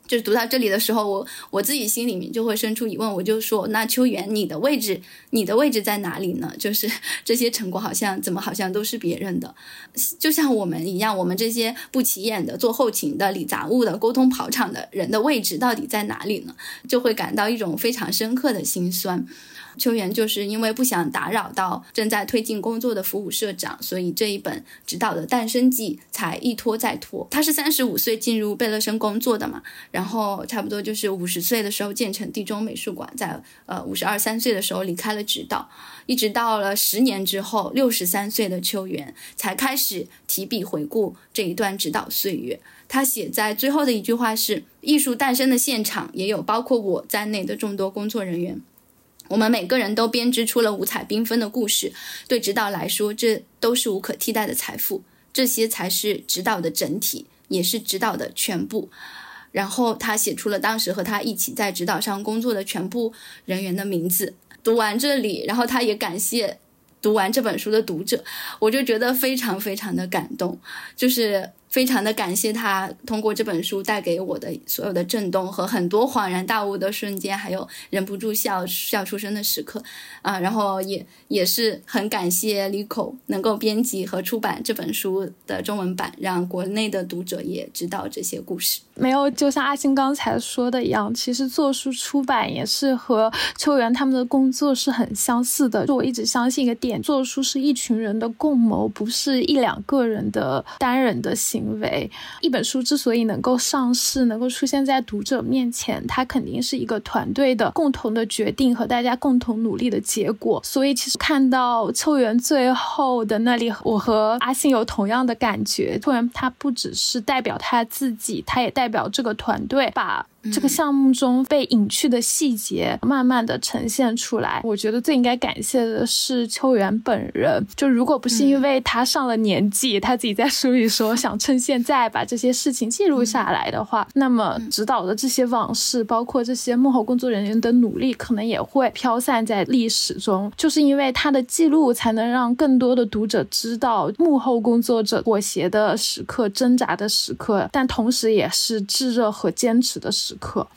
就是读到这里的时候，我我自己心里面就会生出疑问，我就说，那秋元，你的位置，你的位置在哪里呢？就是这些成果好像怎么好像都是别人的，就像我们一样，我们这些不起眼的做后勤的、理杂物的、沟通跑场的人的位置到底在哪里呢？就会感到一种非常深刻的心酸。秋元就是因为不想打扰到正在推进工作的服务社长，所以这一本指导的诞生记才一拖再拖。他是三十五岁进入贝勒生工作的嘛，然后差不多就是五十岁的时候建成地中美术馆，在呃五十二三岁的时候离开了指导，一直到了十年之后，六十三岁的秋元才开始提笔回顾这一段指导岁月。他写在最后的一句话是：艺术诞生的现场也有包括我在内的众多工作人员。我们每个人都编织出了五彩缤纷的故事，对指导来说，这都是无可替代的财富。这些才是指导的整体，也是指导的全部。然后他写出了当时和他一起在指导上工作的全部人员的名字。读完这里，然后他也感谢读完这本书的读者，我就觉得非常非常的感动，就是。非常的感谢他通过这本书带给我的所有的震动和很多恍然大悟的瞬间，还有忍不住笑笑出声的时刻，啊，然后也也是很感谢李口能够编辑和出版这本书的中文版，让国内的读者也知道这些故事。没有，就像阿星刚才说的一样，其实做书出版也是和秋元他们的工作是很相似的。就我一直相信一个点，做书是一群人的共谋，不是一两个人的单人的行。因为，一本书之所以能够上市，能够出现在读者面前，它肯定是一个团队的共同的决定和大家共同努力的结果。所以，其实看到秋元最后的那里，我和阿信有同样的感觉。秋元他不只是代表他自己，他也代表这个团队，把。这个项目中被隐去的细节，慢慢的呈现出来。我觉得最应该感谢的是秋元本人。就如果不是因为他上了年纪，他自己在书里说想趁现在把这些事情记录下来的话，那么指导的这些往事，包括这些幕后工作人员的努力，可能也会飘散在历史中。就是因为他的记录，才能让更多的读者知道幕后工作者妥协的时刻、挣扎的时刻，但同时也是炙热和坚持的时。时刻。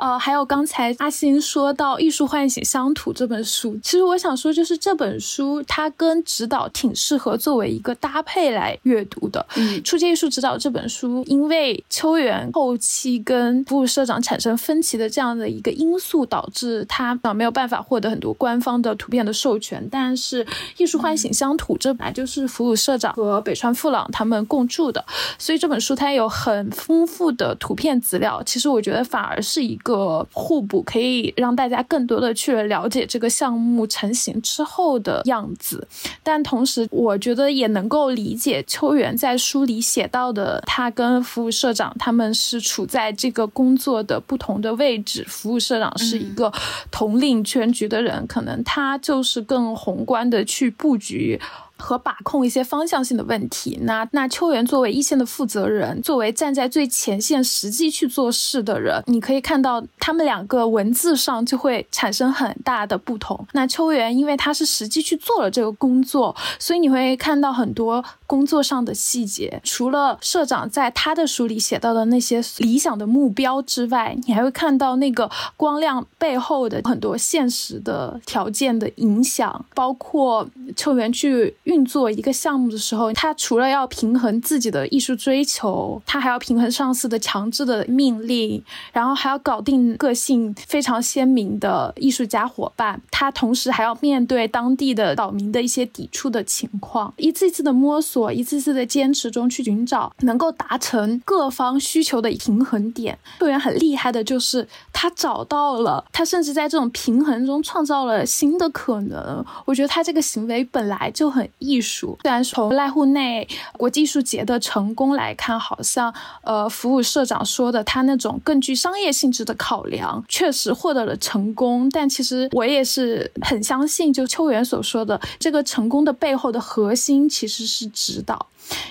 呃，还有刚才阿星说到《艺术唤醒乡土》这本书，其实我想说，就是这本书它跟指导挺适合作为一个搭配来阅读的。嗯，《初阶艺术指导》这本书，因为秋元后期跟服务社长产生分歧的这样的一个因素，导致他啊没有办法获得很多官方的图片的授权。但是《艺术唤醒乡土》这本来就是服务社长和北川富朗他们共著的，所以这本书它有很丰富的图片资料。其实我觉得反而是一个。个互补可以让大家更多的去了解这个项目成型之后的样子，但同时我觉得也能够理解秋元在书里写到的，他跟服务社长他们是处在这个工作的不同的位置，服务社长是一个统领全局的人，可能他就是更宏观的去布局。和把控一些方向性的问题。那那秋元作为一线的负责人，作为站在最前线实际去做事的人，你可以看到他们两个文字上就会产生很大的不同。那秋元因为他是实际去做了这个工作，所以你会看到很多工作上的细节。除了社长在他的书里写到的那些理想的目标之外，你还会看到那个光亮背后的很多现实的条件的影响，包括秋元去运作一个项目的时候，他除了要平衡自己的艺术追求，他还要平衡上司的强制的命令，然后还要搞定个性非常鲜明的艺术家伙伴，他同时还要面对当地的岛民的一些抵触的情况，一次一次的摸索，我一次次的坚持中去寻找能够达成各方需求的平衡点。秋元很厉害的就是他找到了，他甚至在这种平衡中创造了新的可能。我觉得他这个行为本来就很艺术。虽然从濑户内国际艺术节的成功来看，好像呃，服务社长说的他那种更具商业性质的考量确实获得了成功，但其实我也是很相信，就秋元所说的，这个成功的背后的核心其实是指导。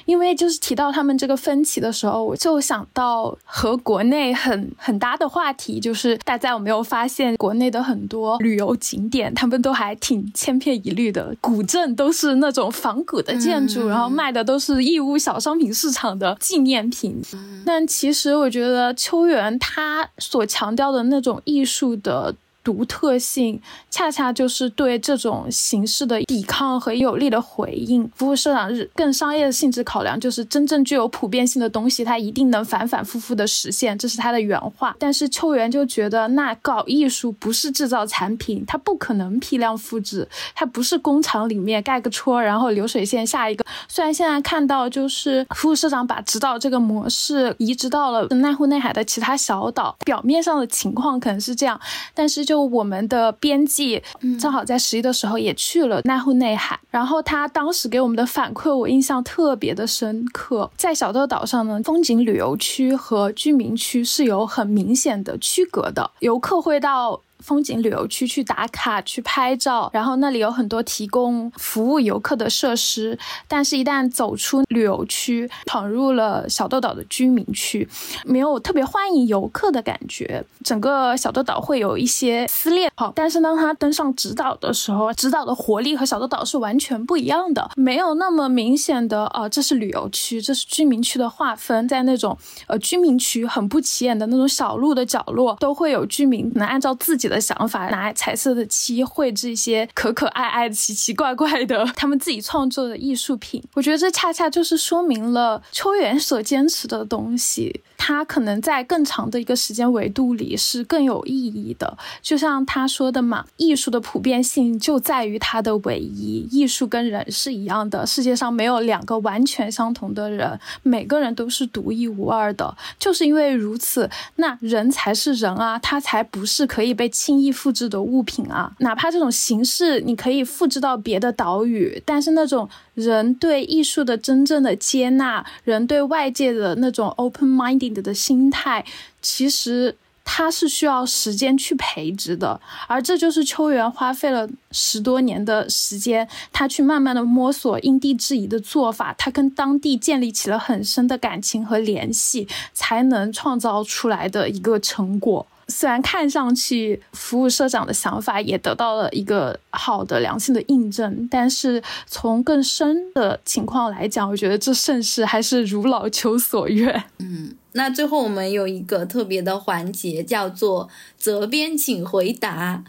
因为就是提到他们这个分歧的时候，我就想到和国内很很搭的话题，就是大家有没有发现，国内的很多旅游景点，他们都还挺千篇一律的，古镇都是那种仿古的建筑，然后卖的都是义乌小商品市场的纪念品。但其实我觉得秋园他所强调的那种艺术的。独特性恰恰就是对这种形式的抵抗和有力的回应。服务社长日更商业的性质考量，就是真正具有普遍性的东西，它一定能反反复复的实现，这是他的原话。但是秋元就觉得，那搞艺术不是制造产品，它不可能批量复制，它不是工厂里面盖个戳，然后流水线下一个。虽然现在看到，就是服务社长把指导这个模式移植到了濑户内海的其他小岛，表面上的情况可能是这样，但是就。我们的编辑正好在十一的时候也去了奈户内海，然后他当时给我们的反馈，我印象特别的深刻。在小豆岛上呢，风景旅游区和居民区是有很明显的区隔的，游客会到。风景旅游区去打卡去拍照，然后那里有很多提供服务游客的设施。但是，一旦走出旅游区，闯入了小豆岛的居民区，没有特别欢迎游客的感觉。整个小豆岛会有一些撕裂。好，但是当他登上直岛的时候，直岛的活力和小豆岛是完全不一样的，没有那么明显的啊，这是旅游区，这是居民区的划分。在那种呃居民区很不起眼的那种小路的角落，都会有居民能按照自己。的想法，拿彩色的漆绘制一些可可爱爱、奇奇怪怪的 他们自己创作的艺术品。我觉得这恰恰就是说明了秋元所坚持的东西。它可能在更长的一个时间维度里是更有意义的，就像他说的嘛，艺术的普遍性就在于它的唯一。艺术跟人是一样的，世界上没有两个完全相同的人，每个人都是独一无二的。就是因为如此，那人才是人啊，他才不是可以被轻易复制的物品啊。哪怕这种形式你可以复制到别的岛屿，但是那种。人对艺术的真正的接纳，人对外界的那种 open-minded 的心态，其实它是需要时间去培植的。而这就是秋元花费了十多年的时间，他去慢慢的摸索因地制宜的做法，他跟当地建立起了很深的感情和联系，才能创造出来的一个成果。虽然看上去服务社长的想法也得到了一个好的良性的印证，但是从更深的情况来讲，我觉得这盛世还是如老邱所愿。嗯，那最后我们有一个特别的环节，叫做责编请回答。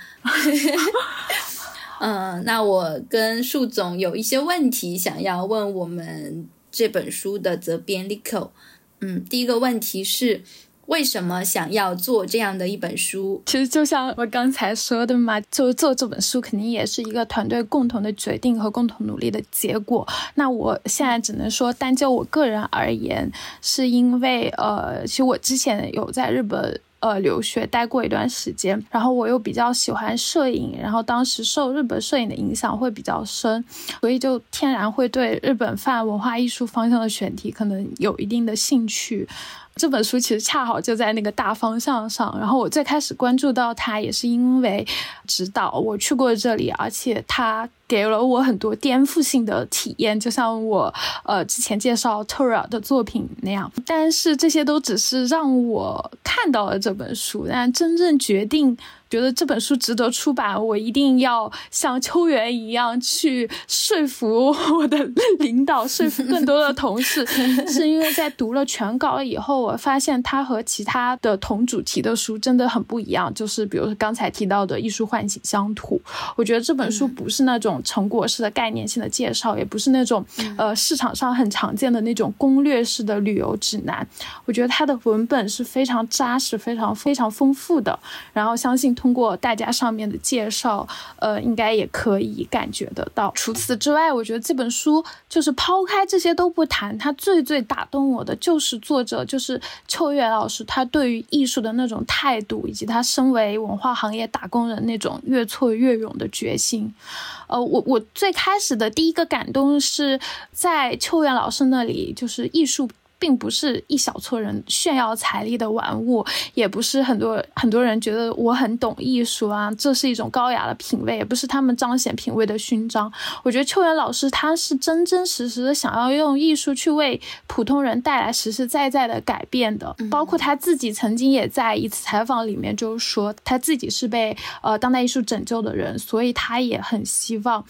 嗯，那我跟树总有一些问题想要问我们这本书的责编 Lico。嗯，第一个问题是。为什么想要做这样的一本书？其实就像我刚才说的嘛，就做这本书肯定也是一个团队共同的决定和共同努力的结果。那我现在只能说，单就我个人而言，是因为呃，其实我之前有在日本呃留学待过一段时间，然后我又比较喜欢摄影，然后当时受日本摄影的影响会比较深，所以就天然会对日本泛文化艺术方向的选题可能有一定的兴趣。这本书其实恰好就在那个大方向上，然后我最开始关注到它也是因为指导我去过这里，而且它给了我很多颠覆性的体验，就像我呃之前介绍 Tora 的作品那样。但是这些都只是让我看到了这本书，但真正决定。觉得这本书值得出版，我一定要像秋元一样去说服我的领导，说服更多的同事。是因为在读了全稿以后，我发现它和其他的同主题的书真的很不一样。就是比如说刚才提到的《艺术唤醒乡土》，我觉得这本书不是那种成果式的概念性的介绍，也不是那种呃市场上很常见的那种攻略式的旅游指南。我觉得它的文本是非常扎实、非常非常丰富的。然后相信。通过大家上面的介绍，呃，应该也可以感觉得到。除此之外，我觉得这本书就是抛开这些都不谈，它最最打动我的就是作者，就是秋月老师，他对于艺术的那种态度，以及他身为文化行业打工人那种越挫越勇的决心。呃，我我最开始的第一个感动是在秋月老师那里，就是艺术。并不是一小撮人炫耀财力的玩物，也不是很多很多人觉得我很懂艺术啊，这是一种高雅的品味，也不是他们彰显品味的勋章。我觉得秋元老师他是真真实实的想要用艺术去为普通人带来实实在在的改变的。包括他自己曾经也在一次采访里面就说，他自己是被呃当代艺术拯救的人，所以他也很希望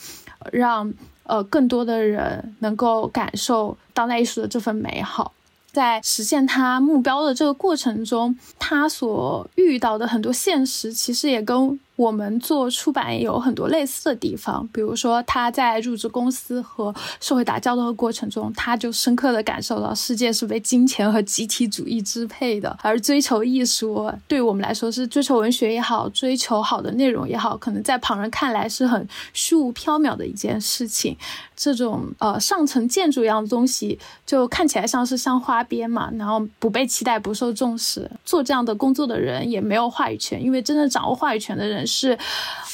让呃更多的人能够感受当代艺术的这份美好。在实现他目标的这个过程中，他所遇到的很多现实，其实也跟。我们做出版也有很多类似的地方，比如说他在入职公司和社会打交道的过程中，他就深刻的感受到世界是被金钱和集体主义支配的，而追求艺术对我们来说是追求文学也好，追求好的内容也好，可能在旁人看来是很虚无缥缈的一件事情。这种呃上层建筑一样的东西，就看起来像是像花边嘛，然后不被期待，不受重视，做这样的工作的人也没有话语权，因为真正掌握话语权的人。是，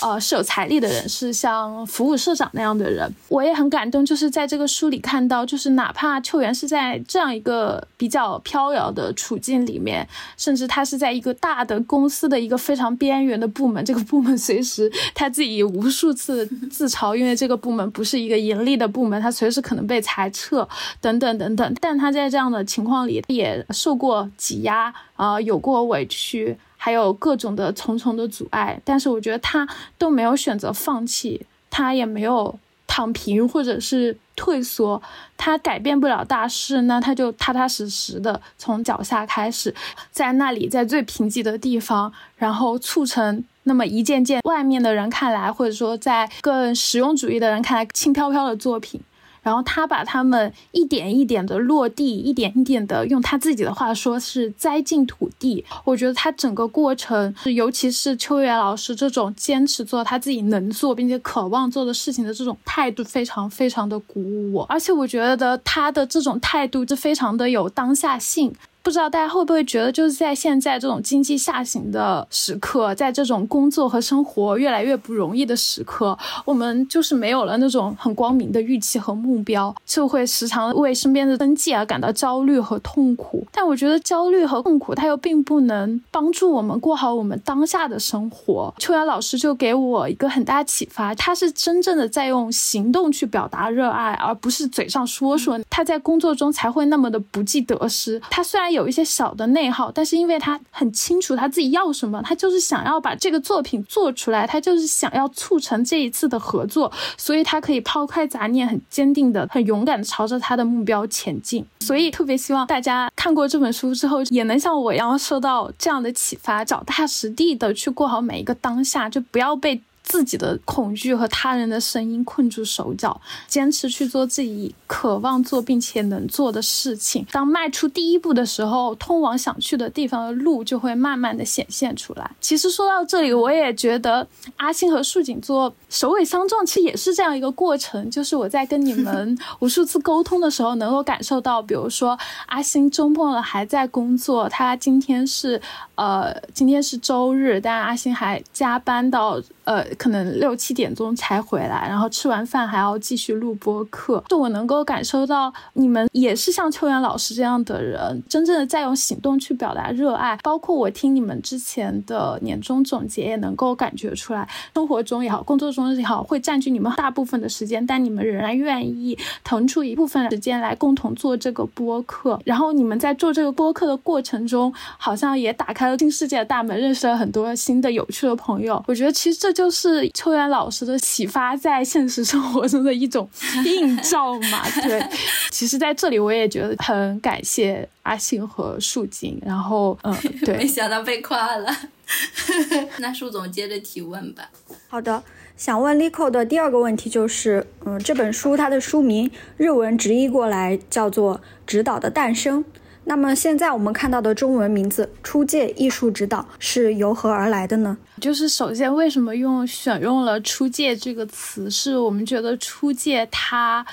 呃，是有财力的人，是像服务社长那样的人。我也很感动，就是在这个书里看到，就是哪怕秋元是在这样一个比较飘摇的处境里面，甚至他是在一个大的公司的一个非常边缘的部门，这个部门随时他自己无数次自嘲，因为这个部门不是一个盈利的部门，他随时可能被裁撤等等等等。但他在这样的情况里也受过挤压啊，有过委屈。还有各种的重重的阻碍，但是我觉得他都没有选择放弃，他也没有躺平或者是退缩，他改变不了大事，那他就踏踏实实的从脚下开始，在那里，在最贫瘠的地方，然后促成那么一件件外面的人看来，或者说在更实用主义的人看来轻飘飘的作品。然后他把他们一点一点的落地，一点一点的用他自己的话说是栽进土地。我觉得他整个过程，尤其是秋月老师这种坚持做他自己能做并且渴望做的事情的这种态度，非常非常的鼓舞我。而且我觉得他的这种态度就非常的有当下性。不知道大家会不会觉得，就是在现在这种经济下行的时刻，在这种工作和生活越来越不容易的时刻，我们就是没有了那种很光明的预期和目标，就会时常为身边的生计而感到焦虑和痛苦。但我觉得焦虑和痛苦，它又并不能帮助我们过好我们当下的生活。秋阳老师就给我一个很大启发，他是真正的在用行动去表达热爱，而不是嘴上说说。他在工作中才会那么的不计得失。他虽然。有一些小的内耗，但是因为他很清楚他自己要什么，他就是想要把这个作品做出来，他就是想要促成这一次的合作，所以他可以抛开杂念，很坚定的、很勇敢的朝着他的目标前进。所以特别希望大家看过这本书之后，也能像我一样受到这样的启发，脚踏实地的去过好每一个当下，就不要被。自己的恐惧和他人的声音困住手脚，坚持去做自己渴望做并且能做的事情。当迈出第一步的时候，通往想去的地方的路就会慢慢的显现出来。其实说到这里，我也觉得阿星和树井做首尾相撞，其实也是这样一个过程。就是我在跟你们无数次沟通的时候，能够感受到，比如说阿星周末了还在工作，他今天是呃今天是周日，但阿星还加班到。呃，可能六七点钟才回来，然后吃完饭还要继续录播课。就我能够感受到，你们也是像秋元老师这样的人，真正的在用行动去表达热爱。包括我听你们之前的年终总结，也能够感觉出来，生活中也好，工作中也好，会占据你们大部分的时间，但你们仍然愿意腾出一部分时间来共同做这个播客。然后你们在做这个播客的过程中，好像也打开了新世界的大门，认识了很多新的有趣的朋友。我觉得其实这就是秋元老师的启发，在现实生活中的一种 映照嘛。对，其实在这里我也觉得很感谢阿信和树锦。然后，嗯，对，没想到被夸了。那树总接着提问吧。好的，想问 Lico 的第二个问题就是，嗯，这本书它的书名日文直译过来叫做《指导的诞生》。那么现在我们看到的中文名字《出界艺术指导》是由何而来的呢？就是首先为什么用选用了“出界”这个词？是我们觉得“出界”它。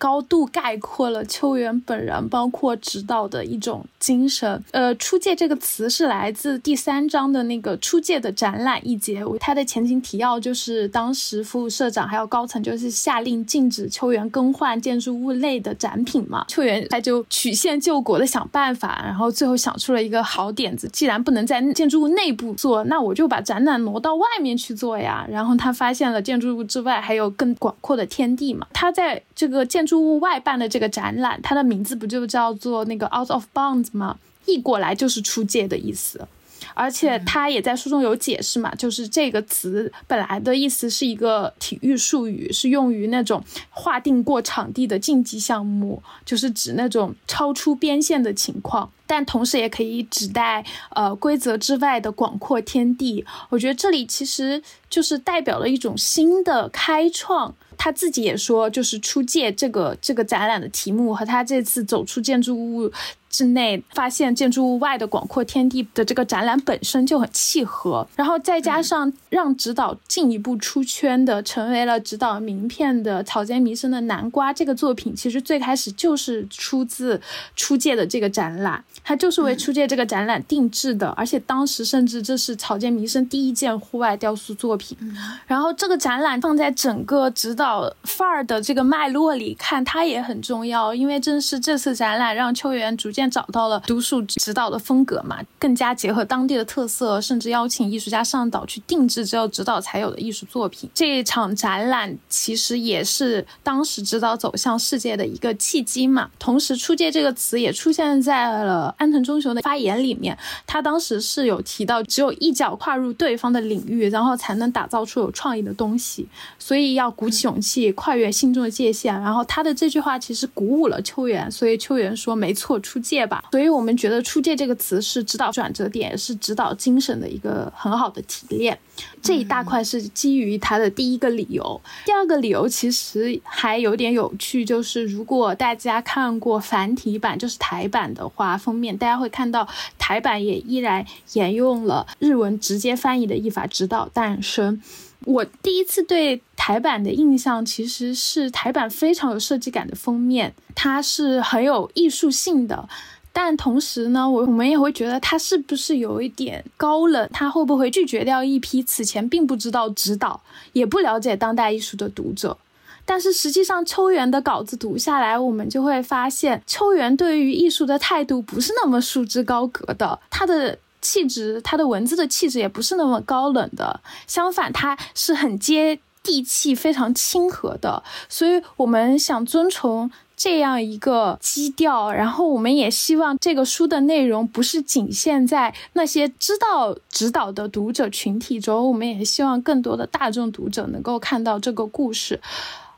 高度概括了秋元本人，包括指导的一种精神。呃，出界这个词是来自第三章的那个出界的展览一节，它的前情提要就是当时副社长还有高层就是下令禁止秋元更换建筑物内的展品嘛。秋元他就曲线救国的想办法，然后最后想出了一个好点子，既然不能在建筑物内部做，那我就把展览挪到外面去做呀。然后他发现了建筑物之外还有更广阔的天地嘛。他在这个建筑。住物外办的这个展览，它的名字不就叫做那个 Out of Bounds 吗？译过来就是出界的意思。而且他也在书中有解释嘛，就是这个词本来的意思是一个体育术语，是用于那种划定过场地的竞技项目，就是指那种超出边线的情况。但同时也可以指代呃规则之外的广阔天地。我觉得这里其实就是代表了一种新的开创。他自己也说，就是出界这个这个展览的题目和他这次走出建筑物。之内发现建筑物外的广阔天地的这个展览本身就很契合，然后再加上让指导进一步出圈的，成为了指导名片的草间弥生的南瓜这个作品，其实最开始就是出自出界的这个展览，它就是为出界这个展览定制的，而且当时甚至这是草间弥生第一件户外雕塑作品。然后这个展览放在整个指导范儿的这个脉络里看，它也很重要，因为正是这次展览让秋元逐渐。找到了独树指导的风格嘛，更加结合当地的特色，甚至邀请艺术家上岛去定制只有指导才有的艺术作品。这一场展览其实也是当时指导走向世界的一个契机嘛。同时，出界这个词也出现在了安藤忠雄的发言里面，他当时是有提到，只有一脚跨入对方的领域，然后才能打造出有创意的东西，所以要鼓起勇气跨越心中的界限。然后他的这句话其实鼓舞了秋元，所以秋元说：“没错，出界。”界吧，所以我们觉得“出界”这个词是指导转折点，是指导精神的一个很好的提炼。这一大块是基于他的第一个理由，第二个理由其实还有点有趣，就是如果大家看过繁体版，就是台版的话，封面大家会看到台版也依然沿用了日文直接翻译的译法，指导诞生。我第一次对台版的印象其实是台版非常有设计感的封面，它是很有艺术性的，但同时呢，我我们也会觉得它是不是有一点高冷？它会不会拒绝掉一批此前并不知道指导也不了解当代艺术的读者？但是实际上，秋元的稿子读下来，我们就会发现，秋元对于艺术的态度不是那么束之高阁的，他的。气质，他的文字的气质也不是那么高冷的，相反，他是很接地气、非常亲和的。所以，我们想遵从这样一个基调，然后我们也希望这个书的内容不是仅限在那些知道指导的读者群体中，我们也希望更多的大众读者能够看到这个故事。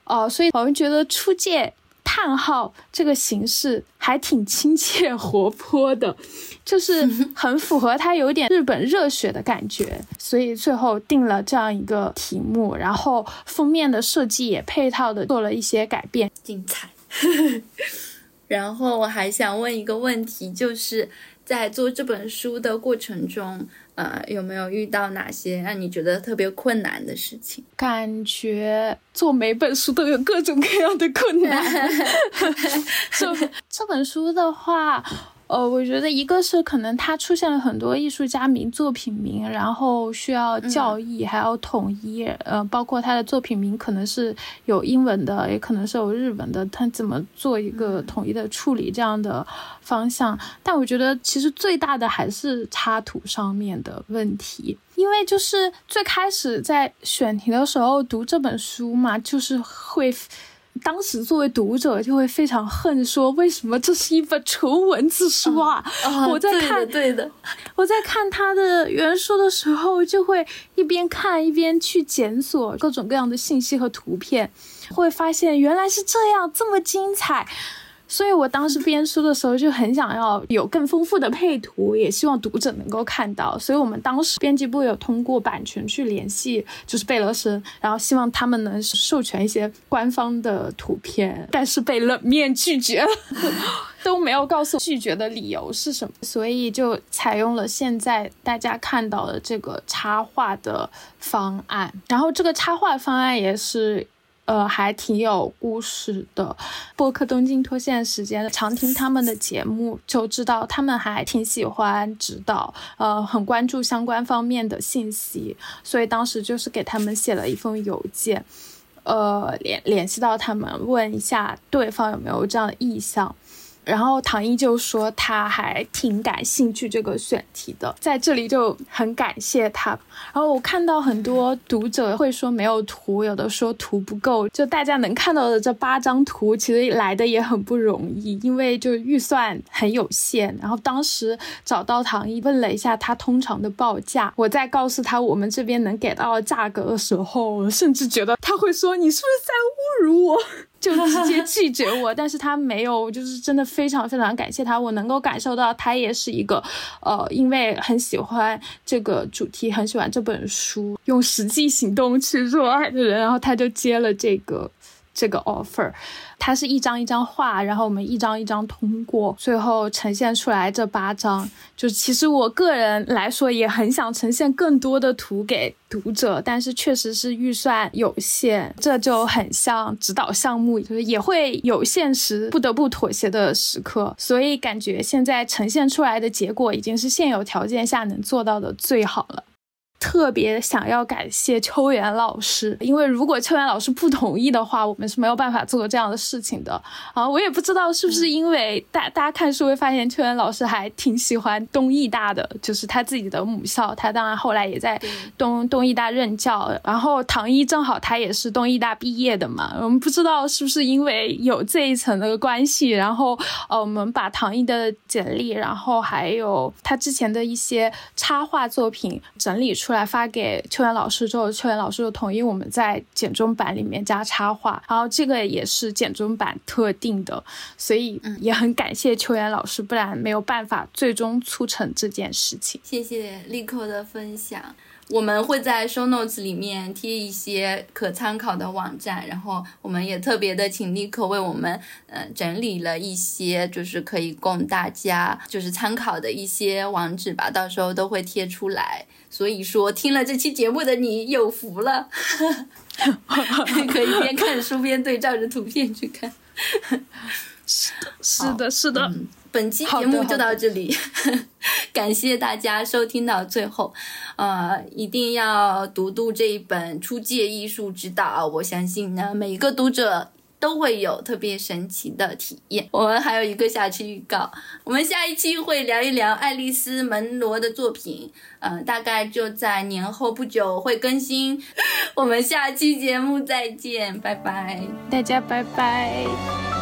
呃，所以我们觉得出界。叹号这个形式还挺亲切活泼的，就是很符合他有点日本热血的感觉，所以最后定了这样一个题目，然后封面的设计也配套的做了一些改变，精彩。然后我还想问一个问题，就是在做这本书的过程中。呃，有没有遇到哪些让你觉得特别困难的事情？感觉做每本书都有各种各样的困难。这这本书的话。呃，我觉得一个是可能它出现了很多艺术家名、作品名，然后需要教义，还要统一，呃，包括他的作品名可能是有英文的，也可能是有日文的，他怎么做一个统一的处理这样的方向？但我觉得其实最大的还是插图上面的问题，因为就是最开始在选题的时候读这本书嘛，就是会。当时作为读者就会非常恨，说为什么这是一本纯文字书啊？我在看，对的，我在看他的原书的时候，就会一边看一边去检索各种各样的信息和图片，会发现原来是这样，这么精彩。所以我当时编书的时候就很想要有更丰富的配图，也希望读者能够看到。所以我们当时编辑部有通过版权去联系，就是贝勒森，然后希望他们能授权一些官方的图片，但是被冷面拒绝了，都没有告诉拒绝的理由是什么。所以就采用了现在大家看到的这个插画的方案，然后这个插画方案也是。呃，还挺有故事的。播客东京脱线时间，常听他们的节目就知道，他们还挺喜欢指导，呃，很关注相关方面的信息。所以当时就是给他们写了一封邮件，呃，联联系到他们，问一下对方有没有这样的意向。然后唐一就说他还挺感兴趣这个选题的，在这里就很感谢他。然后我看到很多读者会说没有图，有的说图不够，就大家能看到的这八张图其实来的也很不容易，因为就预算很有限。然后当时找到唐一问了一下他通常的报价，我在告诉他我们这边能给到的价格的时候，甚至觉得他会说你是不是在侮辱我。就直接拒绝我，但是他没有，就是真的非常非常感谢他，我能够感受到他也是一个，呃，因为很喜欢这个主题，很喜欢这本书，用实际行动去热爱的人，然后他就接了这个这个 offer。它是一张一张画，然后我们一张一张通过，最后呈现出来这八张。就其实我个人来说也很想呈现更多的图给读者，但是确实是预算有限，这就很像指导项目，就是也会有现实不得不妥协的时刻。所以感觉现在呈现出来的结果已经是现有条件下能做到的最好了。特别想要感谢秋元老师，因为如果秋元老师不同意的话，我们是没有办法做这样的事情的啊！我也不知道是不是因为大大家看书会发现秋元老师还挺喜欢东艺大的，就是他自己的母校，他当然后来也在东东艺大任教。然后唐一正好他也是东艺大毕业的嘛，我们不知道是不是因为有这一层的关系，然后呃，我们把唐一的简历，然后还有他之前的一些插画作品整理出。后来发给秋元老师之后，秋元老师就同意我们在简中版里面加插画，然后这个也是简中版特定的，所以嗯也很感谢秋元老师，不然没有办法最终促成这件事情。谢谢立刻的分享。我们会在 show notes 里面贴一些可参考的网站，然后我们也特别的请立刻为我们呃整理了一些，就是可以供大家就是参考的一些网址吧，到时候都会贴出来。所以说听了这期节目的你有福了，可以边看书边对照着图片去看。是的，是的，是的。本期节目就到这里，感谢大家收听到最后，呃，一定要读读这一本《出界艺术指导》，我相信呢，每一个读者都会有特别神奇的体验。我们还有一个下期预告，我们下一期会聊一聊爱丽丝·门罗的作品，嗯，大概就在年后不久会更新。我们下期节目再见，拜拜，大家拜拜。